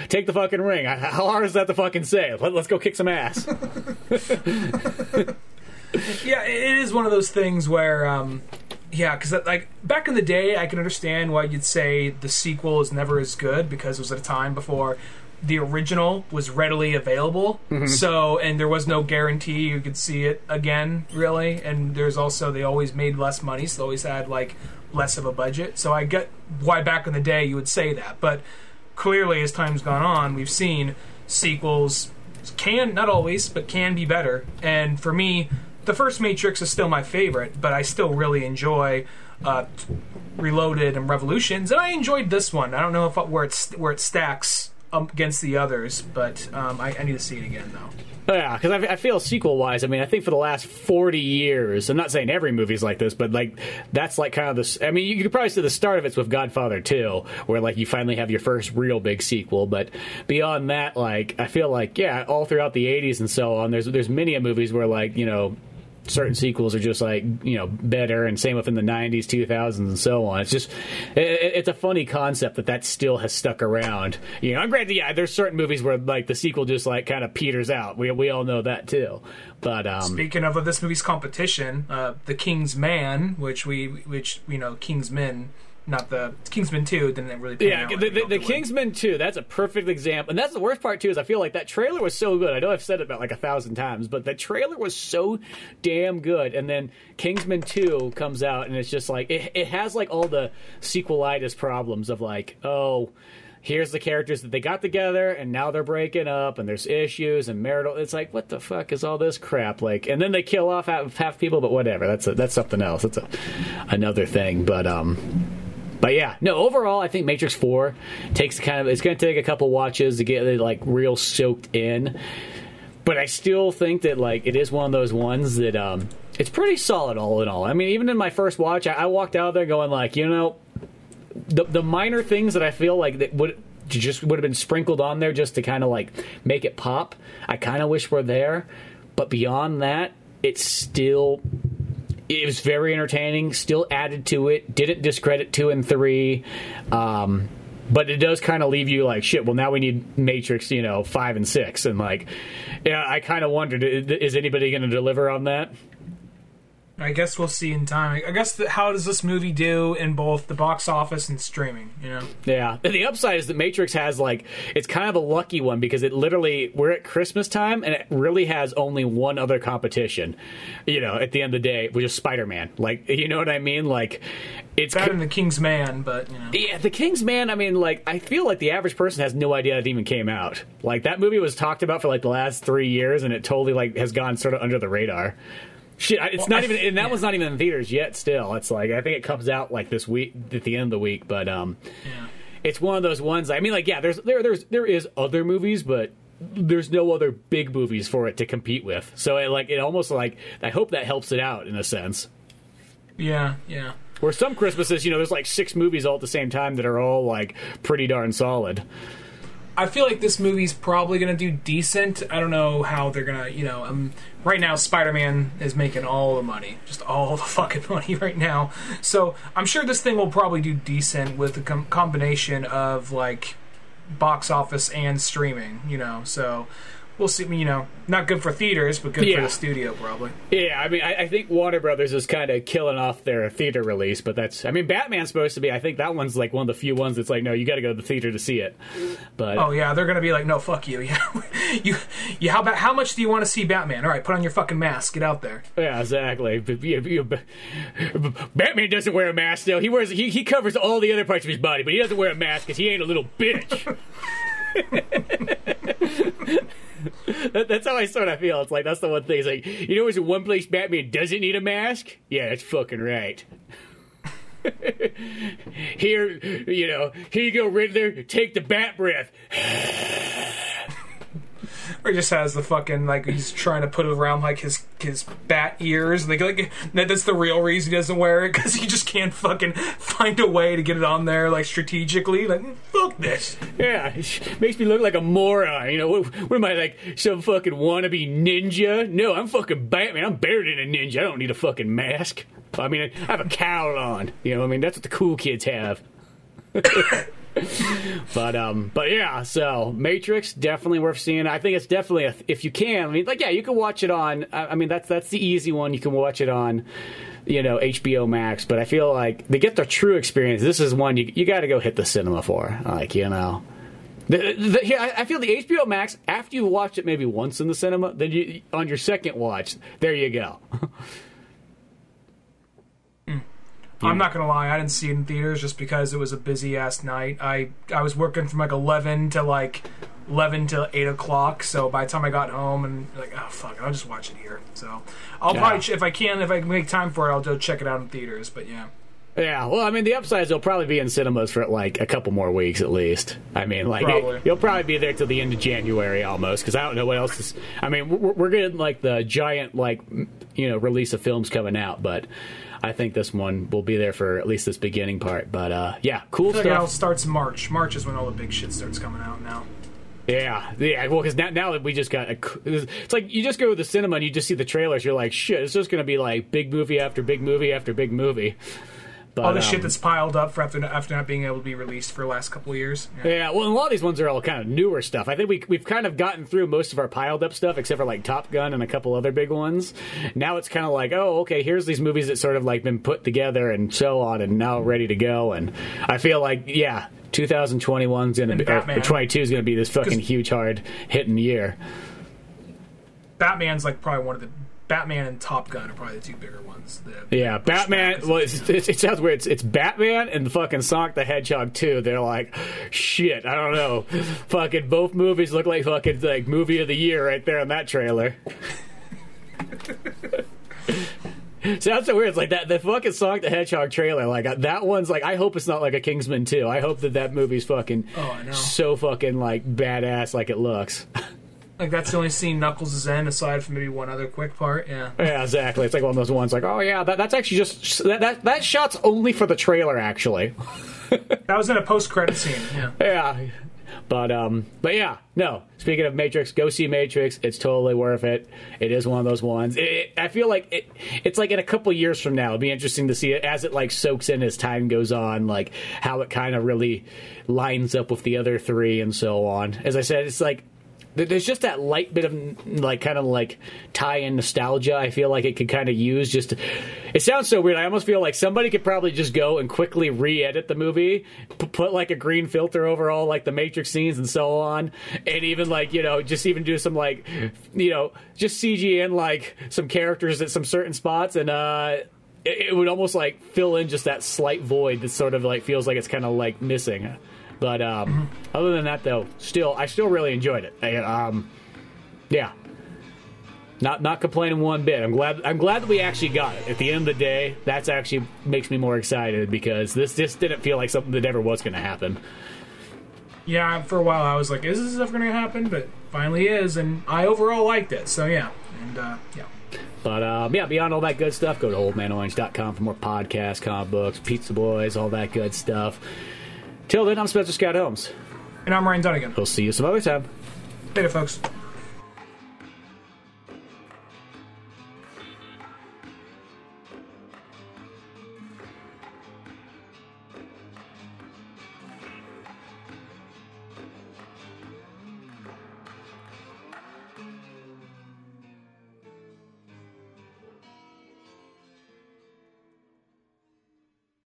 take the fucking ring. How hard is that to fucking say? Let, let's go kick some ass. (laughs) Yeah, it is one of those things where, um, yeah, because like back in the day, I can understand why you'd say the sequel is never as good because it was at a time before the original was readily available. Mm-hmm. So, and there was no guarantee you could see it again, really. And there's also they always made less money, so they always had like less of a budget. So I get why back in the day you would say that, but clearly as time's gone on, we've seen sequels can not always, but can be better. And for me, the first Matrix is still my favorite, but I still really enjoy uh, Reloaded and Revolutions, and I enjoyed this one. I don't know if where it's where it stacks against the others, but um, I, I need to see it again though. Yeah, because I, I feel sequel wise. I mean, I think for the last forty years, I'm not saying every movie's like this, but like that's like kind of this. I mean, you could probably say the start of it's with Godfather 2, where like you finally have your first real big sequel. But beyond that, like I feel like yeah, all throughout the '80s and so on, there's there's many movies where like you know certain sequels are just like you know better and same within the 90s 2000s and so on. It's just it, it's a funny concept that that still has stuck around. You know I'm granted yeah there's certain movies where like the sequel just like kind of peters out. We, we all know that too. But um Speaking of this movie's competition, uh, The King's Man, which we which you know Kingsman, not the Kingsman Two, didn't really. Pan yeah, out the, the, the hoped it would. Kingsman 2, that's a perfect example. And that's the worst part, too, is I feel like that trailer was so good. I know I've said it about like a thousand times, but the trailer was so damn good. And then Kingsman 2 comes out, and it's just like, it, it has like all the sequelitis problems of like, oh, here's the characters that they got together and now they're breaking up and there's issues and marital it's like what the fuck is all this crap like and then they kill off half, half people but whatever that's a, that's something else that's a, another thing but um but yeah, no. Overall, I think Matrix Four takes kind of. It's going to take a couple watches to get it like real soaked in. But I still think that like it is one of those ones that um, it's pretty solid all in all. I mean, even in my first watch, I, I walked out there going like, you know, the the minor things that I feel like that would just would have been sprinkled on there just to kind of like make it pop. I kind of wish we're there, but beyond that, it's still it was very entertaining. Still added to it. Didn't discredit two and three. Um, but it does kind of leave you like shit. Well, now we need Matrix, you know, five and six, and like, yeah, I kind of wondered, is anybody going to deliver on that? I guess we'll see in time. I guess the, how does this movie do in both the box office and streaming? You know. Yeah. and The upside is that Matrix has like it's kind of a lucky one because it literally we're at Christmas time and it really has only one other competition. You know, at the end of the day, which is Spider Man. Like, you know what I mean? Like, it's better than the King's Man, but you know. Yeah, the King's Man. I mean, like, I feel like the average person has no idea it even came out. Like that movie was talked about for like the last three years, and it totally like has gone sort of under the radar. Shit, it's well, not even, and that yeah. one's not even in theaters yet. Still, it's like I think it comes out like this week at the end of the week, but um, yeah. it's one of those ones. I mean, like, yeah, there's there there's there is other movies, but there's no other big movies for it to compete with. So it like it almost like I hope that helps it out in a sense. Yeah, yeah. Where some Christmases, you know, there's like six movies all at the same time that are all like pretty darn solid. I feel like this movie's probably going to do decent. I don't know how they're going to, you know, um, right now Spider-Man is making all the money, just all the (laughs) fucking money right now. So I'm sure this thing will probably do decent with a com- combination of like box office and streaming, you know. So we'll see. You know, not good for theaters, but good yeah. for the studio, probably. Yeah, I mean, I, I think Warner Brothers is kind of killing off their theater release, but that's. I mean, Batman's supposed to be. I think that one's like one of the few ones that's like, no, you got to go to the theater to see it. But oh yeah, they're gonna be like, no, fuck you. (laughs) Yeah, you, you. How about how much do you want to see Batman? All right, put on your fucking mask. Get out there. Yeah, exactly. Batman doesn't wear a mask though. He wears he he covers all the other parts of his body, but he doesn't wear a mask because he ain't a little bitch. (laughs) (laughs) that, that's how I sort of feel. It's like that's the one thing. It's like you know, there's one place Batman doesn't need a mask. Yeah, that's fucking right. (laughs) here, you know, here you go, Riddler. Take the bat breath. (sighs) (laughs) or he just has the fucking like he's trying to put it around like his his bat ears. Like, like that's the real reason he doesn't wear it because he just can't fucking find a way to get it on there like strategically. Like fuck this. Yeah, it makes me look like a moron. You know what, what am I like some fucking wannabe ninja? No, I'm fucking Batman. I'm better than a ninja. I don't need a fucking mask. I mean, I have a cowl on. You know, I mean that's what the cool kids have. (laughs) (laughs) but um, but yeah, so Matrix definitely worth seeing. I think it's definitely a, if you can. I mean, like yeah, you can watch it on. I, I mean, that's that's the easy one. You can watch it on you know HBO Max, but I feel like to get the true experience, this is one you you got to go hit the cinema for. Like you know, the, the, I, feel the HBO Max after you watch it maybe once in the cinema, then you on your second watch, there you go. (laughs) I'm not gonna lie, I didn't see it in theaters just because it was a busy ass night. I I was working from like eleven to like eleven to eight o'clock. So by the time I got home and like, oh fuck, I'll just watch it here. So I'll yeah. probably if I can, if I can make time for it, I'll go check it out in theaters. But yeah. Yeah, well, I mean, the upside is they'll probably be in cinemas for like a couple more weeks at least. I mean, like probably. you'll probably be there till the end of January almost because I don't know what else is. I mean, we're, we're getting like the giant like you know release of films coming out, but I think this one will be there for at least this beginning part. But uh, yeah, cool stuff. Like it all starts March. March is when all the big shit starts coming out now. Yeah, yeah. Well, because now, now that we just got, a, it's like you just go to the cinema and you just see the trailers. You're like, shit, it's just going to be like big movie after big movie after big movie. But, all the um, shit that's piled up for after after not being able to be released for the last couple of years. Yeah. yeah. well, a lot of these ones are all kind of newer stuff. I think we we've kind of gotten through most of our piled up stuff, except for like Top Gun and a couple other big ones. Now it's kind of like, oh, okay, here's these movies that sort of like been put together and so on, and now ready to go. And I feel like, yeah, 2021 is going to be, or 22 is going to be this fucking huge, hard hitting year. Batman's like probably one of the Batman and Top Gun are probably the two bigger ones. Yeah, Batman. Well, it's, it's, it sounds weird. It's, it's Batman and the fucking Sonic the Hedgehog too. They're like, shit. I don't know. (laughs) fucking both movies look like fucking like movie of the year right there in that trailer. (laughs) Sounds so weird. It's like that the fucking Sonic the Hedgehog trailer. Like uh, that one's like. I hope it's not like a Kingsman 2. I hope that that movie's fucking oh, I know so fucking like badass like it looks. (laughs) Like that's the only scene Knuckles is in, aside from maybe one other quick part. Yeah. Yeah, exactly. It's like one of those ones. Like, oh yeah, that, that's actually just that, that that shot's only for the trailer. Actually, (laughs) that was in a post credit scene. Yeah. Yeah. But um, but yeah, no. Speaking of Matrix, go see Matrix. It's totally worth it. It is one of those ones. It, it, I feel like it. It's like in a couple years from now, it'll be interesting to see it as it like soaks in as time goes on, like how it kind of really lines up with the other three and so on. As I said, it's like there's just that light bit of like kind of like tie-in nostalgia i feel like it could kind of use just to, it sounds so weird i almost feel like somebody could probably just go and quickly re-edit the movie p- put like a green filter over all like the matrix scenes and so on and even like you know just even do some like you know just cg in like some characters at some certain spots and uh it, it would almost like fill in just that slight void that sort of like feels like it's kind of like missing but um, other than that, though, still I still really enjoyed it. I, um, yeah, not not complaining one bit. I'm glad I'm glad that we actually got it. At the end of the day, that's actually makes me more excited because this just didn't feel like something that ever was going to happen. Yeah, for a while I was like, "Is this ever going to happen?" But finally is, and I overall liked it. So yeah, and uh, yeah. But um, yeah, beyond all that good stuff, go to oldmanorange.com for more podcasts, comic books, pizza boys, all that good stuff. Till then, I'm Spencer Scott Holmes. And I'm Ryan Dunnigan. We'll see you some other time. Later, folks.